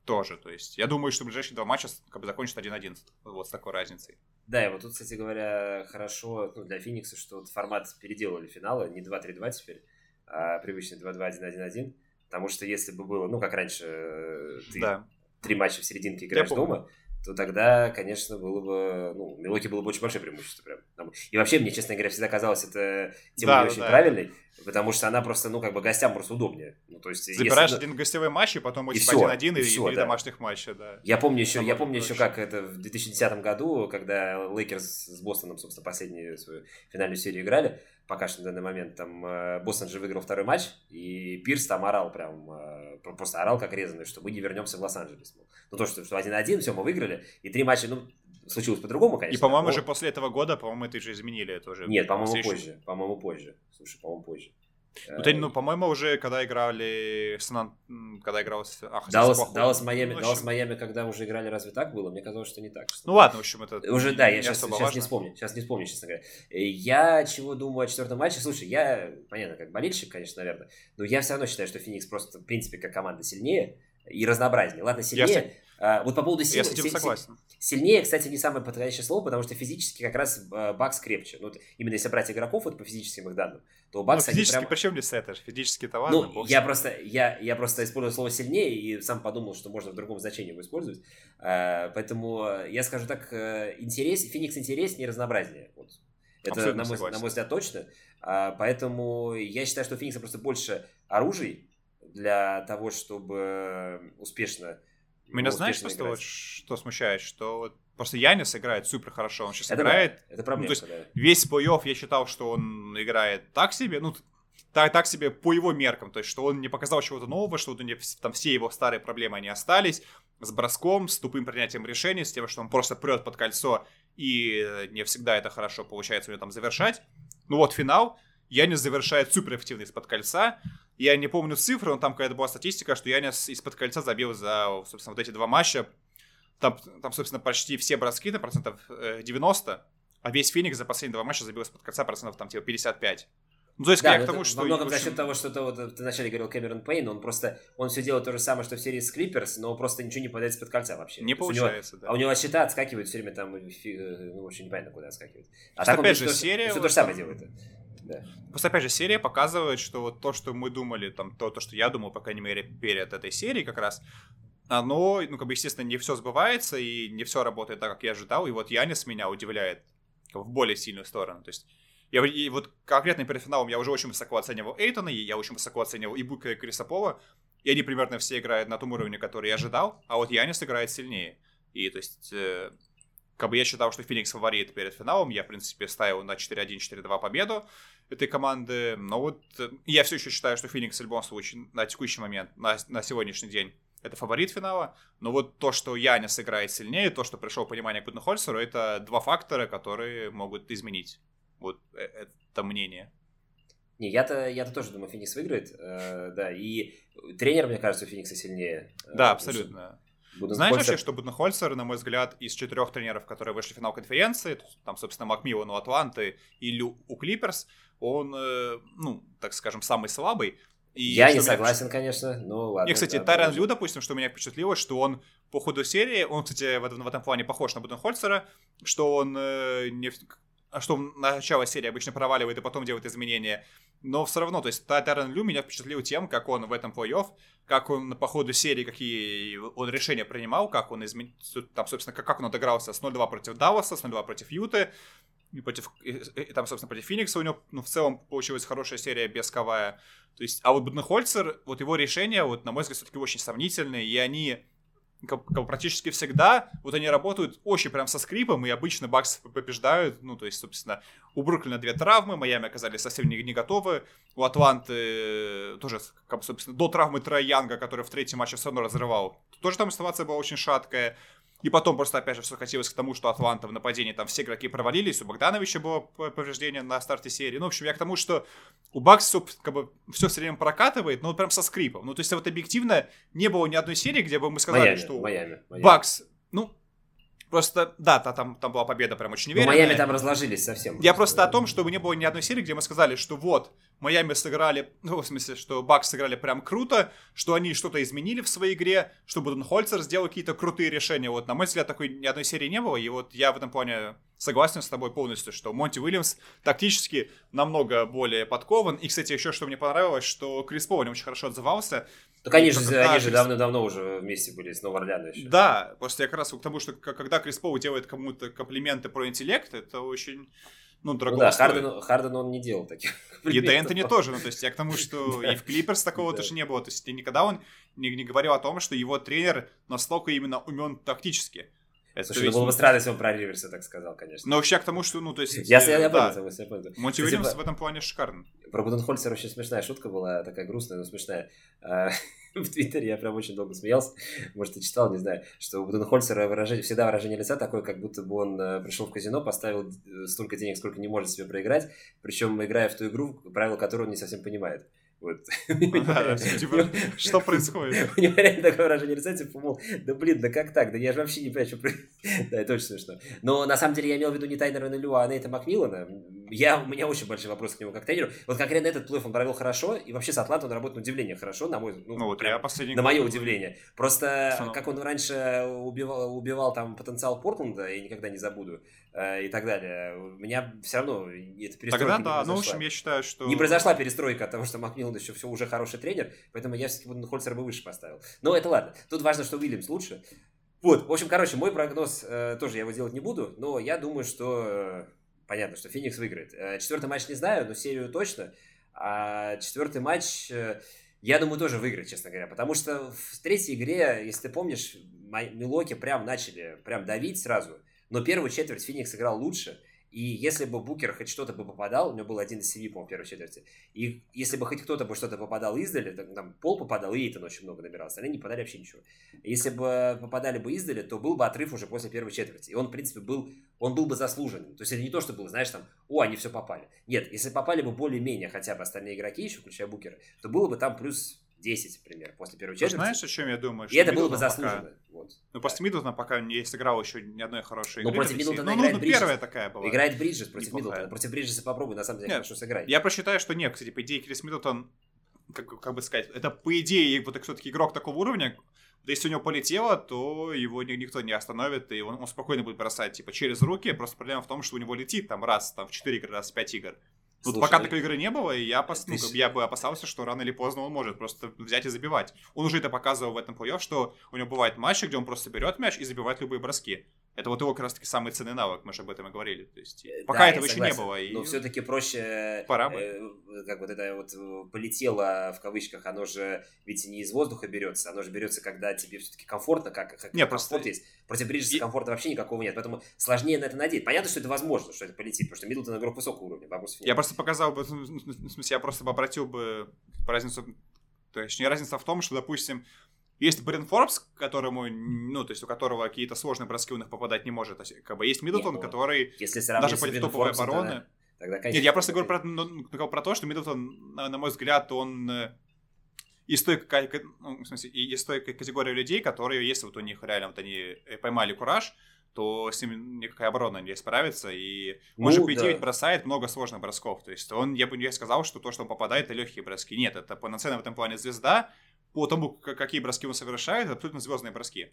тоже. То есть я думаю, что ближайшие два матча как бы закончат 1-1. Вот с такой разницей. Да, и вот тут, кстати говоря, хорошо ну, для Феникса, что вот формат переделали финала, не 2-3-2 теперь, а привычный 2-2-1-1-1. Потому что если бы было, ну, как раньше, э, ты да. три матча в серединке играешь дома, то тогда, конечно, было бы, ну, Милоки было бы очень большое преимущество прям. И вообще, мне, честно говоря, всегда казалось это тема да, не очень да. правильной, потому что она просто, ну, как бы гостям просто удобнее. Ну, то есть, Забираешь если... один гостевой матч, и потом очень один-один и, и, и, и да. домашних матча, да. Я помню еще, я помню еще, как это в 2010 году, когда Лейкерс с Бостоном, собственно, последнюю свою финальную серию играли, пока что на данный момент. Там э, Бостон же выиграл второй матч, и Пирс там орал прям, э, просто орал как резанный, что мы не вернемся в Лос-Анджелес. Ну, то, что 1-1, все, мы выиграли, и три матча, ну, случилось по-другому, конечно. И, по-моему, но... же после этого года, по-моему, это же изменили это уже. Нет, по-моему, позже. По-моему, позже. Слушай, по-моему, позже. Ну, ты, ну, по-моему, уже когда играли с когда играл с... А, Даллас, Даллас, Майами, ну, Даллас, Майами, когда уже играли, разве так было? Мне казалось, что не так. Что... Ну ладно, в общем, это Уже, да, я сейчас, сейчас не вспомню, сейчас не вспомню, честно говоря. Я чего думаю о четвертом матче? Слушай, я, понятно, как болельщик, конечно, наверное, но я все равно считаю, что Феникс просто, в принципе, как команда сильнее и разнообразнее. Ладно, сильнее, вот по поводу силы... Я с этим согласен. Сильнее, кстати, не самое подходящее слово, потому что физически как раз а, Бакс крепче. Ну, вот, именно если брать игроков вот по физическим их данным, то. Ну, физически, прям... причем здесь это? Физически ладно. Ну, я просто, я, я просто использую слово сильнее и сам подумал, что можно в другом значении его использовать. А, поэтому я скажу так, э, интерес, Феникс интереснее и разнообразнее. Вот. Это, на мой, на мой взгляд, точно. Поэтому я считаю, что у Феникса просто больше оружий для того, чтобы успешно меня знаешь, что, что, что смущает? Что вот просто Янис играет супер хорошо, он сейчас это играет... Да, это проблема, ну, то есть да. Весь плей-офф я считал, что он играет так себе, ну, так, так себе по его меркам, то есть, что он не показал чего-то нового, что не, там все его старые проблемы, они остались, с броском, с тупым принятием решений, с тем, что он просто прет под кольцо, и не всегда это хорошо получается у него там завершать. Ну вот финал, Янис завершает супер эффективно из-под кольца, я не помню цифры, но там какая-то была статистика, что Янис из-под кольца забил за, собственно, вот эти два матча. Там, там собственно, почти все броски на процентов 90, э, а весь Феникс за последние два матча забил из-под кольца процентов там типа 55. Ну, то есть, да, к тому, что... Во многом общем... за счет того, что это, вот, ты вначале говорил Кэмерон Пейн, он просто, он все делает то же самое, что в серии с Клиперс, но просто ничего не попадает из-под кольца вообще. Не получается, него, да. А у него счета отскакивают все время там, ну, вообще непонятно, куда отскакивают. А так опять же, серия... Все то же самое делает. Да. Просто, опять же, серия показывает, что вот то, что мы думали, там, то, то, что я думал, по крайней мере, перед этой серией как раз, оно, ну, как бы, естественно, не все сбывается, и не все работает так, как я ожидал, и вот Янис меня удивляет в более сильную сторону, то есть я, и вот конкретно перед финалом я уже очень высоко оценивал Эйтона, и я очень высоко оценивал и Бука, и Крисапова, и они примерно все играют на том уровне, который я ожидал, а вот Янис играет сильнее. И то есть э, как бы я считал, что Феникс фаворит перед финалом. Я, в принципе, ставил на 4-1, 4-2 победу этой команды. Но вот э, я все еще считаю, что Феникс в любом случае на текущий момент, на, на сегодняшний день, это фаворит финала, но вот то, что Янис играет сильнее, то, что пришел понимание к Буденхольцеру, это два фактора, которые могут изменить вот э, это мнение. Не, я-то, я-то тоже думаю, Феникс выиграет, э, да, и тренер, мне кажется, у Феникса сильнее. Э, да, абсолютно. Знаешь вообще, что Буденхольцер, на мой взгляд, из четырех тренеров, которые вышли в финал конференции, там, собственно, Макмиллан у Атланты и Лю у Клиперс, он, э, ну, так скажем, самый слабый. И я не согласен, меня... конечно, но ладно. И, кстати, да, Тайрон Лю, допустим, что меня впечатлило, что он по ходу серии, он, кстати, в этом, в этом плане похож на Буденхольцера, что он э, не, что начало серии обычно проваливает и потом делает изменения. Но все равно, то есть Таран Лю меня впечатлил тем, как он в этом плей-офф, как он по ходу серии, какие он решения принимал, как он изменил, там, собственно, как, как он отыгрался с 0-2 против Далласа, с 0-2 против Юты, и против, и, и, там, собственно, против Феникса у него, ну, в целом получилась хорошая серия без Кавая. То есть, а вот Буденхольцер, вот его решения, вот, на мой взгляд, все-таки очень сомнительные, и они как, практически всегда, вот они работают очень прям со скрипом, и обычно Бакс побеждают, ну, то есть, собственно, у Бруклина две травмы, Майами оказались совсем не, не готовы, у Атланты тоже, как, собственно, до травмы Трой Янга, который в третьем матче все равно разрывал, тоже там ситуация была очень шаткая, и потом просто, опять же, все хотелось к тому, что Атланта в нападении там все игроки провалились, у Богдановича было повреждение на старте серии. Ну, в общем, я к тому, что у Бакс все, как бы, все все время прокатывает, но прям со скрипом. Ну, то есть, вот объективно не было ни одной серии, где бы мы сказали, Майами, что Майами, Майами. Бакс, ну, Просто, да, там, там была победа прям очень уверенная. Но Майами там разложились совсем. Я просто о том, чтобы не было ни одной серии, где мы сказали, что вот, Майами сыграли, ну, в смысле, что Бакс сыграли прям круто, что они что-то изменили в своей игре, что Буденхольцер сделал какие-то крутые решения. Вот, на мой взгляд, такой ни одной серии не было, и вот я в этом плане согласен с тобой полностью, что Монти Уильямс тактически намного более подкован. И, кстати, еще что мне понравилось, что Крис Пол очень хорошо отзывался. Так они же, они же давно-давно уже вместе были с Новоорлеаном еще. Да, просто я как раз к тому, что когда Крис Пол делает кому-то комплименты про интеллект, это очень ну, дорого. Ну да, Харден, Харден он не делал таких. [laughs] И Д'Энтони тоже, ну, то есть я к тому, что [laughs] и в Клиперс такого тоже не было, то есть никогда он не, не говорил о том, что его тренер настолько именно умен тактически. Это, Слушай, ну было бы странно, если он про Риверса так сказал, конечно. Но вообще к тому, что, ну, то есть... Я, я, я да. понял, я понял. Монти Уильямс в этом плане шикарный. Про Буденхольцера очень смешная шутка была, такая грустная, но смешная. А, [laughs] в Твиттере я прям очень долго смеялся. Может, ты читал, не знаю, что у Буденхольцера выражение, всегда выражение лица такое, как будто бы он э, пришел в казино, поставил э, столько денег, сколько не может себе проиграть, причем играя в ту игру, правила которой он не совсем понимает. Вот. [laughs] [laughs] Типа, что происходит? [laughs] У него реально такое выражение лица, типа, мол, да блин, да как так? Да я же вообще не понимаю, что происходит. Да, это очень смешно. Но на самом деле я имел в виду не Тайнера Нелю, а Нейта Макмиллана. Я, у меня очень большой вопрос к нему как тренеру. Вот конкретно этот плей он провел хорошо, и вообще с Атлантой он работает на удивление хорошо, на мой, ну, ну вот я последний на мое удивление. Просто как он раньше убивал, убивал там потенциал Портленда, я никогда не забуду. Э, и так далее. У меня все равно эта перестройка Тогда да, не ну, в общем, я считаю, что... Не произошла перестройка от того, что Макмиллан еще все уже хороший тренер, поэтому я все-таки Хольцера бы выше поставил. Но это ладно. Тут важно, что Уильямс лучше. Вот, в общем, короче, мой прогноз, э, тоже я его делать не буду, но я думаю, что... Понятно, что Феникс выиграет. Э, четвертый матч не знаю, но серию точно. А четвертый матч... Э, я думаю, тоже выиграет, честно говоря, потому что в третьей игре, если ты помнишь, Милоки прям начали прям давить сразу. Но первую четверть Феникс играл лучше. И если бы Букер хоть что-то бы попадал, у него был один из семи, по-моему, в первой четверти, и если бы хоть кто-то бы что-то попадал издали, там, там Пол попадал, и Эйтон очень много набирал, остальные не попадали вообще ничего. Если бы попадали бы издали, то был бы отрыв уже после первой четверти. И он, в принципе, был, он был бы заслужен. То есть это не то, что было, знаешь, там, о, они все попали. Нет, если попали бы более-менее хотя бы остальные игроки еще, включая Букера, то было бы там плюс 10, например, после первой четверти. Знаешь, о чем я думаю? И это было бы заслуженно. Пока... Вот. Ну, после да. Миддлтона пока не сыграл еще ни одной хорошей игры. Но против Миддлтона ну, играет ну, Бриджес. первая такая была. Играет Бриджес против Миддлтона. Против Бриджеса попробуй, на самом деле, нет, хорошо сыграть. Я просчитаю, что нет. Кстати, по идее, Крис Миддлтон, как, как бы сказать, это по идее вот все-таки игрок такого уровня, да если у него полетело, то его никто не остановит, и он, он спокойно будет бросать, типа, через руки. Просто проблема в том, что у него летит там раз, там, в 4 игры, раз в 5 игр. Тут пока такой игры не было, и я, пос... ну, я бы опасался, что рано или поздно он может просто взять и забивать. Он уже это показывал в этом плей что у него бывают матчи, где он просто берет мяч и забивает любые броски. Это вот его как раз таки самый ценный навык, мы же об этом и говорили. То есть, э, пока да, этого еще не было. И... Но все-таки проще, Пора бы. Э, как вот это вот э, полетело в кавычках, оно же ведь не из воздуха берется, оно же берется, когда тебе все-таки комфортно, как, как не, просто... есть. Против Бриджеса и... комфорта вообще никакого нет, поэтому сложнее на это надеть. Понятно, что это возможно, что это полетит, потому что Миддлтон игрок высокого уровня. Я просто показал бы, ну, в смысле, я просто бы обратил бы разницу, то есть не разница в том, что, допустим, Есть Брен Форбс, которому, ну, то есть у которого какие-то сложные броски у них попадать не может. Как бы есть Миддлтон, ну, который если даже против топовой обороны... Тогда, конечно, Нет, я просто говорю про, ну, про то, что Миддлтон, на, на мой взгляд, он э, из той, ну, в смысле, из той категории людей, которые, если вот у них реально вот они э, поймали кураж, то с ним никакая оборона не справится, и ну, он же, по да. бросает много сложных бросков, то есть он, я бы не сказал, что то, что он попадает, это легкие броски, нет, это полноценная в этом плане звезда, по тому, какие броски он совершает, это абсолютно звездные броски.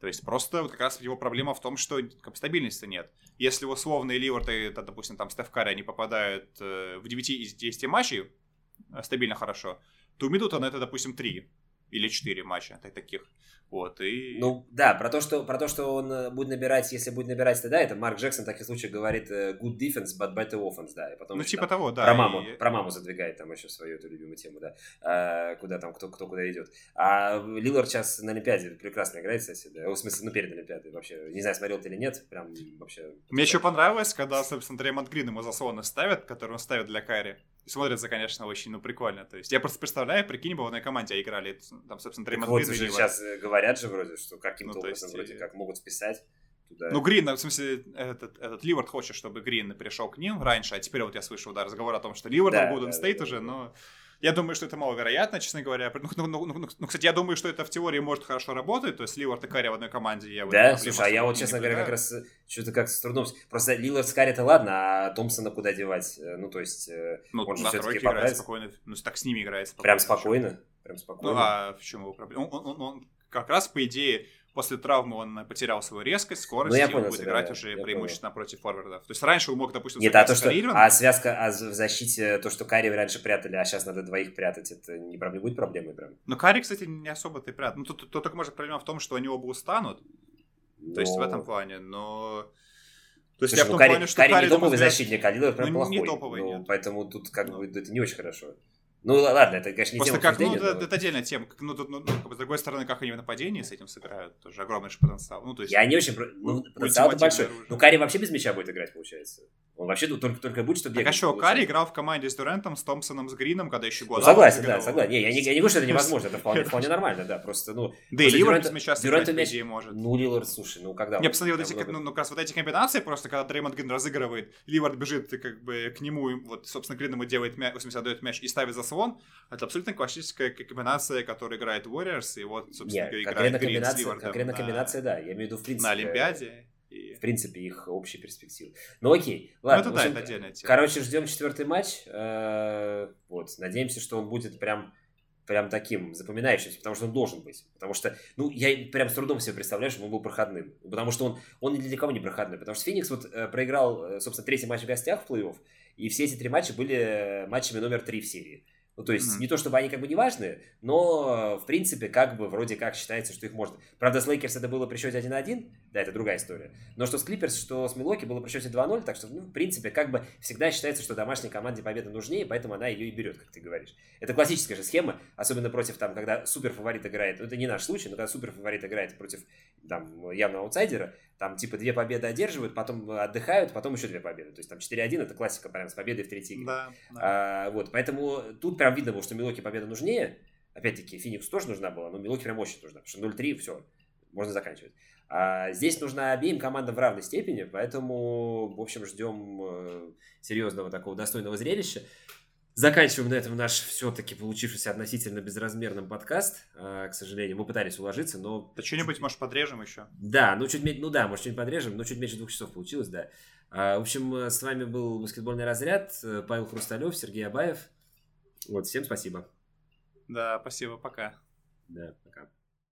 То есть просто вот как раз его проблема в том, что как, стабильности нет. Если условные ливерты, это, допустим, там Стеф Карри, они попадают э, в 9 из 10 матчей э, стабильно хорошо, то у Миддлтона это, допустим, 3 или 4 матча таких. Вот, и... Ну, да, про то, что, про то, что он э, будет набирать, если будет набирать, тогда это Марк Джексон в таких случаях говорит э, good defense, but better offense, да. И потом ну, еще, типа там, того, да. Про маму, и... про маму задвигает там еще свою эту любимую тему, да. А, куда там, кто, кто куда идет. А Лилар сейчас на Олимпиаде прекрасно играет, кстати, да. В смысле, ну, перед Олимпиадой вообще. Не знаю, смотрел ты или нет, прям вообще... Мне еще понравилось, когда, собственно, Дреймонд Грин ему заслоны ставят, которые он ставит для Кайри. Смотрится, конечно, очень, ну, прикольно. То есть я просто представляю, прикинь, бы в одной команде играли. Там, собственно, Дреймонд вот Грин. Вот сейчас говорят же вроде, что каким-то ну, образом есть, вроде как могут списать. Туда. Ну, Грин, в смысле, этот, этот Ливард хочет, чтобы Грин пришел к ним раньше, а теперь вот я слышал, да, разговор о том, что Ливард да, Голден да, Стейт да, уже, да. но я думаю, что это маловероятно, честно говоря. Ну, ну, ну, ну, ну, кстати, я думаю, что это в теории может хорошо работать, то есть Ливард и Карри в одной команде. Я да, слушай, а я вот, честно говоря, как раз э, что-то как с трудом... Просто Лилард с Карри-то ладно, а Томпсона куда девать? Э, ну, то есть, э, ну, он же все-таки играет спокойно, ну, так с ними играет спокойно. Прям спокойно? Прям спокойно? Ну, а в чем его проблема? Он, он, он, он как раз, по идее, после травмы он потерял свою резкость, скорость, ну, я и понял, он будет играть да, уже преимущественно понял. против форвардов. То есть раньше он мог, допустим, Нет, а то, что, а связка, а в защите, то, что Карри раньше прятали, а сейчас надо двоих прятать, это не, не будет проблемой прям? Ну, Карри, кстати, не особо ты прятал. Ну, тут, тут, тут только может проблема в том, что они оба устанут, но... то есть в этом плане, но... То есть Слушай, я в том ну, плане, что Карри, Карри не топовый защитник, а Лилард прям ну, плохой. Не топовый, ну, нет. Поэтому тут как ну. бы это не очень хорошо. Ну ладно, это, конечно, не Просто тема как, ну, это, это отдельная тема. Как, ну, тут, ну, ну, с другой стороны, как они в нападении с этим сыграют, тоже огромный же потенциал. Ну, то есть, Я не очень... Ну, потенциал большой. Оружие. Ну, Карри вообще без мяча будет играть, получается. Он вообще тут только, только будет, чтобы бегать. Так а что, Карри играл в команде с Дурентом, с Томпсоном, с Грином, когда еще год. Ну, согласен, да, согласен. Не, я не, я не говорю, что это невозможно, это вполне, [laughs] вполне нормально, да, просто, ну... Да и Ливард без мяча сыграть, идее, может. Ну, Ливард, слушай, ну, когда... Не, посмотри, вот эти, ну, ну, как раз вот эти комбинации, просто когда Дреймонд Грин разыгрывает, Ливард бежит, как бы, к нему, вот, собственно, Грин ему делает мяч, 80 отдает мяч и ставит заслон, это абсолютно классическая комбинация, которая играет Warriors, и вот, собственно, Нет, играет Грин с Ливардом. Конкретно комбинация, да, я имею в виду, в принципе... На Олимпиаде. В принципе, их общие перспективы. Ну окей, ладно. Ну, это, да, это отдельная тема. Короче, ждем четвертый матч. Э, вот, надеемся, что он будет прям прям таким запоминающимся, потому что он должен быть. Потому что, ну, я прям с трудом себе представляю, что он был проходным. Потому что он, он ни для кого не проходной. Потому что Феникс вот э, проиграл, э, собственно, третий матч в гостях в плей-офф, и все эти три матча были матчами номер три в серии. Ну, то есть, mm-hmm. не то чтобы они как бы не важны, но, в принципе, как бы вроде как считается, что их можно. Правда, с Лейкерс это было при счете 1-1, да, это другая история. Но что с Клиперс, что с Милуоки было при счете 2-0, так что, ну, в принципе, как бы всегда считается, что домашней команде победа нужнее, поэтому она ее и берет, как ты говоришь. Это классическая же схема, особенно против, там, когда суперфаворит играет, ну, это не наш случай, но когда суперфаворит играет против, там, явного аутсайдера, там, типа, две победы одерживают, потом отдыхают, потом еще две победы. То есть, там, 4-1 это классика прям с победой в третьей игре. Да, да. А, вот, поэтому тут прям видно было, что Милоки победа нужнее. Опять-таки, Феникс тоже нужна была, но Милоки прям очень нужна, потому что 0-3, все, можно заканчивать. А здесь нужна обеим командам в равной степени, поэтому, в общем, ждем э, серьезного такого достойного зрелища. Заканчиваем на этом наш все-таки получившийся относительно безразмерным подкаст. А, к сожалению, мы пытались уложиться, но... Да что-нибудь, может, подрежем еще? Да, ну чуть меньше, ну да, может, что-нибудь подрежем, но чуть меньше двух часов получилось, да. А, в общем, с вами был баскетбольный разряд. Павел Хрусталев, Сергей Абаев. Вот, всем спасибо. Да, спасибо, пока. Да, пока.